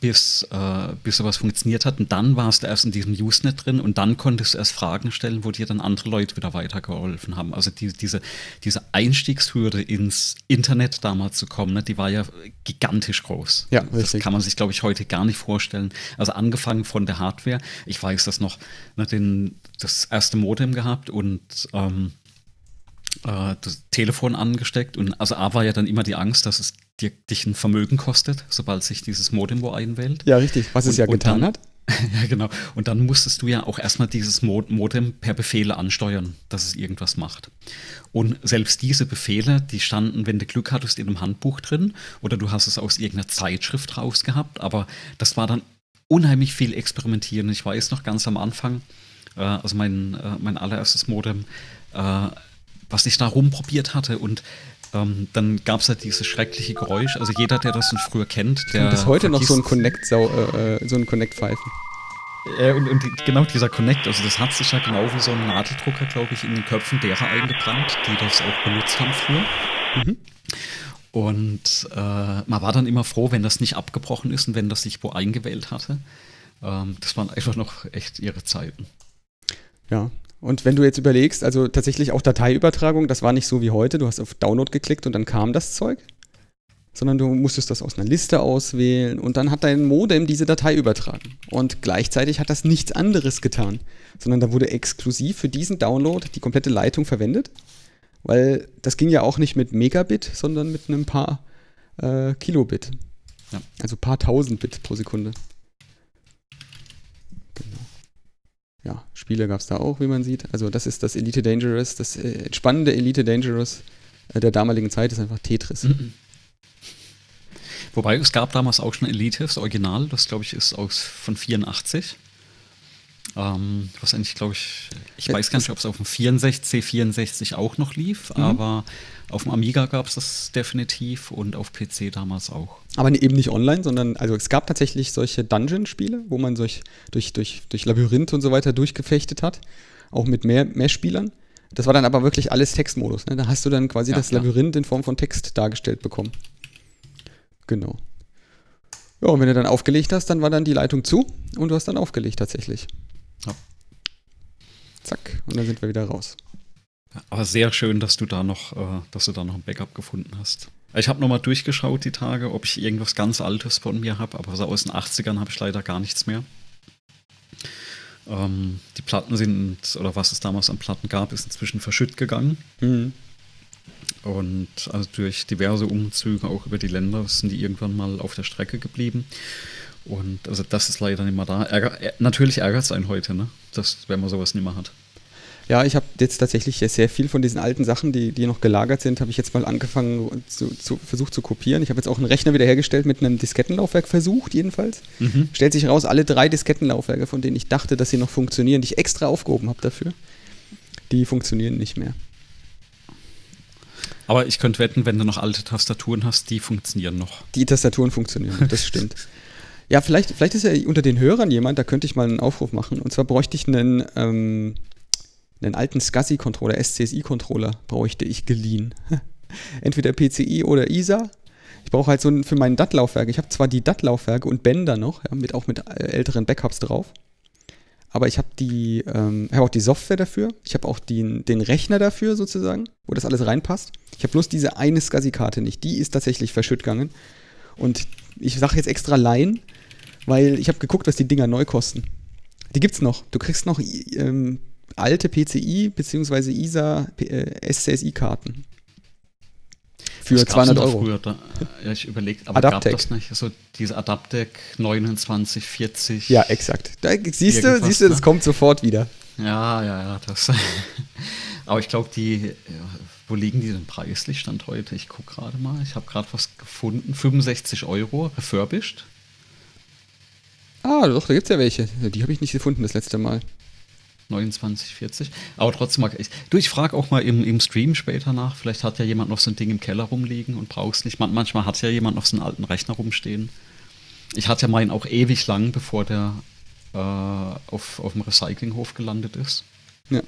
bis, äh, bis sowas funktioniert hat. Und dann warst du erst in diesem Usenet drin und dann konntest du erst Fragen stellen, wo dir dann andere Leute wieder weitergeholfen haben. Also die, diese, diese Einstiegshürde ins Internet damals zu kommen, ne, die war ja gigantisch groß. Ja, das kann man sich, glaube ich, heute gar nicht vorstellen. Also angefangen von der Hardware. Ich weiß das noch, ne, den, das erste Modem gehabt und ähm, äh, das Telefon angesteckt. Und also A war ja dann immer die Angst, dass es dir, dich ein Vermögen kostet, sobald sich dieses Modem wo einwählt. Ja, richtig, was es und, ja getan dann, hat. (laughs) Ja, genau. Und dann musstest du ja auch erstmal dieses Modem per Befehle ansteuern, dass es irgendwas macht. Und selbst diese Befehle, die standen, wenn du Glück hattest, in einem Handbuch drin oder du hast es aus irgendeiner Zeitschrift rausgehabt, aber das war dann unheimlich viel Experimentieren. Ich weiß noch ganz am Anfang, äh, also mein, äh, mein allererstes Modem, äh, was ich da rumprobiert hatte und ähm, dann gab es halt dieses schreckliche Geräusch. Also jeder, der das früher kennt, der. Bis heute noch so ein Connect, äh, äh, so ein Connect-Pfeifen. Äh, und, und, genau dieser Connect, also das hat sich ja genau wie so ein Nadeldrucker, glaube ich, in den Köpfen derer eingebrannt, die das auch benutzt haben früher. Mhm. Und äh, man war dann immer froh, wenn das nicht abgebrochen ist und wenn das sich wo eingewählt hatte. Ähm, das waren einfach noch echt ihre Zeiten. Ja, und wenn du jetzt überlegst, also tatsächlich auch Dateiübertragung, das war nicht so wie heute, du hast auf Download geklickt und dann kam das Zeug, sondern du musstest das aus einer Liste auswählen und dann hat dein Modem diese Datei übertragen. Und gleichzeitig hat das nichts anderes getan, sondern da wurde exklusiv für diesen Download die komplette Leitung verwendet, weil das ging ja auch nicht mit Megabit, sondern mit einem paar äh, Kilobit. Ja. Also paar tausend Bit pro Sekunde. Ja, Spiele gab es da auch, wie man sieht. Also das ist das Elite Dangerous, das äh, spannende Elite Dangerous äh, der damaligen Zeit ist einfach Tetris. Mhm. Wobei es gab damals auch schon Elite, das Original, das glaube ich ist aus von 84. Ähm, was eigentlich, glaube ich, ich ja, weiß gar nicht, ob es auf dem 64, C64 auch noch lief, mhm. aber auf dem Amiga gab es das definitiv und auf PC damals auch. Aber eben nicht online, sondern also es gab tatsächlich solche Dungeon-Spiele, wo man durch, durch, durch, durch Labyrinth und so weiter durchgefechtet hat, auch mit mehr, mehr Spielern. Das war dann aber wirklich alles Textmodus. Ne? Da hast du dann quasi ja, das Labyrinth in Form von Text dargestellt bekommen. Genau. Ja, und wenn du dann aufgelegt hast, dann war dann die Leitung zu und du hast dann aufgelegt tatsächlich. Ja. Zack, und dann sind wir wieder raus. Aber sehr schön, dass du da noch, äh, dass du da noch ein Backup gefunden hast. Ich habe nochmal durchgeschaut die Tage, ob ich irgendwas ganz Altes von mir habe, aber so aus den 80ern habe ich leider gar nichts mehr. Ähm, die Platten sind, oder was es damals an Platten gab, ist inzwischen verschütt gegangen. Mhm. Und also durch diverse Umzüge auch über die Länder sind die irgendwann mal auf der Strecke geblieben. Und also das ist leider nicht mehr da. Ärger, natürlich ärgert es einen heute, ne? dass, wenn man sowas nicht mehr hat. Ja, ich habe jetzt tatsächlich sehr viel von diesen alten Sachen, die, die noch gelagert sind, habe ich jetzt mal angefangen, zu, zu, versucht zu kopieren. Ich habe jetzt auch einen Rechner wiederhergestellt mit einem Diskettenlaufwerk versucht, jedenfalls. Mhm. Stellt sich raus, alle drei Diskettenlaufwerke, von denen ich dachte, dass sie noch funktionieren, die ich extra aufgehoben habe dafür, die funktionieren nicht mehr. Aber ich könnte wetten, wenn du noch alte Tastaturen hast, die funktionieren noch. Die Tastaturen funktionieren, das stimmt. (laughs) Ja, vielleicht, vielleicht ist ja unter den Hörern jemand, da könnte ich mal einen Aufruf machen. Und zwar bräuchte ich einen, ähm, einen alten SCSI-Controller, SCSI-Controller bräuchte ich geliehen. (laughs) Entweder PCI oder ISA. Ich brauche halt so ein, für mein DAT-Laufwerk. Ich habe zwar die DAT-Laufwerke und Bänder noch, ja, mit, auch mit äh, älteren Backups drauf. Aber ich habe die, ähm, habe auch die Software dafür. Ich habe auch den, den Rechner dafür sozusagen, wo das alles reinpasst. Ich habe bloß diese eine SCSI-Karte nicht. Die ist tatsächlich verschütt gegangen. Und ich sage jetzt extra Laien, weil ich habe geguckt, was die Dinger neu kosten. Die gibt's noch. Du kriegst noch ähm, alte PCI bzw. ISA äh, SCSI-Karten. Für 200 Euro. Früher, da, ja, ich überlege, aber Adaptec. gab das nicht? So diese Adaptec 2940. Ja, exakt. Da, siehst du, siehst du, das ne? kommt sofort wieder. Ja, ja, ja. Das, (laughs) aber ich glaube, die, wo liegen die denn preislich Stand heute? Ich gucke gerade mal. Ich habe gerade was gefunden. 65 Euro, refurbished. Ah, doch, da gibt es ja welche. Die habe ich nicht gefunden das letzte Mal. 29, 40. Aber trotzdem mag ich. Du, ich frage auch mal im, im Stream später nach. Vielleicht hat ja jemand noch so ein Ding im Keller rumliegen und brauchst nicht. Man, manchmal hat ja jemand noch so einen alten Rechner rumstehen. Ich hatte ja meinen auch ewig lang, bevor der äh, auf, auf dem Recyclinghof gelandet ist. Ja.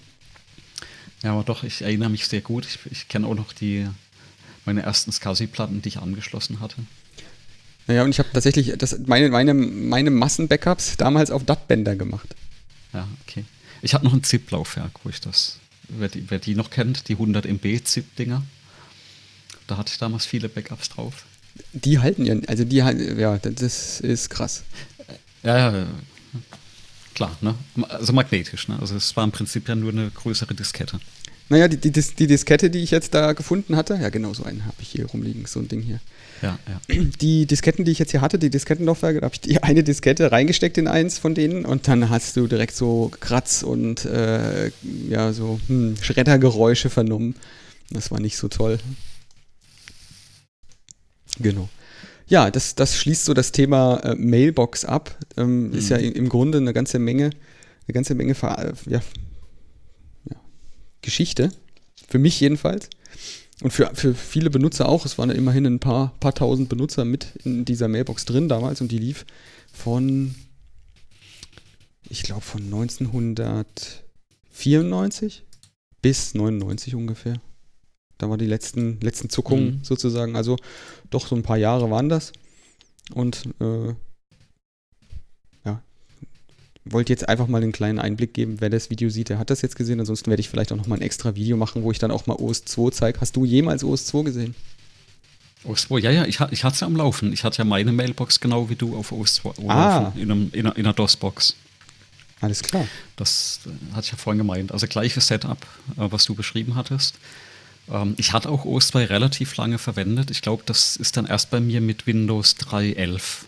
Ja, aber doch, ich erinnere mich sehr gut. Ich, ich kenne auch noch die meine ersten SCSI-Platten, die ich angeschlossen hatte. Naja, und ich habe tatsächlich das, meine, meine, meine Massen-Backups damals auf DAT-Bänder gemacht. Ja, okay. Ich habe noch ein ZIP-Laufwerk, wo ich das, wer die, wer die noch kennt, die 100 MB ZIP-Dinger. Da hatte ich damals viele Backups drauf. Die halten ja, also die ja, das ist krass. Ja, ja, klar, ne? Also magnetisch, ne? Also es war im Prinzip ja nur eine größere Diskette. Naja, die, die, die Diskette, die ich jetzt da gefunden hatte, ja genau so einen habe ich hier rumliegen, so ein Ding hier. Ja, ja. Die Disketten, die ich jetzt hier hatte, die Diskettenlaufwerke, da habe ich die eine Diskette reingesteckt in eins von denen und dann hast du direkt so Kratz und äh, ja, so hm, Schreddergeräusche vernommen. Das war nicht so toll. Genau. Ja, das, das schließt so das Thema äh, Mailbox ab. Ähm, mhm. Ist ja im Grunde eine ganze Menge, eine ganze Menge ja, ja, Geschichte. Für mich jedenfalls. Und für, für viele Benutzer auch. Es waren ja immerhin ein paar, paar tausend Benutzer mit in dieser Mailbox drin damals und die lief von, ich glaube, von 1994 bis 99 ungefähr. Da waren die letzten, letzten Zuckungen mhm. sozusagen. Also doch so ein paar Jahre waren das. Und äh, wollte jetzt einfach mal einen kleinen Einblick geben, wer das Video sieht, der hat das jetzt gesehen. Ansonsten werde ich vielleicht auch noch mal ein extra Video machen, wo ich dann auch mal OS 2 zeige. Hast du jemals OS 2 gesehen? OS 2, ja, ja, ich, ich hatte es ja am Laufen. Ich hatte ja meine Mailbox genau wie du auf OS 2 ah. in, einem, in, einer, in einer DOS-Box. Alles klar. Das äh, hatte ich ja vorhin gemeint. Also gleiches Setup, äh, was du beschrieben hattest. Ähm, ich hatte auch OS 2 relativ lange verwendet. Ich glaube, das ist dann erst bei mir mit Windows 3.11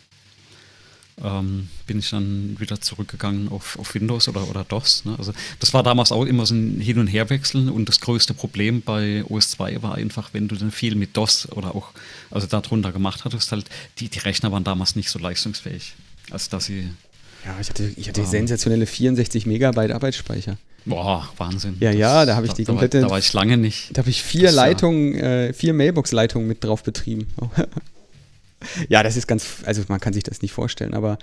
ähm, bin ich dann wieder zurückgegangen auf, auf Windows oder, oder DOS. Ne? Also das war damals auch immer so ein Hin- und Herwechseln und das größte Problem bei OS 2 war einfach, wenn du dann viel mit DOS oder auch, also darunter gemacht hattest, halt, die, die Rechner waren damals nicht so leistungsfähig, als dass sie. Ja, ich hatte, ich hatte ähm, sensationelle 64 Megabyte Arbeitsspeicher. Boah, Wahnsinn. Ja, das, ja, da habe ich die komplette. Da war, da war, ich lange nicht. Da habe ich vier das, Leitungen, äh, vier Mailbox-Leitungen mit drauf betrieben. (laughs) ja, das ist ganz, also man kann sich das nicht vorstellen, aber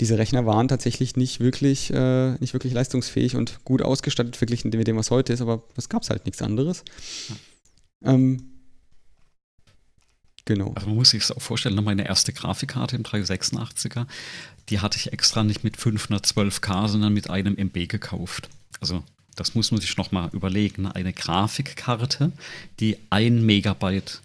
diese Rechner waren tatsächlich nicht wirklich, äh, nicht wirklich leistungsfähig und gut ausgestattet verglichen mit dem, was heute ist, aber es gab halt nichts anderes. Ähm, genau. Also man muss sich das auch vorstellen, ne, meine erste Grafikkarte im 386er, die hatte ich extra nicht mit 512K, sondern mit einem MB gekauft. Also das muss man sich nochmal überlegen. Ne? Eine Grafikkarte, die ein Megabyte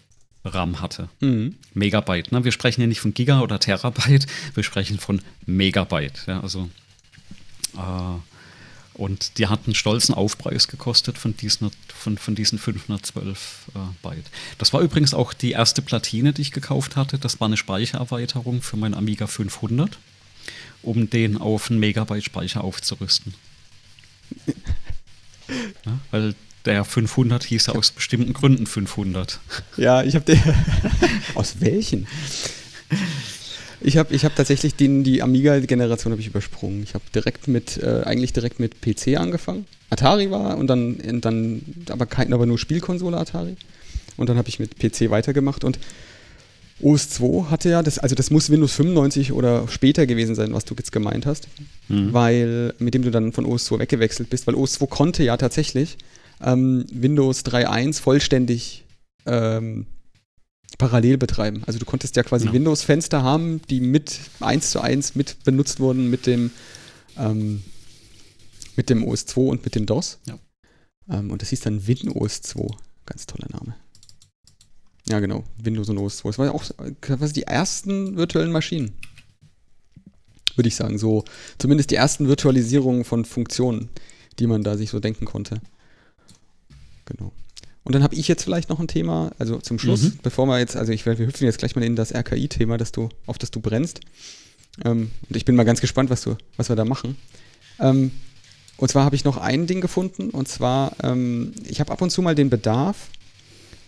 RAM hatte. Mhm. Megabyte. Ne? Wir sprechen ja nicht von Giga oder Terabyte, (laughs) wir sprechen von Megabyte. Ja? Also, äh, und die hat einen stolzen Aufpreis gekostet von diesen, von, von diesen 512 äh, Byte. Das war übrigens auch die erste Platine, die ich gekauft hatte. Das war eine Speichererweiterung für meinen Amiga 500, um den auf einen Megabyte Speicher aufzurüsten. (laughs) Ja, weil der 500 hieß ja aus bestimmten Gründen 500. Ja, ich habe den. (laughs) aus welchen? Ich habe ich hab tatsächlich den, die Amiga-Generation habe ich übersprungen. Ich habe direkt mit, äh, eigentlich direkt mit PC angefangen. Atari war und dann, und dann aber, kein, aber nur Spielkonsole Atari. Und dann habe ich mit PC weitergemacht und OS 2 hatte ja, das, also das muss Windows 95 oder später gewesen sein, was du jetzt gemeint hast, mhm. weil mit dem du dann von OS 2 weggewechselt bist, weil OS 2 konnte ja tatsächlich ähm, Windows 3.1 vollständig ähm, parallel betreiben. Also du konntest ja quasi ja. Windows-Fenster haben, die mit 1 zu 1 mit benutzt wurden mit dem, ähm, mit dem OS 2 und mit dem DOS. Ja. Ähm, und das hieß dann WinOS 2. Ganz toller Name. Ja, genau. Windows und OS 2. Das waren ja auch quasi die ersten virtuellen Maschinen. Würde ich sagen. So, zumindest die ersten Virtualisierungen von Funktionen, die man da sich so denken konnte. Genau. Und dann habe ich jetzt vielleicht noch ein Thema, also zum Schluss, mhm. bevor wir jetzt, also ich, wir hüpfen jetzt gleich mal in das RKI-Thema, auf das du brennst. Ähm, und ich bin mal ganz gespannt, was, du, was wir da machen. Ähm, und zwar habe ich noch ein Ding gefunden, und zwar, ähm, ich habe ab und zu mal den Bedarf,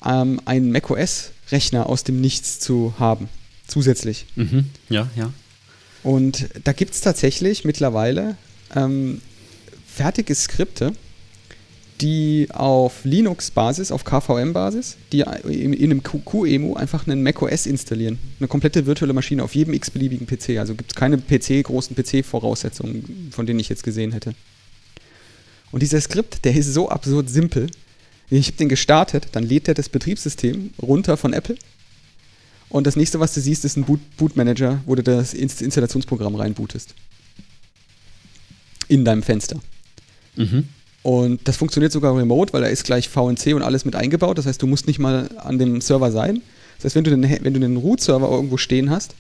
ähm, einen macOS-Rechner aus dem Nichts zu haben, zusätzlich. Mhm. Ja, ja. Und da gibt es tatsächlich mittlerweile ähm, fertige Skripte, die auf Linux-Basis, auf KVM-Basis, die in, in einem QEMU einfach einen macOS installieren. Eine komplette virtuelle Maschine auf jedem x-beliebigen PC. Also gibt es keine PC, großen PC-Voraussetzungen, von denen ich jetzt gesehen hätte. Und dieser Skript, der ist so absurd simpel. Ich habe den gestartet, dann lädt er das Betriebssystem runter von Apple. Und das nächste, was du siehst, ist ein Boot, Boot wo du das Installationsprogramm reinbootest. In deinem Fenster. Mhm. Und das funktioniert sogar remote, weil da ist gleich VNC und alles mit eingebaut. Das heißt, du musst nicht mal an dem Server sein. Das heißt, wenn du den, wenn du den Root-Server irgendwo stehen hast,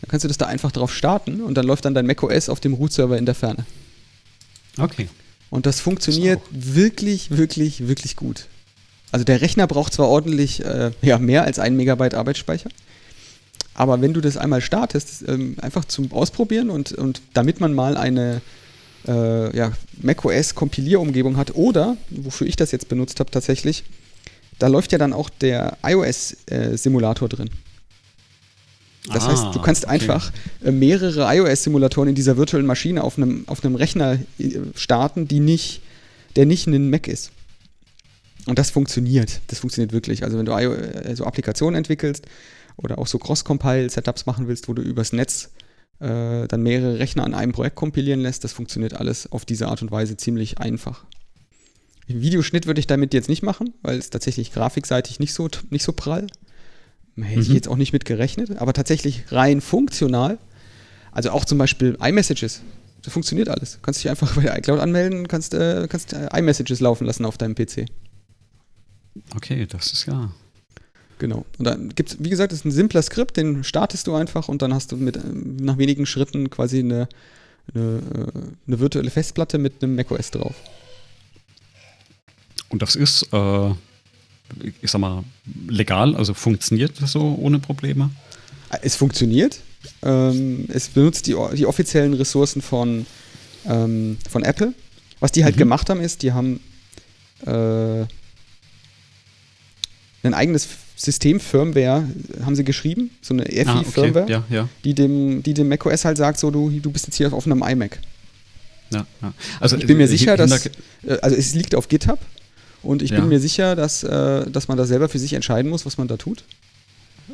dann kannst du das da einfach drauf starten und dann läuft dann dein macOS auf dem Root-Server in der Ferne. Okay. Und das funktioniert das wirklich, wirklich, wirklich gut. Also der Rechner braucht zwar ordentlich äh, ja, mehr als ein Megabyte Arbeitsspeicher, aber wenn du das einmal startest, ähm, einfach zum Ausprobieren und, und damit man mal eine äh, ja, macOS Kompilierumgebung hat oder, wofür ich das jetzt benutzt habe tatsächlich, da läuft ja dann auch der iOS-Simulator äh, drin. Das ah, heißt, du kannst okay. einfach äh, mehrere iOS-Simulatoren in dieser virtuellen Maschine auf einem, auf einem Rechner äh, starten, die nicht, der nicht ein Mac ist. Und das funktioniert. Das funktioniert wirklich. Also wenn du äh, so Applikationen entwickelst oder auch so Cross-Compile-Setups machen willst, wo du übers Netz äh, dann mehrere Rechner an einem Projekt kompilieren lässt, das funktioniert alles auf diese Art und Weise ziemlich einfach. Videoschnitt würde ich damit jetzt nicht machen, weil es tatsächlich grafikseitig nicht so, nicht so prall. Hätte mhm. ich jetzt auch nicht mit gerechnet, aber tatsächlich rein funktional. Also auch zum Beispiel iMessages. Das funktioniert alles. Du kannst dich einfach (laughs) bei iCloud anmelden, kannst, äh, kannst äh, iMessages laufen lassen auf deinem PC. Okay, das ist ja Genau. Und dann gibt es, wie gesagt, das ist ein simpler Skript, den startest du einfach und dann hast du mit, äh, nach wenigen Schritten quasi eine, eine, äh, eine virtuelle Festplatte mit einem macOS drauf. Und das ist, äh, ich sag mal, legal, also funktioniert das so ohne Probleme? Es funktioniert. Ähm, es benutzt die, die offiziellen Ressourcen von, ähm, von Apple. Was die halt mhm. gemacht haben, ist, die haben äh, ein eigenes System Firmware haben sie geschrieben, so eine EFI-Firmware, ah, okay. ja, ja. die dem, die dem macOS halt sagt, so du, du bist jetzt hier auf einem iMac. Ja, ja. Also ich bin mir sicher, dass äh, also es liegt auf GitHub und ich bin mir sicher, dass, äh, dass man da selber für sich entscheiden muss, was man da tut.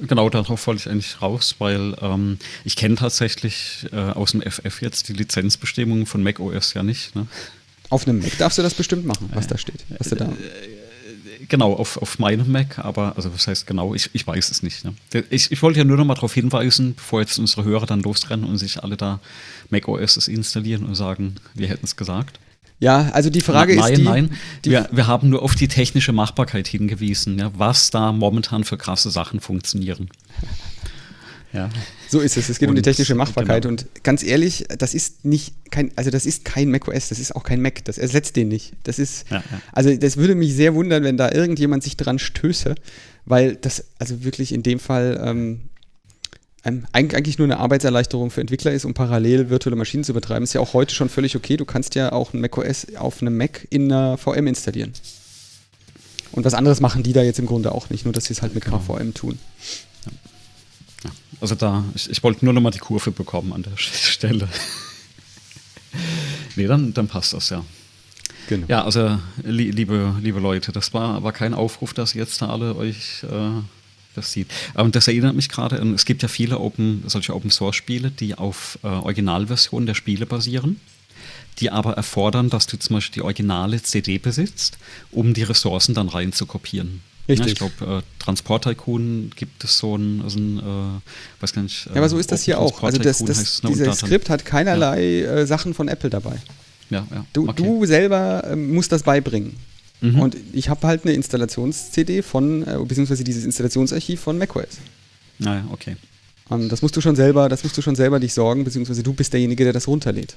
Genau, darauf wollte ich eigentlich raus, weil ähm, ich kenne tatsächlich äh, aus dem FF jetzt die Lizenzbestimmungen von macOS ja nicht. Ne? Auf einem Mac darfst du das bestimmt machen, was da steht. Was du da äh, genau, auf, auf meinem Mac, aber, also was heißt genau, ich, ich weiß es nicht. Ne? Ich, ich wollte ja nur noch mal darauf hinweisen, bevor jetzt unsere Hörer dann losrennen und sich alle da Mac OS installieren und sagen, wir hätten es gesagt. Ja, also die Frage nein, ist die, Nein, die wir, wir haben nur auf die technische Machbarkeit hingewiesen, ja, was da momentan für krasse Sachen funktionieren. Ja. So ist es. Es geht und, um die technische Machbarkeit. Genau. Und ganz ehrlich, das ist nicht kein, also das ist kein macOS, das ist auch kein Mac. Das ersetzt den nicht. Das ist, ja, ja. also das würde mich sehr wundern, wenn da irgendjemand sich dran stöße, weil das also wirklich in dem Fall ähm, eigentlich nur eine Arbeitserleichterung für Entwickler ist, um parallel virtuelle Maschinen zu betreiben. Ist ja auch heute schon völlig okay. Du kannst ja auch ein macOS auf einem Mac in einer VM installieren. Und was anderes machen die da jetzt im Grunde auch nicht, nur dass sie es halt mit genau. KVM tun. Also da, ich, ich wollte nur noch mal die Kurve bekommen an der (laughs) Stelle. nee, dann, dann passt das ja. Genau. Ja, also li liebe, liebe Leute, das war, war kein Aufruf, dass ihr jetzt da alle euch äh, das sieht. Und das erinnert mich gerade, es gibt ja viele Open, solche Open-Source-Spiele, die auf äh, Originalversionen der Spiele basieren, die aber erfordern, dass du zum Beispiel die originale CD besitzt, um die Ressourcen dann rein zu kopieren. Richtig. Ja, ich glaube, äh, Transport Tycoon gibt es so ein, also ein äh, weiß gar nicht. Äh, ja, aber so ist das hier auch. Also das, das, dieses Skript hat keinerlei ja. äh, Sachen von Apple dabei. Ja, ja. Du, okay. du selber ähm, musst das beibringen. Mhm. Und ich habe halt eine Installations-CD von, äh, beziehungsweise dieses Installationsarchiv von macOS. Naja, ah, okay. Und das musst du schon selber, das musst du schon selber dich sorgen, beziehungsweise du bist derjenige, der das runterlädt.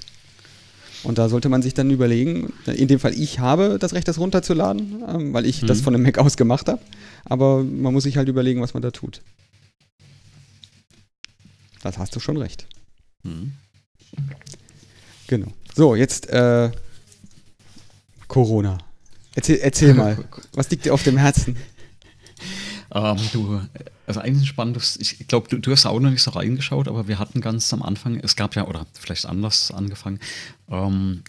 Und da sollte man sich dann überlegen, in dem Fall, ich habe das Recht, das runterzuladen, ähm, weil ich mhm. das von einem Mac aus gemacht habe. Aber man muss sich halt überlegen, was man da tut. Das hast du schon recht. Mhm. Genau. So, jetzt äh, Corona. Erzähl, erzähl (laughs) mal, was liegt dir auf dem Herzen? Ähm, du, also eigentlich ein spannendes, ich glaube, du, du, hast auch noch nicht so reingeschaut, aber wir hatten ganz am Anfang, es gab ja, oder vielleicht anders angefangen, ähm,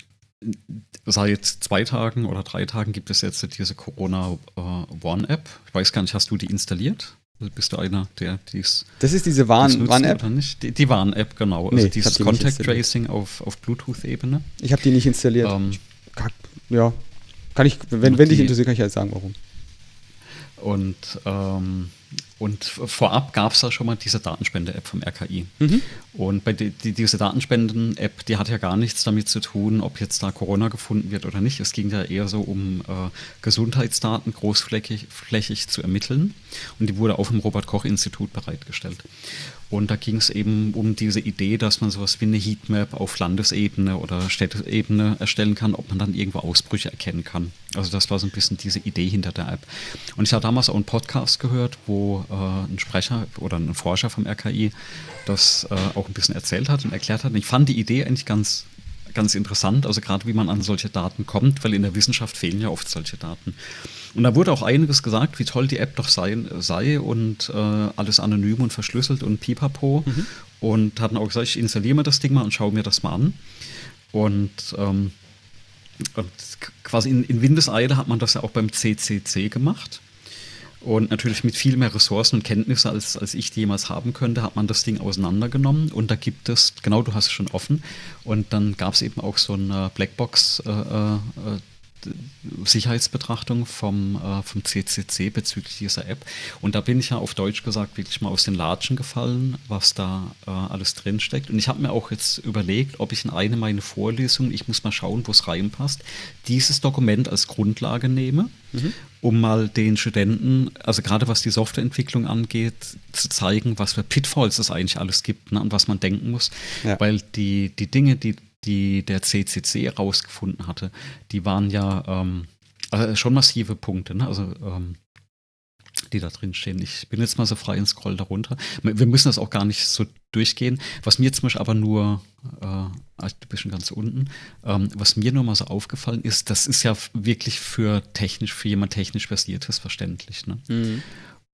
seit zwei Tagen oder drei Tagen gibt es jetzt diese Corona äh, One-App. Ich weiß gar nicht, hast du die installiert? Bist du einer, der dies. Das ist diese Warn-App? Warn die, die Warn-App, genau. Also nee, dieses Contact Tracing auf, auf Bluetooth-Ebene. Ich habe die nicht installiert. Ähm, ja, kann ich, wenn, wenn dich interessiert, kann ich halt sagen, warum. Und, ähm, und vorab gab es da schon mal diese Datenspende-App vom RKI. Mhm. Und bei die, die, diese Datenspenden-App, die hat ja gar nichts damit zu tun, ob jetzt da Corona gefunden wird oder nicht. Es ging ja eher so um äh, Gesundheitsdaten großflächig flächig zu ermitteln. Und die wurde auch im Robert-Koch-Institut bereitgestellt. Und da ging es eben um diese Idee, dass man sowas wie eine Heatmap auf Landesebene oder Städteebene erstellen kann, ob man dann irgendwo Ausbrüche erkennen kann. Also das war so ein bisschen diese Idee hinter der App. Und ich habe damals auch einen Podcast gehört, wo äh, ein Sprecher oder ein Forscher vom RKI das äh, auch ein bisschen erzählt hat und erklärt hat. Und ich fand die Idee eigentlich ganz ganz interessant, also gerade wie man an solche Daten kommt, weil in der Wissenschaft fehlen ja oft solche Daten. Und da wurde auch einiges gesagt, wie toll die App doch sei, sei und äh, alles anonym und verschlüsselt und pipapo. Mhm. Und hatten auch gesagt, ich installiere mir das Ding mal und schaue mir das mal an. Und, ähm, und quasi in, in Windeseile hat man das ja auch beim CCC gemacht. Und natürlich mit viel mehr Ressourcen und Kenntnisse, als, als ich die jemals haben könnte, hat man das Ding auseinandergenommen. Und da gibt es, genau, du hast es schon offen. Und dann gab es eben auch so eine Blackbox äh, äh, Sicherheitsbetrachtung vom, äh, vom CCC bezüglich dieser App. Und da bin ich ja auf Deutsch gesagt wirklich mal aus den Latschen gefallen, was da äh, alles drinsteckt. Und ich habe mir auch jetzt überlegt, ob ich in eine meiner Vorlesungen, ich muss mal schauen, wo es reinpasst, dieses Dokument als Grundlage nehme, mhm. Um mal den Studenten, also gerade was die Softwareentwicklung angeht, zu zeigen, was für Pitfalls es eigentlich alles gibt ne, und was man denken muss. Ja. Weil die, die Dinge, die die der CCC herausgefunden hatte, die waren ja ähm, also schon massive Punkte, ne? also ähm, die da drin stehen. Ich bin jetzt mal so frei und scroll darunter. Wir müssen das auch gar nicht so durchgehen. Was mir zum Beispiel aber nur, äh, ah, du bist schon ganz unten, ähm, was mir nur mal so aufgefallen ist, das ist ja wirklich für technisch, für jemand technisch versiertes verständlich. Ne? Mhm.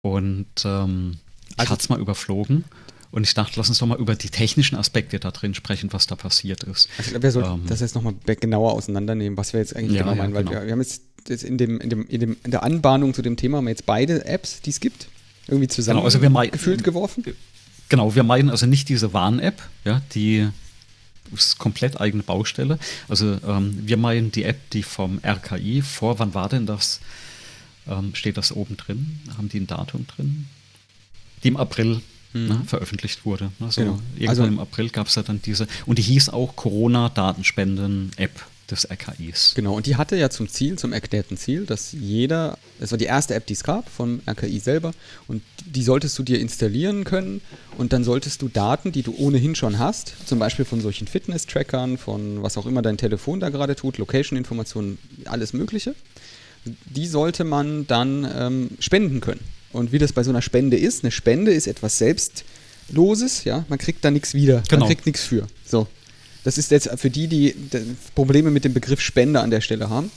Und ähm, ich also, hatte es mal überflogen. Und ich dachte, lass uns doch mal über die technischen Aspekte da drin sprechen, was da passiert ist. Also ich glaube, wir sollten ähm, das jetzt nochmal genauer auseinandernehmen, was wir jetzt eigentlich ja, genau meinen, ja, weil genau. wir, wir, haben jetzt in, dem, in, dem, in, dem, in der Anbahnung zu dem Thema haben wir jetzt beide Apps, die es gibt, irgendwie zusammen genau, also wir gefühlt geworfen. Genau, wir meinen also nicht diese Warn-App, ja, die ist komplett eigene Baustelle. Also ähm, wir meinen die App, die vom RKI vor, wann war denn das? Ähm, steht das oben drin? Haben die ein Datum drin? Die im April mhm. ne, veröffentlicht wurde. Ne? So genau. Irgendwann also, im April gab es ja dann diese, und die hieß auch Corona-Datenspenden-App des RKIs. Genau, und die hatte ja zum Ziel, zum erklärten Ziel, dass jeder, das war die erste App, die es gab vom RKI selber, und die solltest du dir installieren können und dann solltest du Daten, die du ohnehin schon hast, zum Beispiel von solchen Fitness-Trackern, von was auch immer dein Telefon da gerade tut, Location-Informationen, alles Mögliche, die sollte man dann ähm, spenden können. Und wie das bei so einer Spende ist, eine Spende ist etwas Selbstloses, ja, man kriegt da nichts wieder, genau. man kriegt nichts für. So. Das ist jetzt für die, die Probleme mit dem Begriff Spende an der Stelle haben,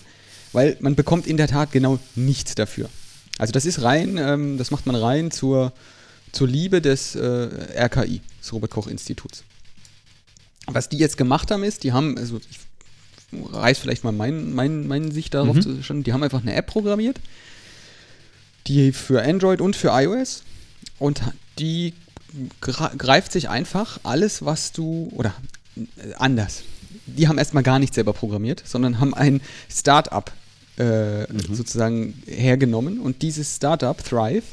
weil man bekommt in der Tat genau nichts dafür. Also das ist rein, ähm, das macht man rein zur, zur Liebe des äh, RKI, des Robert-Koch-Instituts. Was die jetzt gemacht haben, ist, die haben, also ich reiß vielleicht mal mein, mein, meine Sicht darauf mhm. schon, die haben einfach eine App programmiert, die für Android und für iOS und die greift sich einfach alles, was du, oder anders. Die haben erstmal gar nicht selber programmiert, sondern haben ein Startup äh, mhm. sozusagen hergenommen und dieses Startup, Thrive,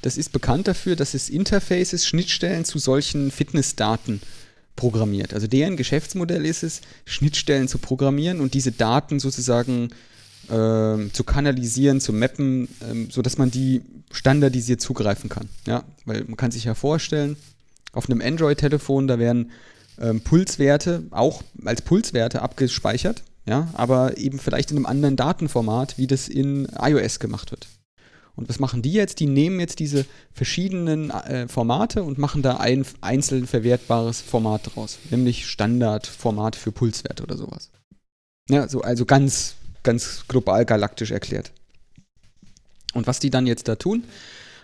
das ist bekannt dafür, dass es Interfaces, Schnittstellen zu solchen Fitnessdaten programmiert. Also deren Geschäftsmodell ist es, Schnittstellen zu programmieren und diese Daten sozusagen äh, zu kanalisieren, zu mappen, äh, sodass man die standardisiert zugreifen kann. Ja? Weil man kann sich ja vorstellen, auf einem Android-Telefon, da werden ähm, Pulswerte auch als Pulswerte abgespeichert, ja, aber eben vielleicht in einem anderen Datenformat, wie das in iOS gemacht wird. Und was machen die jetzt? Die nehmen jetzt diese verschiedenen äh, Formate und machen da ein einzeln verwertbares Format draus, nämlich Standardformat für Pulswerte oder sowas. Ja, so, also ganz, ganz global galaktisch erklärt. Und was die dann jetzt da tun,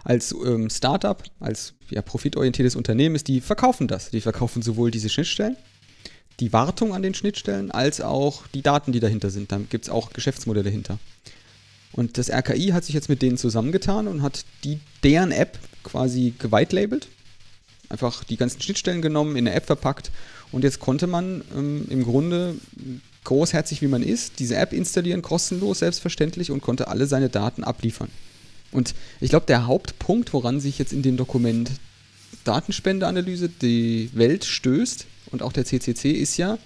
als ähm, Startup, als ja, profitorientiertes Unternehmen, ist, die verkaufen das. Die verkaufen sowohl diese Schnittstellen, die Wartung an den Schnittstellen, als auch die Daten, die dahinter sind. Da gibt es auch Geschäftsmodelle hinter. Und das RKI hat sich jetzt mit denen zusammengetan und hat die, deren App quasi geweitlabelt. Einfach die ganzen Schnittstellen genommen, in eine App verpackt. Und jetzt konnte man ähm, im Grunde großherzig wie man ist, diese App installieren, kostenlos, selbstverständlich, und konnte alle seine Daten abliefern. Und ich glaube, der Hauptpunkt, woran sich jetzt in dem Dokument Datenspendeanalyse die Welt stößt und auch der CCC ist ja,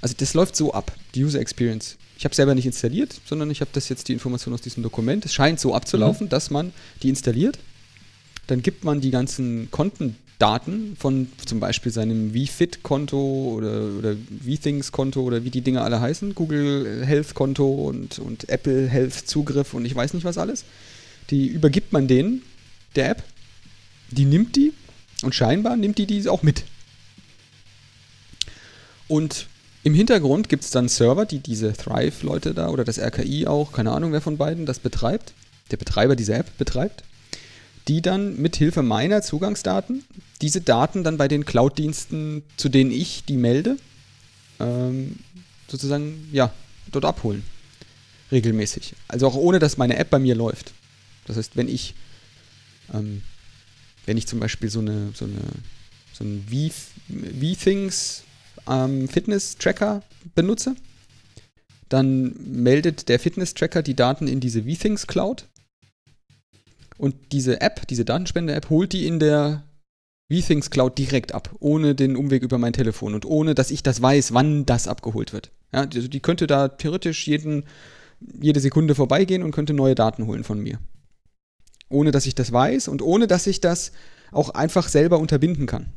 also das läuft so ab, die User Experience. Ich habe selber nicht installiert, sondern ich habe das jetzt die Information aus diesem Dokument. Es scheint so abzulaufen, mhm. dass man die installiert. Dann gibt man die ganzen Kontendaten von zum Beispiel seinem VFit-Konto oder, oder VThings-Konto oder wie die Dinge alle heißen, Google Health-Konto und, und Apple Health-Zugriff und ich weiß nicht was alles. Die übergibt man denen, der App. Die nimmt die und scheinbar nimmt die die auch mit. Und im Hintergrund gibt es dann Server, die diese Thrive-Leute da oder das RKI auch, keine Ahnung wer von beiden, das betreibt, der Betreiber dieser App betreibt, die dann mit Hilfe meiner Zugangsdaten diese Daten dann bei den Cloud-Diensten, zu denen ich die melde, ähm, sozusagen, ja, dort abholen. Regelmäßig. Also auch ohne, dass meine App bei mir läuft. Das heißt, wenn ich, ähm, wenn ich zum Beispiel so eine, so eine, so ein V-Things ähm, Fitness-Tracker benutze, dann meldet der Fitness-Tracker die Daten in diese VThings Cloud. Und diese App, diese Datenspende-App, holt die in der VThings Cloud direkt ab, ohne den Umweg über mein Telefon und ohne, dass ich das weiß, wann das abgeholt wird. Ja, also die könnte da theoretisch jeden, jede Sekunde vorbeigehen und könnte neue Daten holen von mir. Ohne dass ich das weiß und ohne dass ich das auch einfach selber unterbinden kann.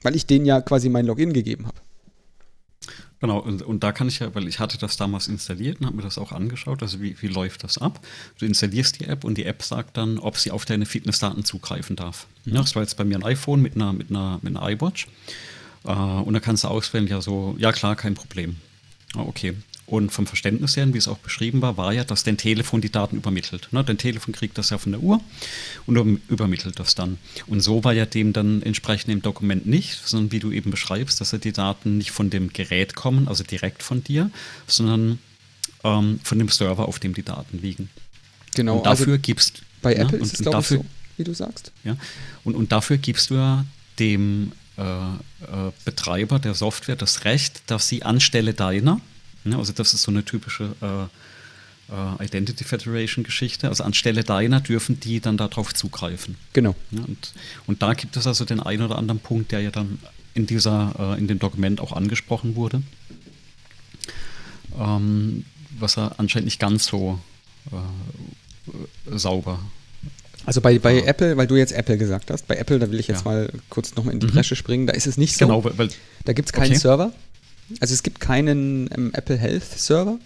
Weil ich denen ja quasi mein Login gegeben habe. Genau, und, und, da kann ich ja, weil ich hatte das damals installiert und habe mir das auch angeschaut, also wie, wie läuft das ab? Du installierst die App und die App sagt dann, ob sie auf deine Fitnessdaten zugreifen darf. Ja, das war jetzt bei mir ein iPhone mit einer, mit einer, mit einer iWatch. Äh, und da kannst du auswählen, ja so, ja klar, kein Problem. Ah, okay. Und vom Verständnis her, wie es auch beschrieben war, war ja, dass dein Telefon die Daten übermittelt. Ne? Dein Telefon kriegt das ja von der Uhr und übermittelt das dann. Und so war ja dem dann entsprechend im Dokument nicht, sondern wie du eben beschreibst, dass ja die Daten nicht von dem Gerät kommen, also direkt von dir, sondern ähm, von dem Server, auf dem die Daten liegen. Genau. Und dafür also gibst bei ja, Apple ist es glaube ich so, wie du sagst. Ja. Und, und dafür gibst du ja dem äh, äh, Betreiber der Software das Recht, dass sie anstelle deiner Ne? Also das ist so eine typische äh, äh, Identity Federation Geschichte. Also anstelle deiner dürfen die dann darauf zugreifen. Genau. Ja, und, und da gibt es also den einen oder anderen Punkt, der ja dann in dieser, äh, in dem Dokument auch angesprochen wurde. Ähm, was er anscheinend nicht ganz so äh, sauber also bei, bei ja. Apple, weil du jetzt Apple gesagt hast, bei Apple, da will ich jetzt ja. mal kurz nochmal in die mhm. Bresche springen, da ist es nicht so. Genau, weil, da gibt es keinen okay. Server, also es gibt keinen ähm, Apple Health Server,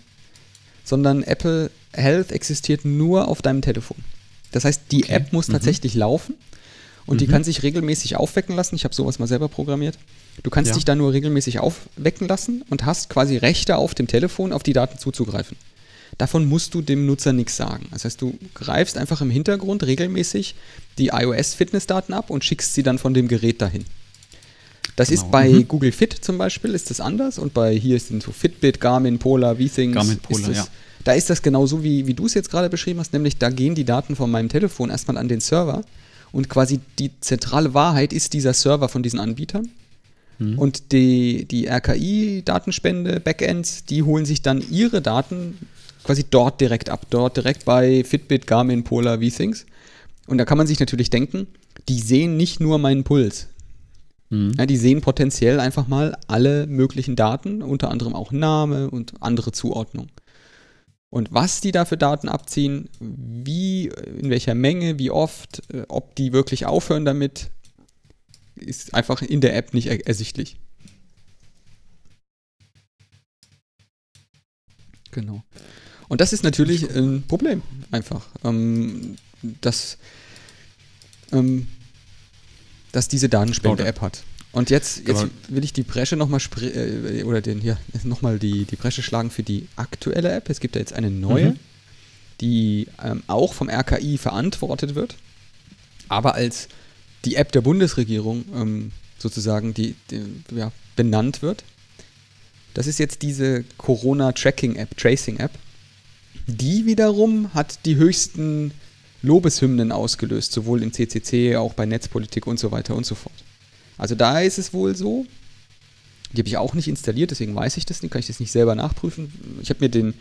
sondern Apple Health existiert nur auf deinem Telefon. Das heißt, die okay. App muss mhm. tatsächlich laufen und mhm. die kann sich regelmäßig aufwecken lassen. Ich habe sowas mal selber programmiert. Du kannst ja. dich da nur regelmäßig aufwecken lassen und hast quasi Rechte auf dem Telefon, auf die Daten zuzugreifen. Davon musst du dem Nutzer nichts sagen. Das heißt, du greifst einfach im Hintergrund regelmäßig die iOS-Fitnessdaten ab und schickst sie dann von dem Gerät dahin. Das genau. ist bei mhm. Google Fit zum Beispiel, ist das anders und bei hier sind so Fitbit, Garmin, Polar, V-Things, Garmin, Polar, das, ja. Da ist das genauso, wie, wie du es jetzt gerade beschrieben hast, nämlich da gehen die Daten von meinem Telefon erstmal an den Server und quasi die zentrale Wahrheit ist dieser Server von diesen Anbietern. Mhm. Und die, die RKI-Datenspende, Backends, die holen sich dann ihre Daten quasi dort direkt ab, dort direkt bei Fitbit, Garmin, Polar, V-Things. Und da kann man sich natürlich denken, die sehen nicht nur meinen Puls. Mhm. Ja, die sehen potenziell einfach mal alle möglichen Daten, unter anderem auch Name und andere Zuordnung. Und was die da für Daten abziehen, wie, in welcher Menge, wie oft, äh, ob die wirklich aufhören damit, ist einfach in der App nicht er ersichtlich. Genau. Und das ist natürlich ein Problem, einfach. Ähm, dass, ähm, dass diese Datenspende-App hat. Und jetzt, jetzt will ich die Bresche nochmal äh, oder den hier (laughs) nochmal die, die Bresche schlagen für die aktuelle App. Es gibt ja jetzt eine neue, mhm. die ähm, auch vom RKI verantwortet wird, aber als die App der Bundesregierung ähm, sozusagen die, die, ja, benannt wird. Das ist jetzt diese Corona-Tracking-App, Tracing-App. Die wiederum hat die höchsten Lobeshymnen ausgelöst, sowohl im CCC, auch bei Netzpolitik und so weiter und so fort. Also da ist es wohl so. Die habe ich auch nicht installiert, deswegen weiß ich das nicht, kann ich das nicht selber nachprüfen. Ich habe mir den,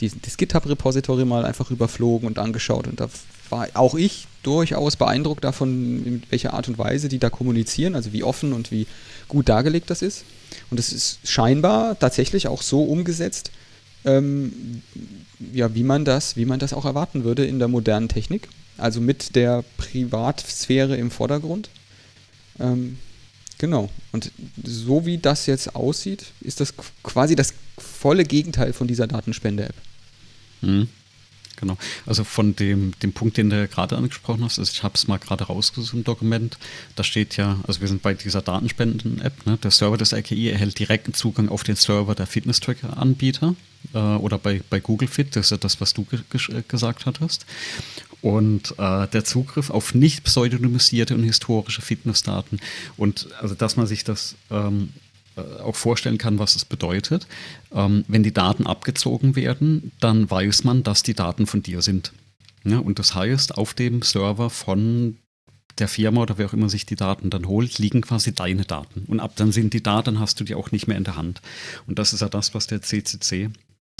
die, das GitHub-Repository mal einfach überflogen und angeschaut und da war auch ich durchaus beeindruckt davon, in welcher Art und Weise die da kommunizieren, also wie offen und wie gut dargelegt das ist. Und es ist scheinbar tatsächlich auch so umgesetzt, ähm, ja, wie man das, wie man das auch erwarten würde in der modernen Technik. Also mit der Privatsphäre im Vordergrund. Ähm, genau. Und so wie das jetzt aussieht, ist das quasi das volle Gegenteil von dieser Datenspende-App. Mhm. Genau. Also von dem, dem Punkt, den du gerade angesprochen hast, also ich habe es mal gerade rausgesucht im Dokument, da steht ja, also wir sind bei dieser Datenspenden-App, ne? der Server des RKI erhält direkten Zugang auf den Server der Fitness-Tracker-Anbieter äh, oder bei, bei Google Fit, das ist ja das, was du ge gesagt hattest. Und äh, der Zugriff auf nicht pseudonymisierte und historische Fitnessdaten. Und also, dass man sich das ähm, äh, auch vorstellen kann, was es bedeutet. Ähm, wenn die Daten abgezogen werden, dann weiß man, dass die Daten von dir sind. Ja, und das heißt, auf dem Server von der Firma oder wer auch immer sich die Daten dann holt, liegen quasi deine Daten. Und ab dann sind die Daten, hast du die auch nicht mehr in der Hand. Und das ist ja das, was der CCC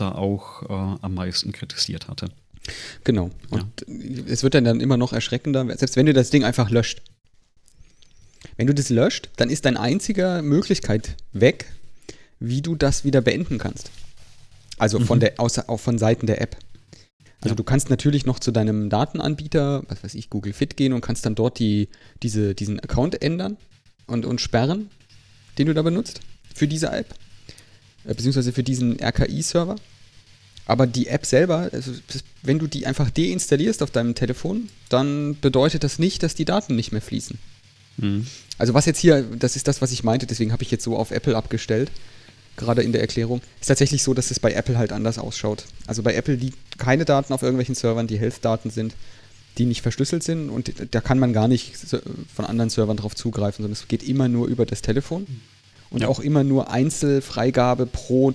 da auch äh, am meisten kritisiert hatte. Genau. Und ja. es wird dann, dann immer noch erschreckender, selbst wenn du das Ding einfach löscht. Wenn du das löscht, dann ist deine einzige Möglichkeit weg, wie du das wieder beenden kannst. Also von mhm. der, außer, auch von Seiten der App. Also ja. du kannst natürlich noch zu deinem Datenanbieter, was weiß ich, Google Fit gehen und kannst dann dort die, diese, diesen Account ändern und, und sperren, den du da benutzt für diese App, äh, beziehungsweise für diesen RKI-Server. Aber die App selber, also wenn du die einfach deinstallierst auf deinem Telefon, dann bedeutet das nicht, dass die Daten nicht mehr fließen. Mhm. Also was jetzt hier, das ist das, was ich meinte, deswegen habe ich jetzt so auf Apple abgestellt, gerade in der Erklärung. Ist tatsächlich so, dass es bei Apple halt anders ausschaut. Also bei Apple liegen keine Daten auf irgendwelchen Servern, die Health-Daten sind, die nicht verschlüsselt sind und da kann man gar nicht von anderen Servern drauf zugreifen, sondern es geht immer nur über das Telefon und ja. auch immer nur Einzelfreigabe pro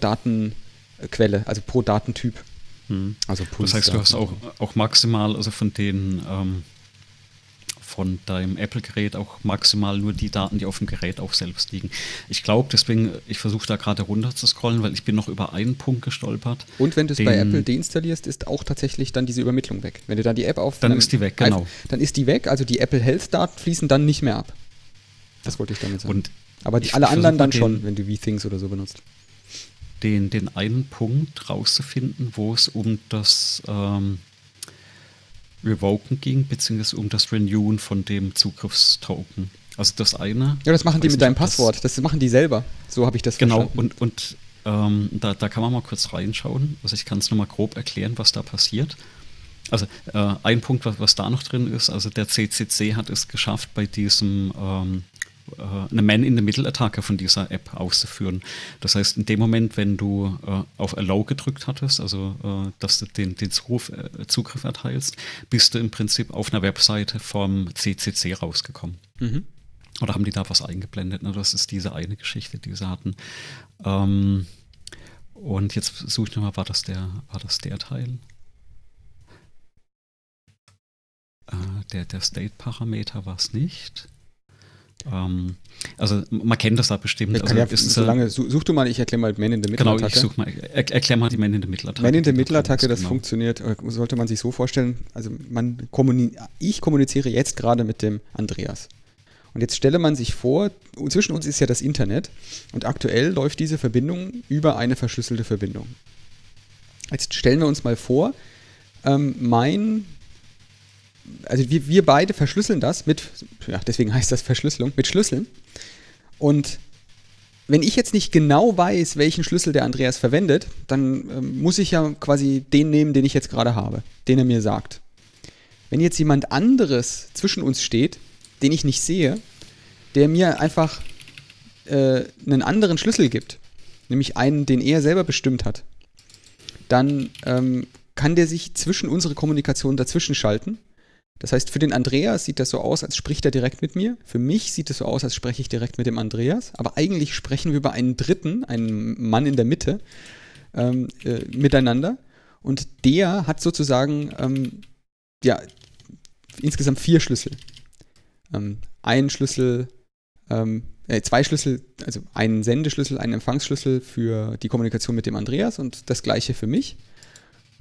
Datenquelle, also pro Datentyp. Mhm. Also das heißt, du hast auch, auch maximal, also von den ähm von deinem Apple-Gerät auch maximal nur die Daten, die auf dem Gerät auch selbst liegen. Ich glaube, deswegen, ich versuche da gerade runter zu scrollen, weil ich bin noch über einen Punkt gestolpert. Und wenn du es bei Apple deinstallierst, ist auch tatsächlich dann diese Übermittlung weg. Wenn du da die App auf... Dann ist die weg, genau. Dann ist die weg, also die Apple Health-Daten fließen dann nicht mehr ab. Das wollte ich damit sagen. Und Aber die, alle anderen dann schon, wenn du V-Things oder so benutzt. Den, den einen Punkt rauszufinden, wo es um das... Ähm, Revoken ging, beziehungsweise um das Renewen von dem Zugriffstoken. Also das eine. Ja, das machen die mit deinem Passwort. Das machen die selber. So habe ich das genau, verstanden. Genau, und, und ähm, da, da kann man mal kurz reinschauen. Also ich kann es nochmal grob erklären, was da passiert. Also äh, ein Punkt, was, was da noch drin ist, also der CCC hat es geschafft, bei diesem ähm, äh, eine Man-in-the-Middle-Attacke von dieser App auszuführen. Das heißt, in dem Moment, wenn du äh, auf Allow gedrückt hattest, also äh, dass du den, den Zugriff, äh, Zugriff, erteilst, bist du im Prinzip auf einer Webseite vom CCC rausgekommen. Mhm. Oder haben die da was eingeblendet? Ne? Das ist diese eine Geschichte, die sie hatten. Ähm, Und jetzt suche ich nochmal, war das der, war das der Teil? Äh, der der State-Parameter war es nicht. Ähm, also man kennt das da bestimmt. Also, ja, ist solange, such du mal, ich erkläre mal Man in the Middle-Attacke. Genau, ich suche mal, er, erklär mal die Man in the Middle-Attacke. Man in the Middle-Attacke, das genau. funktioniert, äh, sollte man sich so vorstellen, also man kommuni ich kommuniziere jetzt gerade mit dem Andreas. Und jetzt stelle man sich vor, zwischen uns ist ja das Internet und aktuell läuft diese Verbindung über eine verschlüsselte Verbindung. Jetzt stellen wir uns mal vor, ähm, mein also wir, wir beide verschlüsseln das mit, ja, deswegen heißt das Verschlüsselung, mit Schlüsseln. Und wenn ich jetzt nicht genau weiß, welchen Schlüssel der Andreas verwendet, dann ähm, muss ich ja quasi den nehmen, den ich jetzt gerade habe, den er mir sagt. Wenn jetzt jemand anderes zwischen uns steht, den ich nicht sehe, der mir einfach äh, einen anderen Schlüssel gibt, nämlich einen, den er selber bestimmt hat, dann ähm, kann der sich zwischen unsere Kommunikation dazwischen schalten das heißt, für den Andreas sieht das so aus, als spricht er direkt mit mir. Für mich sieht es so aus, als spreche ich direkt mit dem Andreas. Aber eigentlich sprechen wir über einen Dritten, einen Mann in der Mitte, ähm, äh, miteinander. Und der hat sozusagen ähm, ja, insgesamt vier Schlüssel. Ähm, ein Schlüssel, ähm, äh, zwei Schlüssel, also einen Sendeschlüssel, einen Empfangsschlüssel für die Kommunikation mit dem Andreas und das gleiche für mich.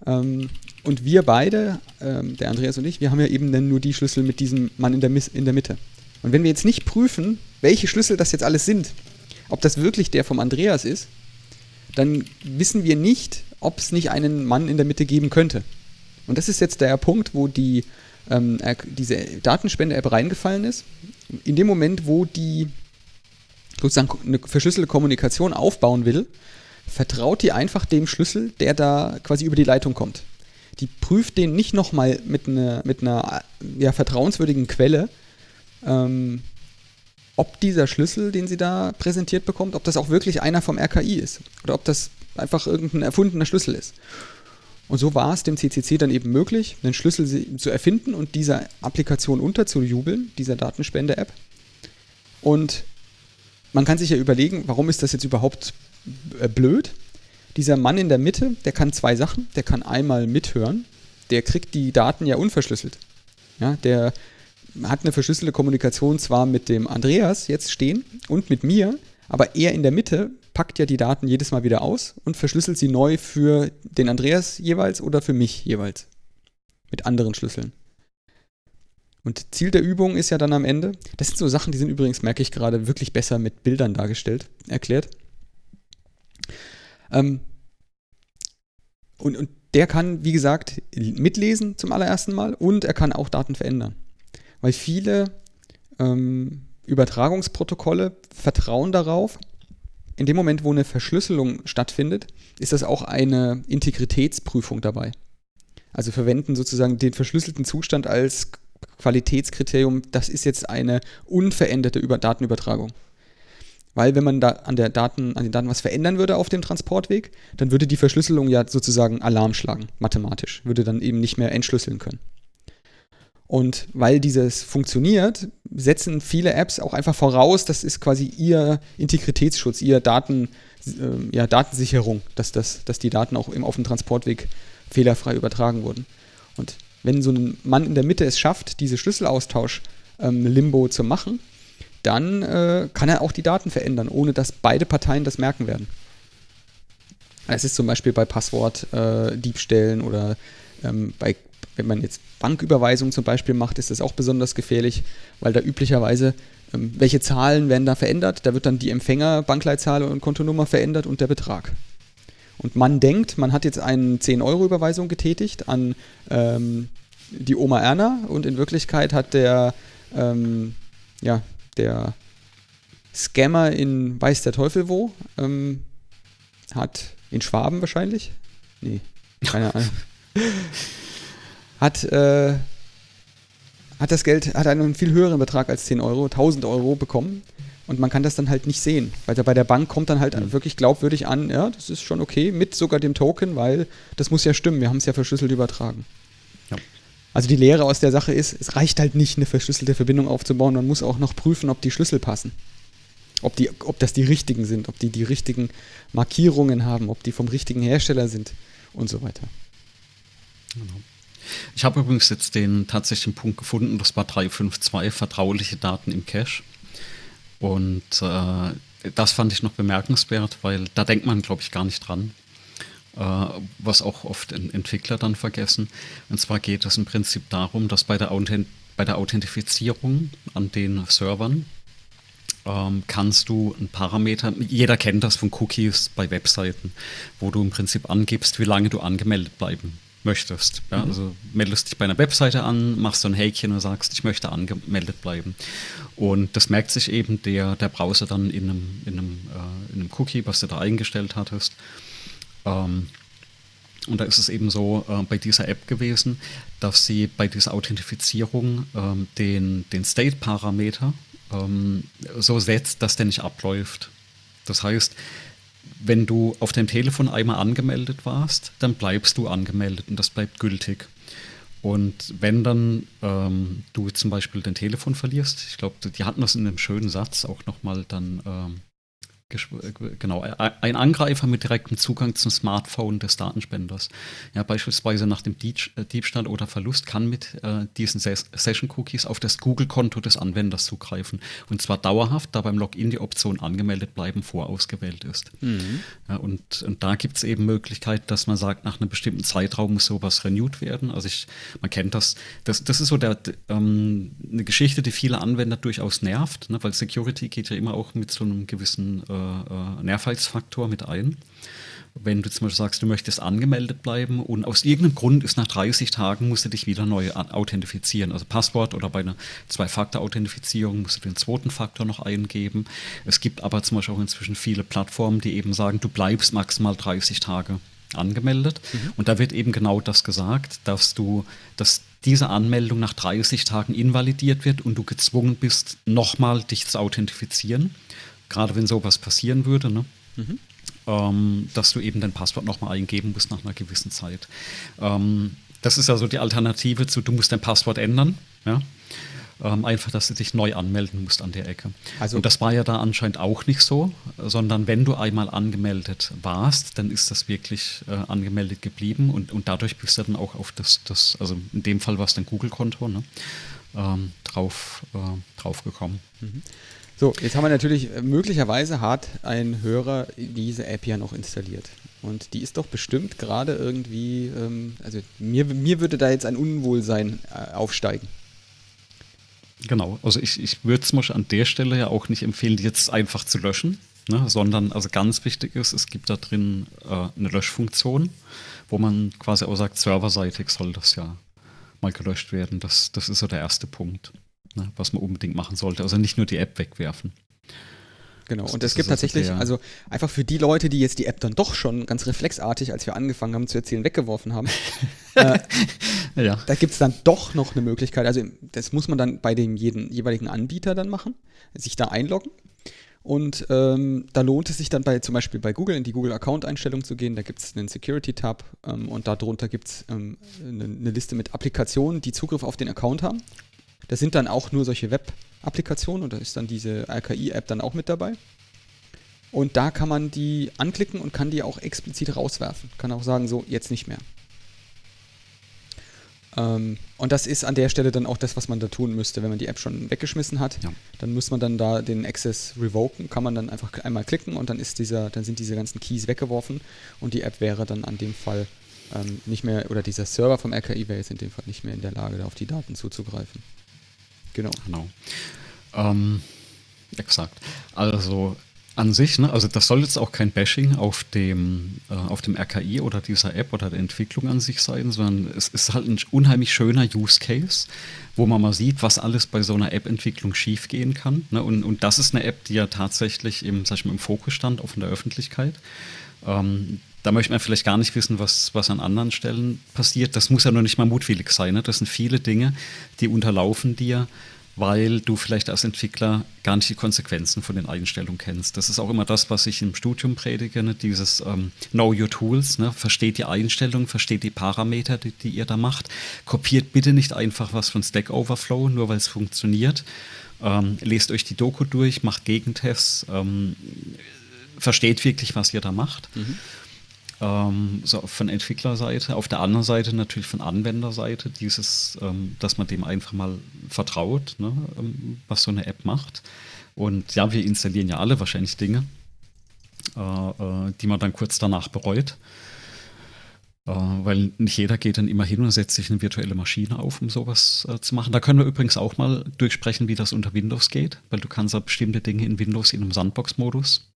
Ähm, und wir beide, ähm, der Andreas und ich, wir haben ja eben dann nur die Schlüssel mit diesem Mann in der, in der Mitte. Und wenn wir jetzt nicht prüfen, welche Schlüssel das jetzt alles sind, ob das wirklich der vom Andreas ist, dann wissen wir nicht, ob es nicht einen Mann in der Mitte geben könnte. Und das ist jetzt der Punkt, wo die, ähm, diese Datenspende-App reingefallen ist. In dem Moment, wo die sozusagen eine verschlüsselte Kommunikation aufbauen will, vertraut die einfach dem Schlüssel, der da quasi über die Leitung kommt. Die prüft den nicht nochmal mit, ne, mit einer ja, vertrauenswürdigen Quelle, ähm, ob dieser Schlüssel, den sie da präsentiert bekommt, ob das auch wirklich einer vom RKI ist oder ob das einfach irgendein erfundener Schlüssel ist. Und so war es dem CCC dann eben möglich, einen Schlüssel zu erfinden und dieser Applikation unterzujubeln, dieser Datenspende-App. Und man kann sich ja überlegen, warum ist das jetzt überhaupt blöd. Dieser Mann in der Mitte, der kann zwei Sachen. Der kann einmal mithören. Der kriegt die Daten ja unverschlüsselt. Ja, der hat eine verschlüsselte Kommunikation zwar mit dem Andreas jetzt stehen und mit mir, aber er in der Mitte packt ja die Daten jedes Mal wieder aus und verschlüsselt sie neu für den Andreas jeweils oder für mich jeweils. Mit anderen Schlüsseln. Und Ziel der Übung ist ja dann am Ende, das sind so Sachen, die sind übrigens, merke ich gerade, wirklich besser mit Bildern dargestellt, erklärt. Ähm, und, und der kann, wie gesagt, mitlesen zum allerersten Mal und er kann auch Daten verändern. Weil viele ähm, Übertragungsprotokolle vertrauen darauf, in dem Moment, wo eine Verschlüsselung stattfindet, ist das auch eine Integritätsprüfung dabei. Also verwenden sozusagen den verschlüsselten Zustand als Qualitätskriterium, das ist jetzt eine unveränderte Über Datenübertragung. Weil wenn man da an, der Daten, an den Daten was verändern würde auf dem Transportweg, dann würde die Verschlüsselung ja sozusagen Alarm schlagen, mathematisch, würde dann eben nicht mehr entschlüsseln können. Und weil dieses funktioniert, setzen viele Apps auch einfach voraus, das ist quasi ihr Integritätsschutz, ihr Daten, äh, ja, Datensicherung, dass, das, dass die Daten auch eben auf dem Transportweg fehlerfrei übertragen wurden. Und wenn so ein Mann in der Mitte es schafft, diese Schlüsselaustausch-Limbo ähm, zu machen, dann äh, kann er auch die Daten verändern, ohne dass beide Parteien das merken werden. Es ist zum Beispiel bei Passwortdiebstählen äh, oder ähm, bei, wenn man jetzt Banküberweisungen zum Beispiel macht, ist das auch besonders gefährlich, weil da üblicherweise ähm, welche Zahlen werden da verändert? Da wird dann die Empfänger, Bankleitzahl und Kontonummer verändert und der Betrag. Und man denkt, man hat jetzt eine 10-Euro-Überweisung getätigt an ähm, die Oma Erna und in Wirklichkeit hat der, ähm, ja, der Scammer in Weiß der Teufel wo, ähm, hat in Schwaben wahrscheinlich, nee, keine Ahnung, (laughs) hat, äh, hat das Geld, hat einen viel höheren Betrag als 10 Euro, 1000 Euro bekommen und man kann das dann halt nicht sehen, weil bei der Bank kommt dann halt mhm. wirklich glaubwürdig an, ja, das ist schon okay, mit sogar dem Token, weil das muss ja stimmen, wir haben es ja verschlüsselt übertragen. Also die Lehre aus der Sache ist, es reicht halt nicht, eine verschlüsselte Verbindung aufzubauen, man muss auch noch prüfen, ob die Schlüssel passen. ob, die, ob das die richtigen sind, ob die die richtigen Markierungen haben, ob die vom richtigen Hersteller sind und so weiter. Genau. Ich habe übrigens jetzt den tatsächlichen Punkt gefunden, das war 352, vertrauliche Daten im Cache. Und äh, das fand ich noch bemerkenswert, weil da denkt man, glaube ich, gar nicht dran. Äh, was auch oft Entwickler dann vergessen. Und zwar geht es im Prinzip darum, dass bei der, Authent bei der Authentifizierung an den Servern ähm, kannst du ein Parameter, jeder kennt das von Cookies bei Webseiten, wo du im Prinzip angibst, wie lange du angemeldet bleiben möchtest. Ja? Mhm. Also meldest dich bei einer Webseite an, machst so ein Häkchen und sagst, ich möchte angemeldet bleiben. Und das merkt sich eben der, der Browser dann in einem, in, einem, äh, in einem Cookie, was du da eingestellt hattest. Ähm, und da ist es eben so äh, bei dieser App gewesen, dass sie bei dieser Authentifizierung ähm, den, den State-Parameter ähm, so setzt, dass der nicht abläuft. Das heißt, wenn du auf deinem Telefon einmal angemeldet warst, dann bleibst du angemeldet und das bleibt gültig. Und wenn dann ähm, du zum Beispiel dein Telefon verlierst, ich glaube, die hatten das in einem schönen Satz auch nochmal dann ähm, genau, ein Angreifer mit direktem Zugang zum Smartphone des Datenspenders. Ja, beispielsweise nach dem äh, Diebstahl oder Verlust kann mit äh, diesen Session-Cookies auf das Google-Konto des Anwenders zugreifen. Und zwar dauerhaft, da beim Login die Option angemeldet bleiben vorausgewählt ist. Mhm. Ja, und, und da gibt es eben Möglichkeit, dass man sagt, nach einem bestimmten Zeitraum muss sowas renewed werden. Also ich, man kennt das. Das, das ist so der, ähm, eine Geschichte, die viele Anwender durchaus nervt, ne? weil Security geht ja immer auch mit so einem gewissen äh, äh, Nervheitsfaktor mit ein. Wenn du zum Beispiel sagst, du möchtest angemeldet bleiben und aus irgendeinem Grund ist nach 30 Tagen, musst du dich wieder neu authentifizieren. Also Passwort oder bei einer Zwei-Faktor-Authentifizierung musst du den zweiten Faktor noch eingeben. Es gibt aber zum Beispiel auch inzwischen viele Plattformen, die eben sagen, du bleibst maximal 30 Tage angemeldet. Mhm. Und da wird eben genau das gesagt, dass du, dass diese Anmeldung nach 30 Tagen invalidiert wird und du gezwungen bist, nochmal dich zu authentifizieren gerade wenn sowas passieren würde, ne? Mhm. Ähm, dass du eben dein Passwort nochmal eingeben musst nach einer gewissen Zeit. Ähm, das ist also die Alternative zu, du musst dein Passwort ändern. Ja? Ähm, einfach, dass du dich neu anmelden musst an der Ecke. Also und das war ja da anscheinend auch nicht so, sondern wenn du einmal angemeldet warst, dann ist das wirklich äh, angemeldet geblieben und, und dadurch bist du dann auch auf das, das also in dem Fall war es dein Google-Konto, ne? ähm, drauf, äh, drauf gekommen. Mhm. So, jetzt haben wir natürlich äh, möglicherweise hat ein Hörer diese App ja noch installiert. Und die ist doch bestimmt gerade irgendwie, ähm, also mir, mir würde da jetzt ein Unwohlsein äh, aufsteigen. Genau, also ich, ich würde es an der Stelle ja auch nicht empfehlen, die jetzt einfach zu löschen, ne, sondern also ganz wichtig ist, es gibt da drin äh, eine Löschfunktion, wo man quasi auch sagt, serverseitig soll das ja mal gelöscht werden. Das, das ist so der erste Punkt ne, was man unbedingt machen sollte. Also nicht nur die App wegwerfen. Genau, und es gibt tatsächlich, also einfach für die Leute, die jetzt die App dann doch schon ganz reflexartig, als wir angefangen haben zu erzählen, weggeworfen haben, (laughs) äh, ja. da gibt es dann doch noch eine Möglichkeit. Also das muss man dann bei dem jeden, jeweiligen Anbieter dann machen, sich da einloggen. Und ähm, da lohnt es sich dann bei zum Beispiel bei Google in die Google-Account-Einstellung zu gehen. Da gibt es einen Security-Tab ähm, und darunter gibt es ähm, eine, eine Liste mit Applikationen, die Zugriff auf den Account haben. Das sind dann auch nur solche Web-Applikationen und da ist dann diese RKI-App dann auch mit dabei. Und da kann man die anklicken und kann die auch explizit rauswerfen. Kann auch sagen, so, jetzt nicht mehr. Ähm, und das ist an der Stelle dann auch das, was man da tun müsste, wenn man die App schon weggeschmissen hat. Ja. Dann muss man dann da den Access revoken, kann man dann einfach einmal klicken und dann ist dieser, dann sind diese ganzen Keys weggeworfen und die App wäre dann an dem Fall ähm, nicht mehr, oder dieser Server vom RKI wäre jetzt in dem Fall nicht mehr in der Lage, da auf die Daten zuzugreifen. Genau. Genau. Ähm, exakt. Also an sich, ne, also das soll jetzt auch kein Bashing auf dem, äh, auf dem RKI oder dieser App oder der Entwicklung an sich sein, sondern es ist halt ein unheimlich schöner Use Case, wo man mal sieht, was alles bei so einer App-Entwicklung schiefgehen kann. Ne? Und, und das ist eine App, die ja tatsächlich im, sag ich mal, im Fokus stand, auch in der Öffentlichkeit. Ähm, da möchte man vielleicht gar nicht wissen, was, was an anderen Stellen passiert. Das muss ja noch nicht mal mutwillig sein. Ne? Das sind viele Dinge, die unterlaufen dir, weil du vielleicht als Entwickler gar nicht die Konsequenzen von den Einstellungen kennst. Das ist auch immer das, was ich im Studium predige, ne? dieses ähm, Know Your Tools, ne? versteht die Einstellungen, versteht die Parameter, die, die, ihr da macht. Kopiert bitte nicht einfach was von Stack Overflow, nur weil es funktioniert. Ähm, lest euch die Doku durch, macht Gegentests, ähm, versteht wirklich, was ihr da macht. Mhm ähm, so von Entwicklerseite, auf der anderen Seite natürlich von Anwenderseite dieses, ähm, dass man dem einfach mal vertraut, ne, ähm, was so eine App macht. Und ja, wir installieren ja alle wahrscheinlich Dinge, äh, äh, die man dann kurz danach bereut. Äh, weil nicht jeder geht dann immer hin und setzt sich eine virtuelle Maschine auf, um sowas äh, zu machen. Da können wir übrigens auch mal durchsprechen, wie das unter Windows geht, weil du kannst ja bestimmte Dinge in Windows in einem Sandbox-Modus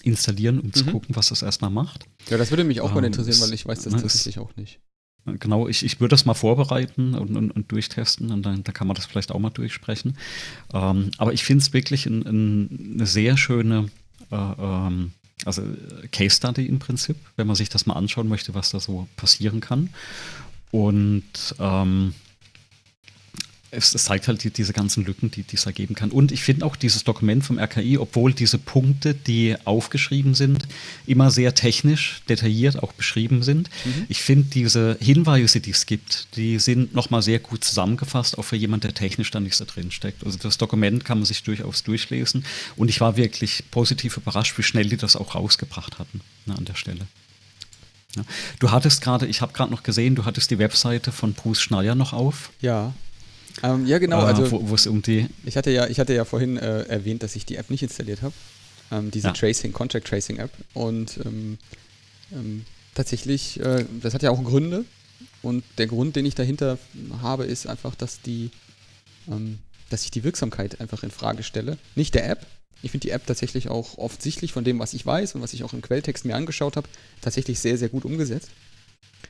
installieren, um mhm. zu gucken, was das erstmal macht. Ja, das würde mich auch ähm, mal interessieren, weil ich weiß das ne, tatsächlich auch nicht. Genau, ich, ich würde das mal vorbereiten und, und, und durchtesten und dann, dann, kann man das vielleicht auch mal durchsprechen. Ähm, aber ich finde es wirklich ein, ein, eine sehr schöne äh, ähm, also Case Study im Prinzip, wenn man sich das mal anschauen möchte, was da so passieren kann. Und ähm, es, es, zeigt halt die, diese ganzen Lücken, die, die es ergeben kann. Und ich finde auch dieses Dokument vom RKI, obwohl diese Punkte, die aufgeschrieben sind, immer sehr technisch, detailliert auch beschrieben sind. Mhm. Ich finde diese Hinweise, die es gibt, die sind nochmal sehr gut zusammengefasst, auch für jemanden, der technisch da nicht so drin steckt. Also das Dokument kann man sich durchaus durchlesen. Und ich war wirklich positiv überrascht, wie schnell die das auch rausgebracht hatten ne, an der Stelle. Ja. Du hattest gerade, ich habe gerade noch gesehen, du hattest die Webseite von Bruce Schneier noch auf. Ja. Ähm, ja, genau. Ah, also, wo es um die. Ich hatte ja, ich hatte ja vorhin äh, erwähnt, dass ich die App nicht installiert habe. Ähm, diese ja. Tracing, Contract Tracing App. Und ähm, ähm, tatsächlich, äh, das hat ja auch Gründe. Und der Grund, den ich dahinter habe, ist einfach, dass die, ähm, dass ich die Wirksamkeit einfach in Frage stelle. Nicht der App. Ich finde die App tatsächlich auch offensichtlich von dem, was ich weiß und was ich auch im Quelltext mir angeschaut habe, tatsächlich sehr, sehr gut umgesetzt.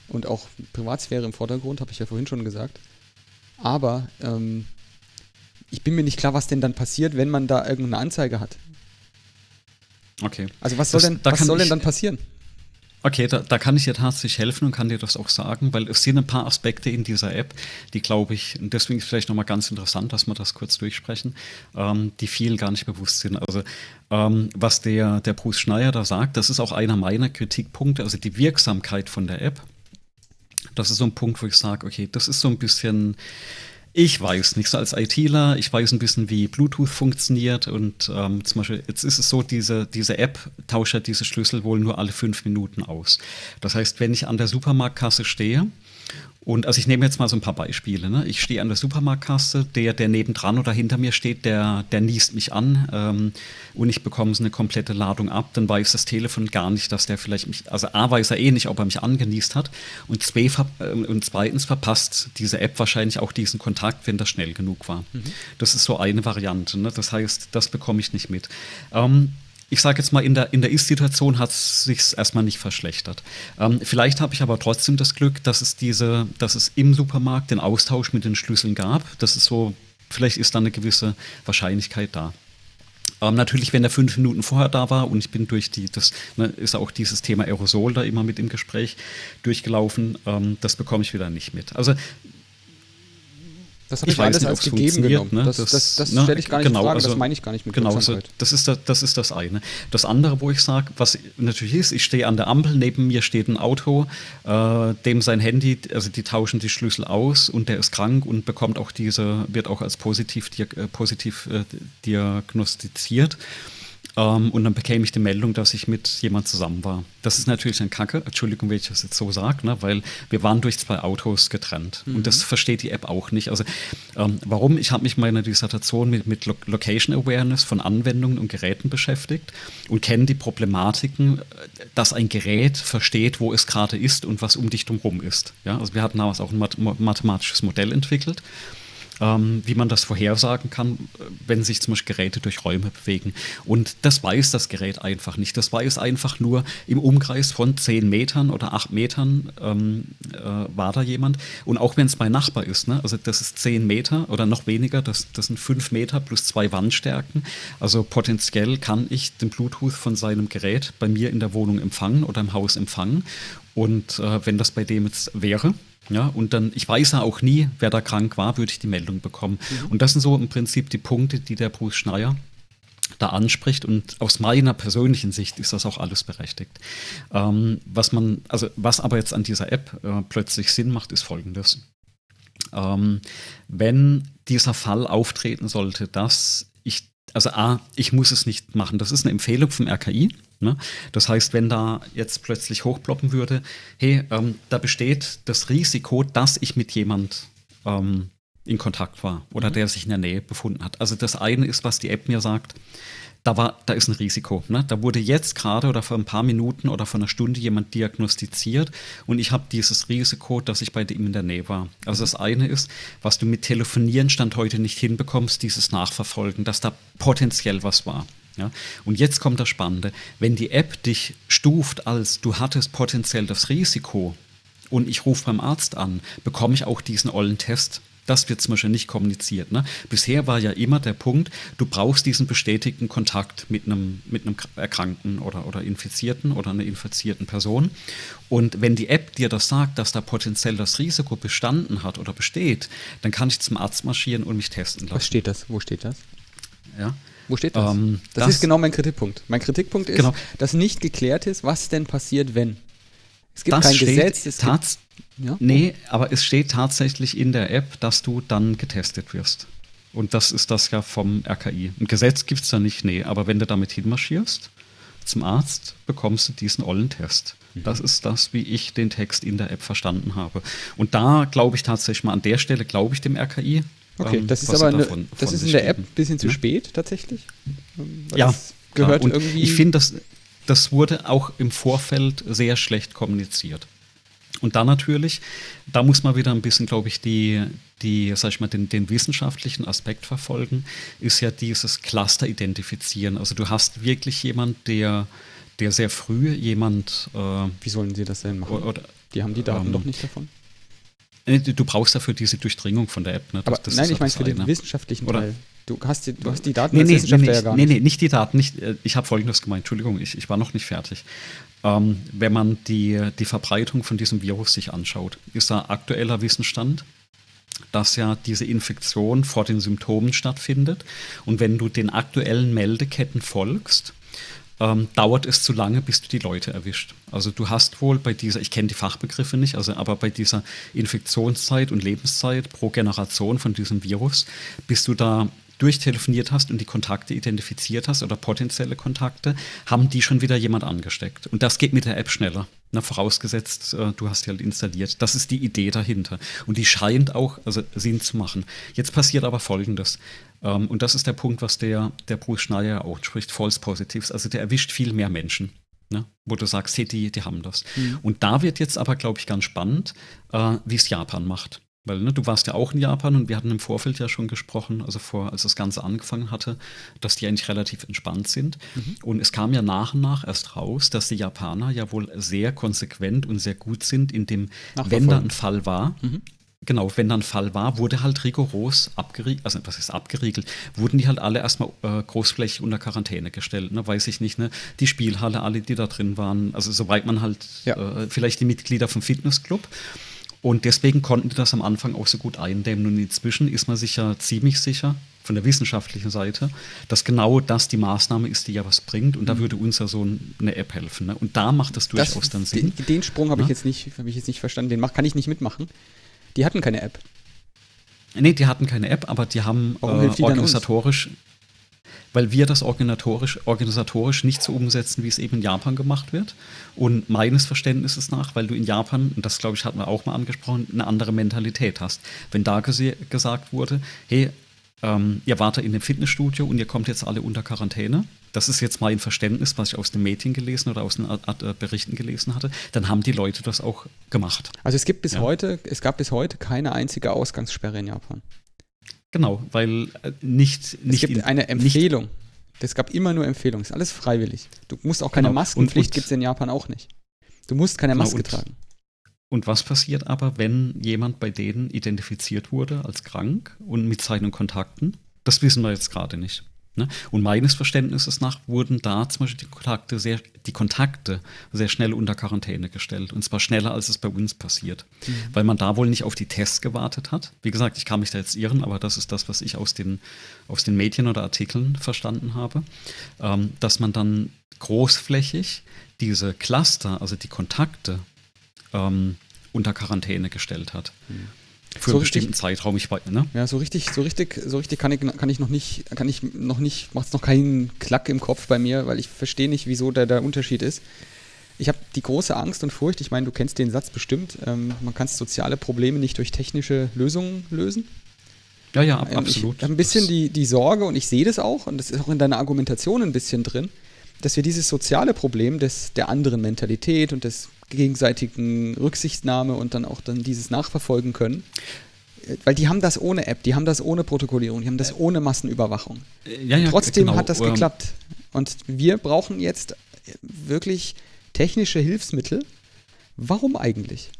Und auch Privatsphäre im Vordergrund, habe ich ja vorhin schon gesagt. Aber ähm, ich bin mir nicht klar, was denn dann passiert, wenn man da irgendeine Anzeige hat. Okay. Also was soll, das, denn, da was soll denn dann passieren? Okay, da, da, kann ich dir tatsächlich helfen und kann dir das auch sagen, weil es sind ein paar Aspekte in dieser App, die glaube ich, und deswegen ist es vielleicht nochmal ganz interessant, dass wir das kurz durchsprechen, ähm, die vielen gar nicht bewusst sind. Also ähm, was der, der Bruce Schneier da sagt, das ist auch einer meiner Kritikpunkte, also die Wirksamkeit von der App das ist so ein Punkt, wo ich sage, okay, das ist so ein bisschen, ich weiß nicht, so als ITler, ich weiß ein bisschen, wie Bluetooth funktioniert und ähm, zum Beispiel, jetzt ist es so, diese, diese App tauscht ja diese Schlüssel wohl nur alle fünf Minuten aus. Das heißt, wenn ich an der Supermarktkasse stehe und also ich nehme jetzt mal so ein paar Beispiele. Ne? Ich stehe an der Supermarktkasse, der, der nebendran oder hinter mir steht, der, der niest mich an ähm, und ich bekomme so eine komplette Ladung ab. Dann weiß das Telefon gar nicht, dass der vielleicht mich, also A weiß er eh nicht, ob er mich angenießt hat und, zwei, äh, und zweitens verpasst diese App wahrscheinlich auch diesen Kontakt, wenn das schnell genug war. Mhm. Das ist so eine Variante. Ne? Das heißt, das bekomme ich nicht mit. Ähm, ich sage jetzt mal, in der, in der Ist-Situation hat es sich erstmal nicht verschlechtert. Ähm, vielleicht habe ich aber trotzdem das Glück, dass es diese, dass es im Supermarkt den Austausch mit den Schlüsseln gab. Das ist so, vielleicht ist da eine gewisse Wahrscheinlichkeit da. Ähm, natürlich, wenn er fünf Minuten vorher da war und ich bin durch die, das ne, ist auch dieses Thema Aerosol da immer mit im Gespräch durchgelaufen, ähm, das bekomme ich wieder nicht mit. Also das habe ich, ich alles nicht, als gegeben genommen. Ne? Das, das, das, das ne? stelle ich gar nicht genau, in Frage, also, das meine ich gar nicht mit Genau, also, das, ist das, das ist das eine. Das andere, wo ich sage, was natürlich ist, ich stehe an der Ampel, neben mir steht ein Auto, äh, dem sein Handy, also die tauschen die Schlüssel aus und der ist krank und bekommt auch diese, wird auch als positiv, äh, positiv äh, diagnostiziert. Ähm, und dann bekäme ich die Meldung, dass ich mit jemand zusammen war. Das ist natürlich ein Kacke, Entschuldigung, wenn ich das jetzt so sage, ne, weil wir waren durch zwei Autos getrennt. Mhm. Und das versteht die App auch nicht. Also ähm, warum? Ich habe mich in meiner Dissertation mit, mit Location Awareness von Anwendungen und Geräten beschäftigt und kenne die Problematiken, dass ein Gerät versteht, wo es gerade ist und was um dich drumherum ist. Ja? Also wir hatten damals auch ein mathematisches Modell entwickelt ähm, wie man das vorhersagen kann, wenn sich zum Beispiel Geräte durch Räume bewegen. Und das weiß das Gerät einfach nicht. Das weiß einfach nur, im Umkreis von 10 Metern oder 8 Metern ähm, äh, war da jemand. Und auch wenn es mein Nachbar ist, ne? also das ist 10 Meter oder noch weniger, das, das sind 5 Meter plus zwei Wandstärken. Also potenziell kann ich den Bluetooth von seinem Gerät bei mir in der Wohnung empfangen oder im Haus empfangen. Und äh, wenn das bei dem jetzt wäre, Ja, und dann, ich weiß ja auch nie, wer da krank war, würde ich die Meldung bekommen. Mhm. Und das sind so im Prinzip die Punkte, die der Bruce Schneier da anspricht und aus meiner persönlichen Sicht ist das auch alles berechtigt. Ähm, was man, also was aber jetzt an dieser App äh, plötzlich Sinn macht, ist folgendes. Ähm, wenn dieser Fall auftreten sollte, dass also A, ich muss es nicht machen, das ist eine Empfehlung vom RKI. Ne? Das heißt, wenn da jetzt plötzlich hochploppen würde, hey, ähm, da besteht das Risiko, dass ich mit jemand ähm, in Kontakt war oder mhm. der sich in der Nähe befunden hat. Also das eine ist, was die App mir sagt, da, war, da ist ein Risiko. Ne? Da wurde jetzt gerade oder vor ein paar Minuten oder vor einer Stunde jemand diagnostiziert und ich habe dieses Risiko, dass ich bei ihm in der Nähe war. Also das eine ist, was du mit Telefonieren Stand heute nicht hinbekommst, dieses Nachverfolgen, dass da potenziell was war. Ja? Und jetzt kommt das Spannende. Wenn die App dich stuft als du hattest potenziell das Risiko und ich rufe beim Arzt an, bekomme ich auch diesen ollen Test das wird zum Beispiel nicht kommuniziert. Ne? Bisher war ja immer der Punkt, du brauchst diesen bestätigten Kontakt mit einem, mit einem Erkrankten oder, oder Infizierten oder einer infizierten Person. Und wenn die App dir das sagt, dass da potenziell das Risiko bestanden hat oder besteht, dann kann ich zum Arzt marschieren und mich testen lassen. Was steht das? Wo steht das? Ja. Wo steht das? Ähm, das, das, ist genau mein Kritikpunkt. Mein Kritikpunkt ist, genau. dass nicht geklärt ist, was denn passiert, wenn. Es gibt das kein Gesetz. Es gibt, ja? Nee, aber es steht tatsächlich in der App, dass du dann getestet wirst. Und das ist das ja vom RKI. Ein Gesetz gibt es da nicht, nee. Aber wenn du damit hinmarschierst zum Arzt, bekommst du diesen ollen Test. Mhm. Das ist das, wie ich den Text in der App verstanden habe. Und da glaube ich tatsächlich mal, an der Stelle glaube ich dem RKI. Okay, ähm, das ist aber eine, davon, das ist in der App ein bisschen zu ja? spät tatsächlich. Weil ja, gehört ja, irgendwie. Ich finde, das, das wurde auch im Vorfeld sehr schlecht kommuniziert. Und dann natürlich, da muss man wieder ein bisschen, glaube ich, die, die, sag ich mal, den, den wissenschaftlichen Aspekt verfolgen, ist ja dieses Cluster identifizieren. Also du hast wirklich jemand, der, der sehr früh jemand. Äh, Wie sollen sie das denn machen? Oder, die haben die Daten ähm, doch nicht davon. Du brauchst dafür diese Durchdringung von der App. Ne? Das, Aber das nein, ich meine für den wissenschaftlichen Oder, Teil. Du hast die, du hast die Daten nee, nee, Wissenschaftler nee, ja gar nicht. Nee, nee, nicht die Daten. Nicht, äh, ich habe Folgendes gemeint. Entschuldigung, ich, ich war noch nicht fertig. Ähm, wenn man die, die Verbreitung von diesem Virus sich anschaut, ist da aktueller Wissensstand, dass ja diese Infektion vor den Symptomen stattfindet. Und wenn du den aktuellen Meldeketten folgst, ähm, dauert es zu lange, bis du die Leute erwischt. Also du hast wohl bei dieser, ich kenne die Fachbegriffe nicht, also aber bei dieser Infektionszeit und Lebenszeit pro Generation von diesem Virus, bis du da durchtelefoniert hast und die Kontakte identifiziert hast oder potenzielle Kontakte, haben die schon wieder jemand angesteckt. Und das geht mit der App schneller. Na, vorausgesetzt, äh, du hast die halt installiert. Das ist die Idee dahinter. Und die scheint auch also, Sinn zu machen. Jetzt passiert aber Folgendes. Ähm, und das ist der Punkt, was der, der Bruce Schneier auch spricht, False Positives. Also der erwischt viel mehr Menschen. Ne? wo du sagst, hey, die, die haben das. Mhm. Und da wird jetzt aber, glaube ich, ganz spannend, äh, wie es Japan macht. Weil ne, du warst ja auch in Japan und wir hatten im Vorfeld ja schon gesprochen, also vor, als das Ganze angefangen hatte, dass die eigentlich relativ entspannt sind. Mhm. Und es kam ja nach und nach erst raus, dass die Japaner ja wohl sehr konsequent und sehr gut sind, in dem, wenn da ein Fall war, mhm. Genau, wenn dann ein Fall war, wurde halt rigoros abgeriegelt, also was ist abgeriegelt, wurden die halt alle erstmal äh, großflächig unter Quarantäne gestellt, ne? weiß ich nicht, ne? Die Spielhalle, alle, die da drin waren, also soweit man halt, ja. äh, vielleicht die Mitglieder vom Fitnessclub. Und deswegen konnten die das am Anfang auch so gut eindämmen. Und inzwischen ist man sich ja ziemlich sicher, von der wissenschaftlichen Seite, dass genau das die Maßnahme ist, die ja was bringt. Und da mhm. würde uns ja so eine App helfen. Ne? Und da macht das durchaus das, dann Sinn. Den, den Sprung habe ich, jetzt nicht, hab ich jetzt nicht verstanden. Den mach, kann ich nicht mitmachen. Die hatten keine App. Nee, die hatten keine App, aber die haben äh, organisatorisch weil wir das organisatorisch, organisatorisch nicht so umsetzen, wie es eben in Japan gemacht wird. Und meines Verständnisses nach, weil du in Japan, und das glaube ich hatten wir auch mal angesprochen, eine andere Mentalität hast. Wenn da gesagt wurde, hey, ähm, ihr wartet in dem Fitnessstudio und ihr kommt jetzt alle unter Quarantäne. Das ist jetzt mein Verständnis, was ich aus dem Medien gelesen oder aus den äh, Berichten gelesen hatte. Dann haben die Leute das auch gemacht. Also es gibt bis ja. heute, es gab bis heute keine einzige Ausgangssperre in Japan. Genau, weil äh, nicht, nicht. Es gibt eine Empfehlung. Es gab immer nur Empfehlungen. Es ist alles freiwillig. Du musst auch keine genau. Maskenpflicht, gibt es in Japan auch nicht. Du musst keine genau, Maske und, tragen. Und was passiert aber, wenn jemand bei denen identifiziert wurde als krank und mit seinen Kontakten? Das wissen wir jetzt gerade nicht. Ne? Und meines Verständnisses nach wurden da zum Beispiel die Kontakte, sehr, die Kontakte sehr schnell unter Quarantäne gestellt. Und zwar schneller, als es bei uns passiert. Mhm. Weil man da wohl nicht auf die Tests gewartet hat. Wie gesagt, ich kann mich da jetzt irren, aber das ist das, was ich aus den, aus den Medien oder Artikeln verstanden habe. Ähm, dass man dann großflächig diese Cluster, also die Kontakte, ähm, unter Quarantäne gestellt hat. Mhm für so einen bestimmten richtig, Zeitraum. Ich weiß, ne? Ja, so richtig, so richtig, so richtig kann ich, kann ich noch nicht, kann ich noch nicht, macht es noch keinen Klack im Kopf bei mir, weil ich verstehe nicht, wieso da der Unterschied ist. Ich habe die große Angst und Furcht, ich meine, du kennst den Satz bestimmt, ähm, man kann soziale Probleme nicht durch technische Lösungen lösen. Ja, ja, ab, ähm, absolut. Ich habe ein bisschen die, die Sorge und ich sehe das auch und das ist auch in deiner Argumentation ein bisschen drin, dass wir dieses soziale Problem des, der anderen Mentalität und des gegenseitigen Rücksichtnahme und dann auch dann dieses nachverfolgen können. Weil die haben das ohne App, die haben das ohne Protokollierung, die haben das ohne Massenüberwachung. Ja, ja, trotzdem genau. hat das geklappt. Und wir brauchen jetzt wirklich technische Hilfsmittel. Warum eigentlich?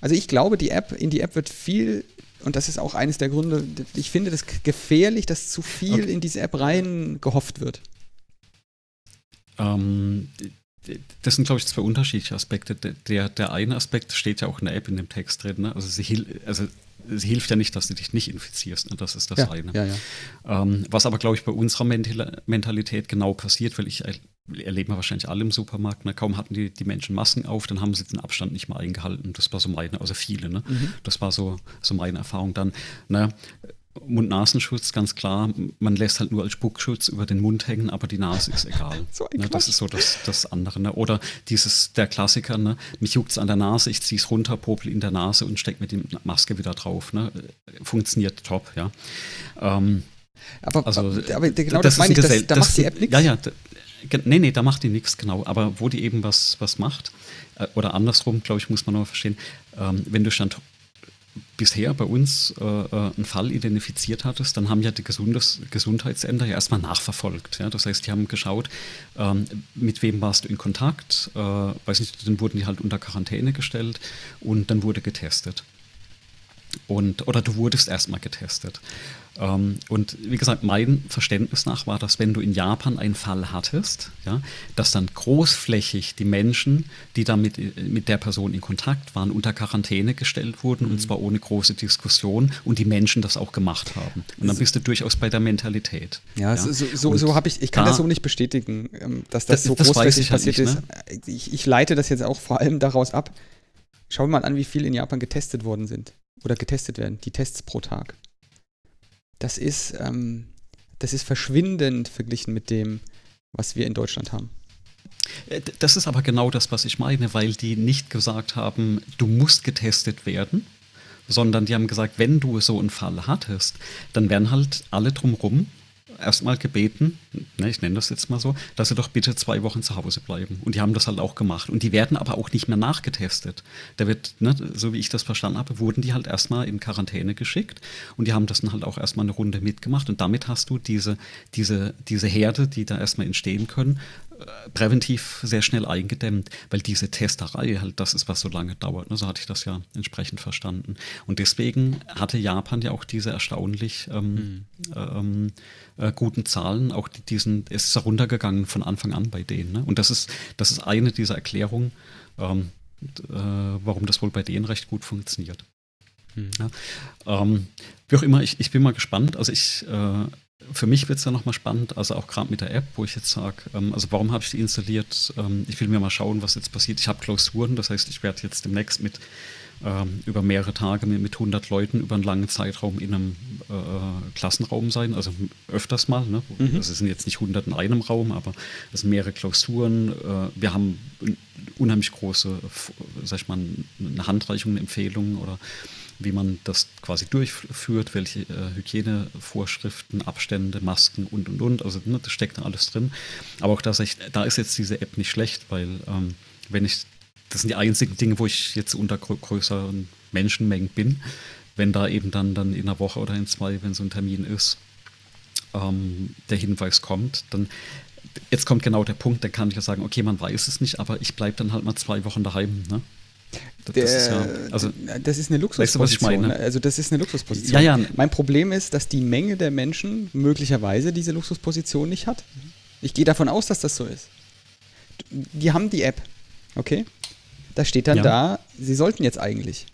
Also ich glaube, die App, in die App wird viel, und das ist auch eines der Gründe, ich finde das gefährlich, dass zu viel okay. in diese App rein gehofft wird. Ähm, das sind, glaube ich, zwei unterschiedliche Aspekte. Der, der eine Aspekt steht ja auch in der App in dem Text drin. Ne? Also, sie, also sie hilft ja nicht, dass du dich nicht infizierst. Ne? Das ist das ja, eine. Ja, ja. Ähm, was aber, glaube ich, bei unserer Mentalität genau passiert, weil ich erleben wir wahrscheinlich alle im Supermarkt. Ne? Kaum hatten die, die Menschen Masken auf, dann haben sie den Abstand nicht mehr eingehalten. Das war so meine, also viele. Ne? Mhm. Das war so, so meine Erfahrung dann. Ne? Mund-Nasenschutz, ganz klar. Man lässt halt nur als Spuckschutz über den Mund hängen, aber die Nase ist egal. (laughs) so ne, das ist so das, das andere. Ne? Oder dieses, der Klassiker, ne? mich juckt es an der Nase, ich ziehe es runter, popel in der Nase und stecke mir die Maske wieder drauf. Ne? Funktioniert top, ja. Ähm, aber, also, aber genau das, das meine ich, das, da macht die App nichts. Ja, ja, nee, nee, da macht die nichts, genau. Aber wo die eben was, was macht, äh, oder andersrum, glaube ich, muss man nur verstehen, ähm, wenn du Stand bisher bei uns äh, äh, einen Fall identifiziert hattest, dann haben ja die Gesundes Gesundheitsämter ja erstmal nachverfolgt. Ja? Das heißt, die haben geschaut, ähm, mit wem warst du in Kontakt, äh, weiß nicht, dann wurden die halt unter Quarantäne gestellt und dann wurde getestet. Und, oder du wurdest erstmal getestet. Ähm, und wie gesagt, mein Verständnis nach war, dass wenn du in Japan einen Fall hattest, ja, dass dann großflächig die Menschen, die da mit, mit der Person in Kontakt waren, unter Quarantäne gestellt wurden mhm. und zwar ohne große Diskussion und die Menschen das auch gemacht haben. Und dann bist du durchaus bei der Mentalität. Ja, ja. so, so, so habe ich, ich kann da, das so nicht bestätigen, ähm, dass das, das so großflächig halt passiert nicht, ne? ist. Ich, ich leite das jetzt auch vor allem daraus ab. Schau mal an, wie viel in Japan getestet worden sind oder getestet werden, die Tests pro Tag das ist, ähm, das ist verschwindend verglichen mit dem, was wir in Deutschland haben. Äh, das ist aber genau das, was ich meine, weil die nicht gesagt haben, du musst getestet werden, sondern die haben gesagt, wenn du so einen Fall hattest, dann werden halt alle drumherum erstmal gebeten, ne, ich nenne das jetzt mal so, dass sie doch bitte zwei Wochen zu Hause bleiben. Und die haben das halt auch gemacht. Und die werden aber auch nicht mehr nachgetestet. Da wird, ne, so wie ich das verstanden habe, wurden die halt erstmal in Quarantäne geschickt und die haben das dann halt auch erstmal eine Runde mitgemacht. Und damit hast du diese, diese, diese Herde, die da erstmal entstehen können, präventiv sehr schnell eingedämmt, weil diese Testerei halt das ist, was so lange dauert. Ne? So hatte ich das ja entsprechend verstanden. Und deswegen hatte Japan ja auch diese erstaunlich ähm, mhm. ähm, äh, guten Zahlen. Auch die, diesen, es ist heruntergegangen von Anfang an bei denen. Ne? Und das ist, das ist eine dieser Erklärungen, ähm, äh, warum das wohl bei denen recht gut funktioniert. Mhm. Ja. Ähm, wie auch immer, ich, ich bin mal gespannt. Also ich äh, für mich wird es ja nochmal spannend, also auch gerade mit der App, wo ich jetzt sage, ähm, also warum habe ich die installiert? Ähm, ich will mir mal schauen, was jetzt passiert. Ich habe Klausuren, das heißt, ich werde jetzt demnächst mit ähm, über mehrere Tage mit, mit 100 Leuten über einen langen Zeitraum in einem äh, Klassenraum sein, also öfters mal. Ne? Mhm. Das sind jetzt nicht 100 in einem Raum, aber es sind mehrere Klausuren. Äh, wir haben unheimlich große, sag ich mal, eine Handreichung, eine Empfehlung oder wie man das quasi durchführt, welche äh, Hygienevorschriften, Abstände, Masken und und und. Also ne, das steckt da alles drin. Aber auch das, da ist jetzt diese App nicht schlecht, weil ähm, wenn ich, das sind die einzigen Dinge, wo ich jetzt unter größeren Menschenmengen bin, wenn da eben dann, dann in einer Woche oder in zwei, wenn so ein Termin ist, ähm, der Hinweis kommt, dann jetzt kommt genau der Punkt, dann kann ich ja sagen, okay, man weiß es nicht, aber ich bleibe dann halt mal zwei Wochen daheim. Ne? Das, der, ist, ja, also, das ist eine Luxusposition. Weißt du, also das ist eine Luxusposition. Ja, ja. Mein Problem ist, dass die Menge der Menschen möglicherweise diese Luxusposition nicht hat. Ich gehe davon aus, dass das so ist. Die haben die App, okay? Da steht dann ja. da, sie sollten jetzt eigentlich.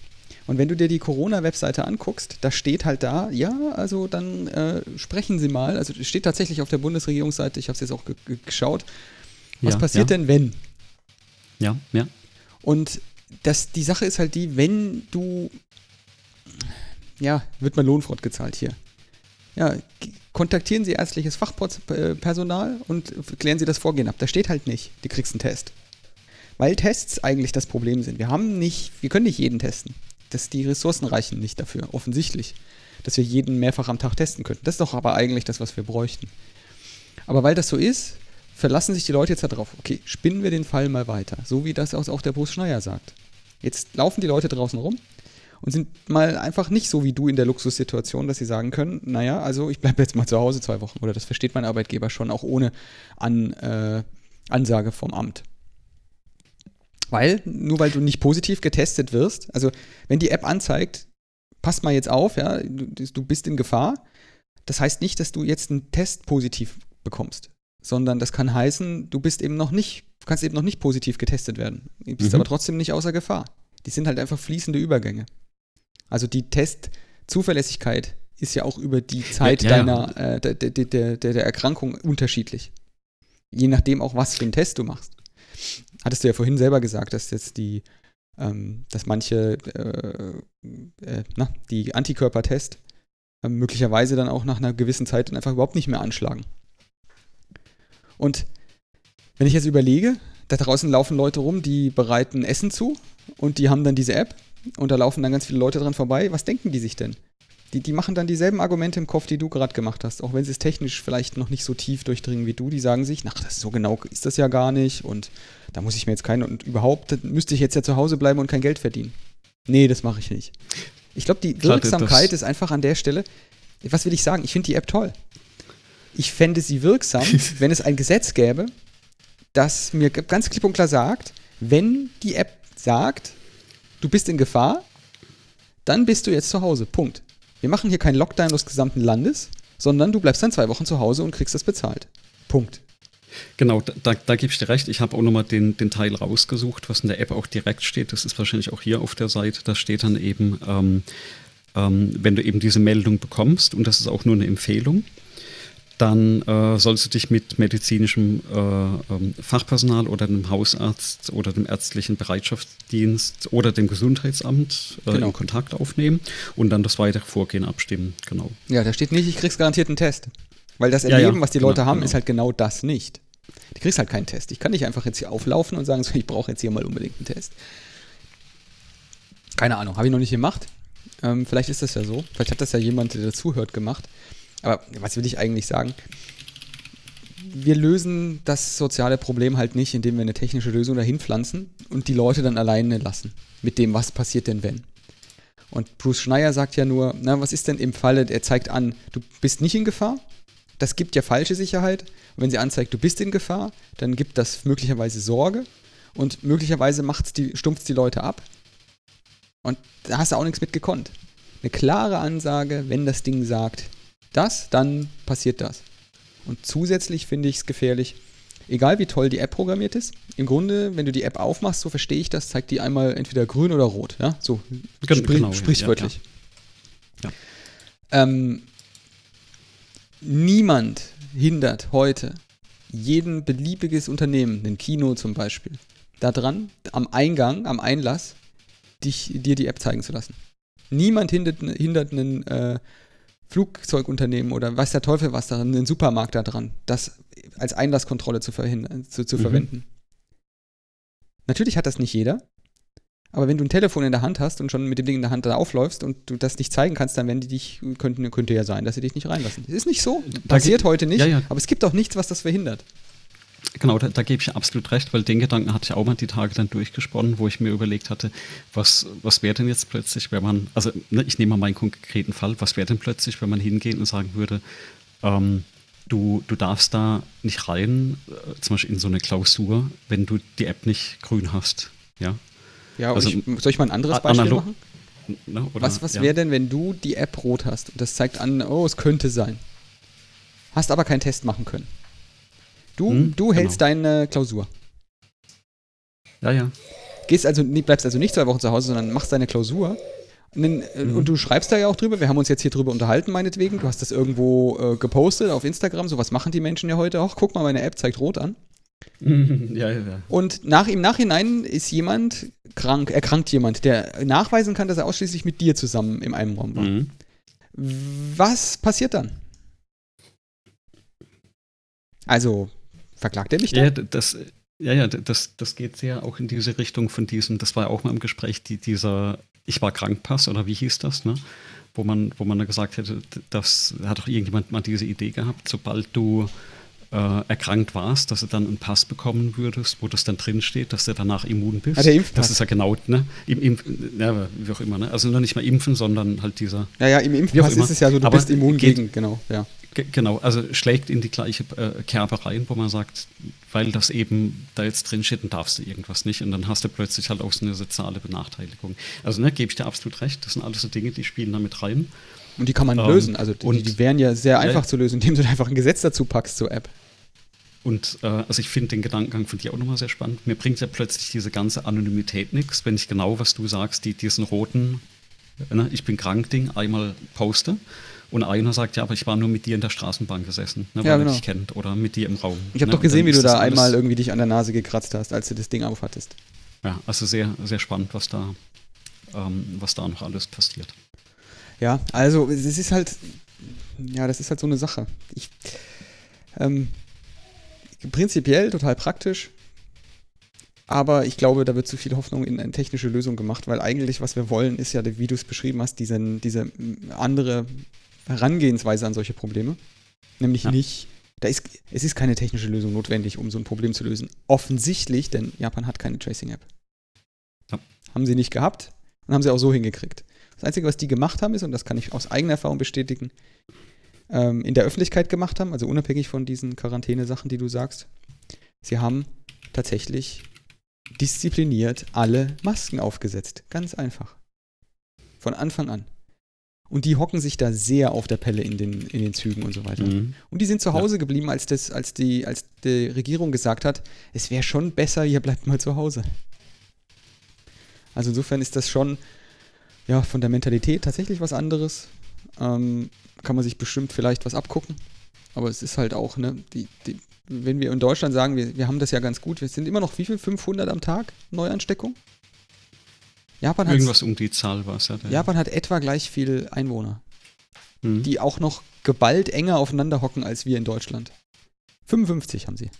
Und wenn du dir die Corona-Webseite anguckst, da steht halt da, ja, also dann äh, sprechen Sie mal, also steht tatsächlich auf der Bundesregierungsseite, ich habe es jetzt auch geschaut, was ja, passiert denn, wenn? Ja, ja. Und das, die Sache ist halt die, wenn du, ja, wird mal Lohnfront gezahlt hier. Ja, kontaktieren Sie ärztliches Fachpersonal und klären Sie das Vorgehen ab. Da steht halt nicht, du kriegst einen Test. Weil Tests eigentlich das Problem sind. Wir haben nicht, wir können nicht jeden testen. Das, die Ressourcen reichen nicht dafür, offensichtlich. Dass wir jeden mehrfach am Tag testen könnten. Das ist doch aber eigentlich das, was wir bräuchten. Aber weil das so ist, verlassen sich die Leute jetzt darauf, okay, spinnen wir den Fall mal weiter, so wie das auch der Bruce Schneier sagt. Jetzt laufen die Leute draußen rum und sind mal einfach nicht so wie du in der Luxussituation, dass sie sagen können, naja, also ich bleibe jetzt mal zu Hause zwei Wochen oder das versteht mein Arbeitgeber schon, auch ohne An, äh, Ansage vom Amt. Weil, nur weil du nicht positiv getestet wirst, also wenn die App anzeigt, pass mal jetzt auf, ja, du, du bist in Gefahr, das heißt nicht, dass du jetzt einen Test positiv bekommst sondern das kann heißen, du bist eben noch nicht, kannst eben noch nicht positiv getestet werden. Du bist mhm. aber trotzdem nicht außer Gefahr. Die sind halt einfach fließende Übergänge. Also die Testzuverlässigkeit ist ja auch über die Zeit ja, ja, deiner Äh, der, der, der, der Erkrankung unterschiedlich. Je nachdem auch, was für einen Test du machst. Hattest du ja vorhin selber gesagt, dass jetzt die, ähm, dass manche, äh, äh, na, die Antikörpertest äh, möglicherweise dann auch nach einer gewissen Zeit dann einfach überhaupt nicht mehr anschlagen. Und wenn ich jetzt überlege, da draußen laufen Leute rum, die bereiten Essen zu und die haben dann diese App und da laufen dann ganz viele Leute dran vorbei. Was denken die sich denn? Die, die machen dann dieselben Argumente im Kopf, die du gerade gemacht hast, auch wenn sie es technisch vielleicht noch nicht so tief durchdringen wie du. Die sagen sich, ach, das so genau ist das ja gar nicht und da muss ich mir jetzt keinen und überhaupt müsste ich jetzt ja zu Hause bleiben und kein Geld verdienen. Nee, das mache ich nicht. Ich glaube, die Wirksamkeit ist einfach an der Stelle, was will ich sagen? Ich finde die App toll ich fände sie wirksam, (laughs) wenn es ein Gesetz gäbe, das mir ganz klipp und klar sagt, wenn die App sagt, du bist in Gefahr, dann bist du jetzt zu Hause. Punkt. Wir machen hier keinen Lockdown des gesamten Landes, sondern du bleibst dann zwei Wochen zu Hause und kriegst das bezahlt. Punkt. Genau, da, da gebe ich dir recht. Ich habe auch nochmal den, den Teil rausgesucht, was in der App auch direkt steht. Das ist wahrscheinlich auch hier auf der Seite. Da steht dann eben, ähm, ähm, wenn du eben diese Meldung bekommst, und das ist auch nur eine Empfehlung, dann äh, sollst du dich mit medizinischem äh, ähm, Fachpersonal oder dem Hausarzt oder dem ärztlichen Bereitschaftsdienst oder dem Gesundheitsamt äh, genau. in Kontakt aufnehmen und dann das weitere Vorgehen abstimmen. Genau. Ja, da steht nicht, ich krieg's garantiert einen Test. Weil das Erleben, ja, ja, was die genau, Leute haben, genau. ist halt genau das nicht. Du kriegst halt keinen Test. Ich kann nicht einfach jetzt hier auflaufen und sagen, so, ich brauche jetzt hier mal unbedingt einen Test. Keine Ahnung, habe ich noch nicht gemacht. Ähm, vielleicht ist das ja so. Vielleicht hat das ja jemand, der dazuhört, gemacht. Aber was will ich eigentlich sagen? Wir lösen das soziale Problem halt nicht, indem wir eine technische Lösung dahin pflanzen und die Leute dann alleine lassen. Mit dem, was passiert denn, wenn? Und Bruce Schneier sagt ja nur, na, was ist denn im Falle, er zeigt an, du bist nicht in Gefahr. Das gibt ja falsche Sicherheit. Und wenn sie anzeigt, du bist in Gefahr, dann gibt das möglicherweise Sorge und möglicherweise macht's die, stumpft die Leute ab. Und da hast du auch nichts mit gekonnt. Eine klare Ansage, wenn das Ding sagt, das, dann passiert das. Und zusätzlich finde ich es gefährlich, egal wie toll die App programmiert ist, im Grunde, wenn du die App aufmachst, so verstehe ich das, zeigt die einmal entweder grün oder rot. Ja? So Gen sprich, genau, sprichwörtlich. Ja, ja. Ähm, niemand hindert heute jeden beliebiges Unternehmen, ein Kino zum Beispiel, daran, am Eingang, am Einlass, dich, dir die App zeigen zu lassen. Niemand hindert, hindert einen äh, Flugzeugunternehmen oder weiß der Teufel was daran, einen Supermarkt da dran, das als Einlasskontrolle zu, zu, zu mhm. verwenden. Natürlich hat das nicht jeder, aber wenn du ein Telefon in der Hand hast und schon mit dem Ding in der Hand da aufläufst und du das nicht zeigen kannst, dann werden die dich, könnten, könnte ja sein, dass sie dich nicht reinlassen. Das ist nicht so, passiert heute nicht, ja, ja. aber es gibt auch nichts, was das verhindert. Genau, da, da, gebe ich absolut recht, weil den Gedanken hatte ich auch mal die Tage dann durchgesponnen, wo ich mir überlegt hatte, was, was wäre denn jetzt plötzlich, wenn man, also ne, ich nehme mal meinen konkreten Fall, was wäre denn plötzlich, wenn man hingehen und sagen würde, ähm, du, du darfst da nicht rein, äh, zum Beispiel in so eine Klausur, wenn du die App nicht grün hast, ja? Ja, also, ich, soll ich mal ein anderes Beispiel machen? Ne, oder, was was ja. wäre denn, wenn du die App rot hast und das zeigt an, oh, es könnte sein. Hast aber keinen Test machen können. Du, hm, du hältst genau. deine Klausur. Ja, ja. Gehst also, bleibst also nicht zwei Wochen zu Hause, sondern machst deine Klausur. Und, dann, äh, mhm. und, du schreibst da ja auch drüber. Wir haben uns jetzt hier drüber unterhalten, meinetwegen. Du hast das irgendwo äh, gepostet auf Instagram. So was machen die Menschen ja heute auch. Guck mal, meine App zeigt rot an. (laughs) ja, ja, ja. Und nach, im Nachhinein ist jemand krank, erkrankt jemand, der nachweisen kann, dass er ausschließlich mit dir zusammen im einem Raum war. Mhm. Was passiert dann? Also, verklagt er mich dann? Ja, das, ja, ja, das, das geht sehr auch in diese Richtung von diesem, das war ja auch mal im Gespräch, die, dieser Ich war Krankpass oder wie hieß das, ne? Wo man, wo man da gesagt hätte, das hat doch irgendjemand mal diese Idee gehabt, sobald du äh, erkrankt warst, dass du dann einen Pass bekommen würdest, wo das dann drin steht, dass du danach immun bist. Ah, der Impfpass. Das ist ja genau, ne? Im, Impf, ja, wie auch immer, ne? Also nicht mal impfen, sondern halt dieser. Ja, ja, im Impfpass ist es ja so, du Aber bist immun geht, gegen, genau, ja. Genau, also schlägt in die gleiche äh, Kerbe rein, wo man sagt, weil das eben da jetzt drin steht, dann darfst du irgendwas nicht und dann hast du plötzlich halt auch so eine soziale Benachteiligung. Also ne, gebe ich dir absolut recht, das sind alles so Dinge, die spielen da mit rein. Und die kann man ähm, lösen, also die, und, die wären ja sehr einfach ja, zu lösen, indem du einfach ein Gesetz dazu packst zur App. Und äh, also ich finde den Gedankengang von dir auch nochmal sehr spannend. Mir bringt ja plötzlich diese ganze Anonymität nichts, wenn ich genau, was du sagst, die, diesen roten, ne, ich bin krank Ding einmal poste. Und einer sagt, ja, aber ich war nur mit dir in der Straßenbahn gesessen, ne, weil ja, genau. er dich kennt oder mit dir im Raum. Ich habe ne? doch gesehen, wie du da einmal irgendwie dich an der Nase gekratzt hast, als du das Ding aufhattest. Ja, also sehr, sehr spannend, was da, ähm, was da noch alles passiert. Ja, also es ist halt, ja, das ist halt so eine Sache. Ich, ähm, prinzipiell total praktisch, aber ich glaube, da wird zu viel Hoffnung in eine technische Lösung gemacht, weil eigentlich, was wir wollen, ist ja, wie du es beschrieben hast, diese, diese andere Herangehensweise an solche Probleme. Nämlich ja. nicht, da ist, es ist keine technische Lösung notwendig, um so ein Problem zu lösen. Offensichtlich, denn Japan hat keine Tracing-App. Ja. Haben sie nicht gehabt und haben sie auch so hingekriegt. Das Einzige, was die gemacht haben, ist, und das kann ich aus eigener Erfahrung bestätigen, ähm, in der Öffentlichkeit gemacht haben, also unabhängig von diesen Quarantäne-Sachen, die du sagst. Sie haben tatsächlich diszipliniert alle Masken aufgesetzt. Ganz einfach. Von Anfang an. Und die hocken sich da sehr auf der Pelle in den, in den Zügen und so weiter. Mhm. Und die sind zu Hause ja. geblieben, als, das, als, die, als die Regierung gesagt hat, es wäre schon besser, ihr bleibt mal zu Hause. Also insofern ist das schon ja, von der Mentalität tatsächlich was anderes. Ähm, kann man sich bestimmt vielleicht was abgucken. Aber es ist halt auch, ne, die, die, wenn wir in Deutschland sagen, wir, wir haben das ja ganz gut, wir sind immer noch wie viel? 500 am Tag Neuansteckung? Japan hat Irgendwas um die Zahl war es ja. Japan hat etwa gleich viel Einwohner, mhm. die auch noch geballt enger aufeinander hocken als wir in Deutschland. 55 haben sie.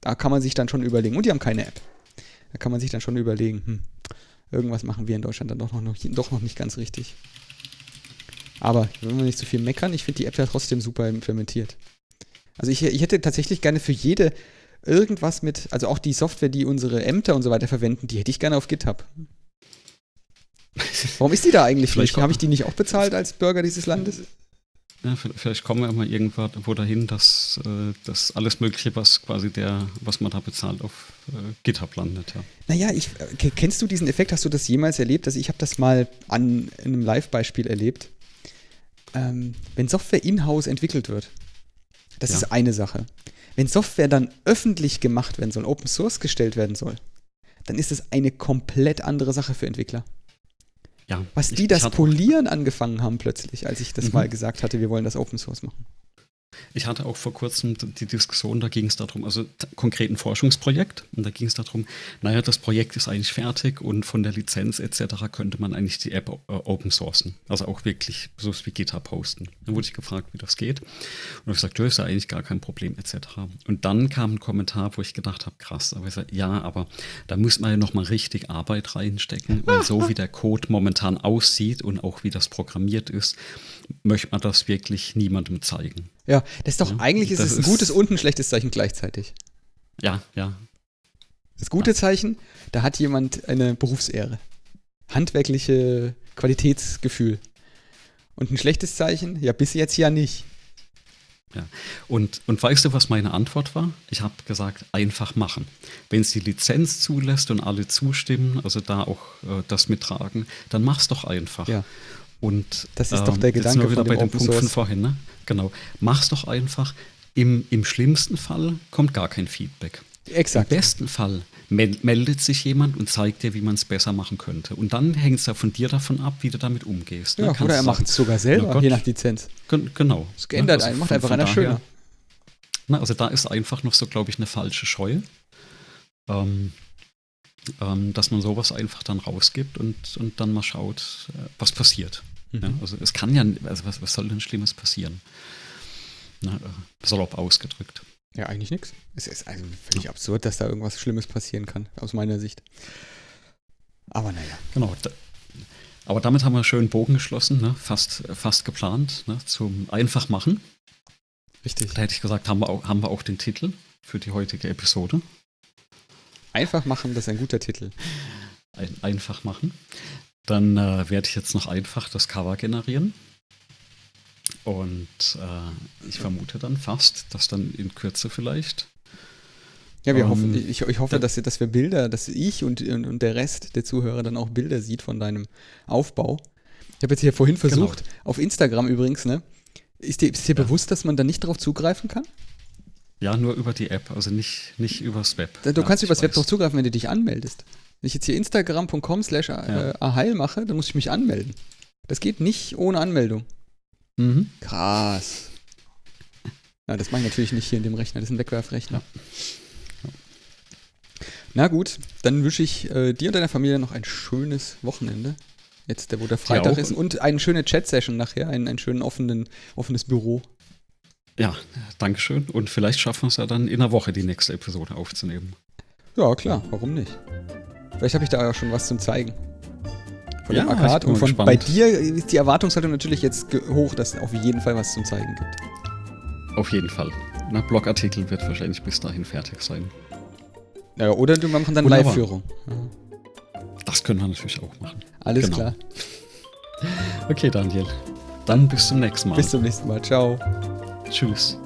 Da kann man sich dann schon überlegen. Und die haben keine App. Da kann man sich dann schon überlegen, hm, irgendwas machen wir in Deutschland dann doch noch, doch noch nicht ganz richtig. Aber wenn wir nicht zu so viel meckern, ich finde die App ja trotzdem super implementiert. Also ich, ich hätte tatsächlich gerne für jede irgendwas mit, also auch die Software, die unsere Ämter und so weiter verwenden, die hätte ich gerne auf GitHub. Warum ist die da eigentlich nicht? Habe ich die nicht auch bezahlt als Bürger dieses Landes? Ja, vielleicht kommen wir mal irgendwo dahin, dass äh, das alles Mögliche, was quasi der, was man da bezahlt, auf äh, GitHub landet. Ja. Naja, ich, äh, kennst du diesen Effekt? Hast du das jemals erlebt? Also ich habe das mal an einem Live-Beispiel erlebt ähm, wenn Software in-house entwickelt wird, das ja. ist eine Sache. Wenn Software dann öffentlich gemacht werden soll, Open Source gestellt werden soll, dann ist es eine komplett andere Sache für Entwickler. Ja, Was die ich, das Polieren angefangen haben plötzlich, als ich das mhm. mal gesagt hatte, wir wollen das Open Source machen. Ich hatte auch vor kurzem die Diskussion, da ging es darum, also konkret ein Forschungsprojekt, und da ging es darum, naja, das Projekt ist eigentlich fertig und von der Lizenz etc. könnte man eigentlich die App äh, open sourcen, also auch wirklich so wie GitHub posten. Dann wurde ich gefragt, wie das geht. Und ich gesagt, das ist ja eigentlich gar kein Problem etc. Und dann kam ein Kommentar, wo ich gedacht habe, krass, aber ich sage, ja, aber da muss man ja nochmal richtig Arbeit reinstecken, weil so wie der Code momentan aussieht und auch wie das programmiert ist, möchte man das wirklich niemandem zeigen. Ja, das ist doch, ja, eigentlich ist es ein gutes und ein schlechtes Zeichen gleichzeitig. Ja, ja. Das gute Zeichen, da hat jemand eine Berufsehre. Handwerkliche Qualitätsgefühl. Und ein schlechtes Zeichen, ja, bis jetzt ja nicht. Ja. Und, und weißt du, was meine Antwort war? Ich habe gesagt, einfach machen. Wenn es die Lizenz zulässt und alle zustimmen, also da auch äh, das mittragen, dann mach's doch einfach. Ja. Und das ist ähm, doch der Gedanke jetzt wieder von bei dem Punkt von vorhin. Ne? Genau. Mach's doch einfach. Im, Im schlimmsten Fall kommt gar kein Feedback. Exakt. Im besten Fall meldet sich jemand und zeigt dir, wie man es besser machen könnte. Und dann hängt es ja von dir davon ab, wie du damit umgehst. Ne? Ja, oder er macht es sogar selber, Gott, je nach Lizenz. Genau. Es geändert also einen, macht einfach einer schöner. Na, also da ist einfach noch so, glaube ich, eine falsche Scheu. Ähm, ähm, dass man sowas einfach dann rausgibt und, und dann mal schaut, äh, was passiert. Mhm. Ja, also es kann ja, also was, was soll denn Schlimmes passieren? Na, äh, salopp ausgedrückt. Ja, eigentlich nichts. Es ist also völlig ja. absurd, dass da irgendwas Schlimmes passieren kann, aus meiner Sicht. Aber naja. Genau. Da, aber damit haben wir schön Bogen geschlossen, ne? fast, fast geplant, ne? zum Einfachmachen. Richtig. Da hätte ich gesagt, haben wir, auch, haben wir auch den Titel für die heutige Episode. Einfach machen, das ist ein guter Titel. Ein, einfach machen. Dann äh, werde ich jetzt noch einfach das Cover generieren. Und äh, ich vermute dann fast, dass dann in Kürze vielleicht. Ja, wir ähm, hoffen, ich, ich hoffe, dass, dass wir Bilder, dass ich und, und der Rest der Zuhörer dann auch Bilder sieht von deinem Aufbau. Ich habe jetzt hier vorhin genau. versucht, genau. auf Instagram übrigens, ne? Ist dir, ist dir ja. bewusst, dass man da nicht darauf zugreifen kann? Ja, nur über die App, also nicht, nicht übers Web. Du ja, kannst übers Web darauf zugreifen, wenn du dich anmeldest. Wenn ich jetzt hier instagram.com slash äh, aheil mache, dann muss ich mich anmelden. Das geht nicht ohne Anmeldung. Mhm. Krass. Ja, das mache ich natürlich nicht hier in dem Rechner, das ist ein Wegwerfrechner. Na gut, dann wünsche ich äh, dir und deiner Familie noch ein schönes Wochenende. Jetzt, wo der Freitag ja, ist. Und eine schöne Chat-Session nachher, ein, ein schönes offenen, offenes Büro. Ja, danke schön. Und vielleicht schaffen wir es ja dann in einer Woche, die nächste Episode aufzunehmen. Ja, klar, warum nicht? Vielleicht habe ich da ja schon was zum Zeigen von ja, dem Arcade. Und von, bei dir ist die Erwartungshaltung natürlich jetzt hoch, dass es auf jeden Fall was zum Zeigen gibt. Auf jeden Fall. Na, Blogartikel wird wahrscheinlich bis dahin fertig sein. Ja, oder wir machen dann Live-Führung. Das können wir natürlich auch machen. Alles genau. klar. (laughs) Okay, Daniel. Dann bis zum nächsten Mal. Bis zum nächsten Mal. Ciao. Tschüss.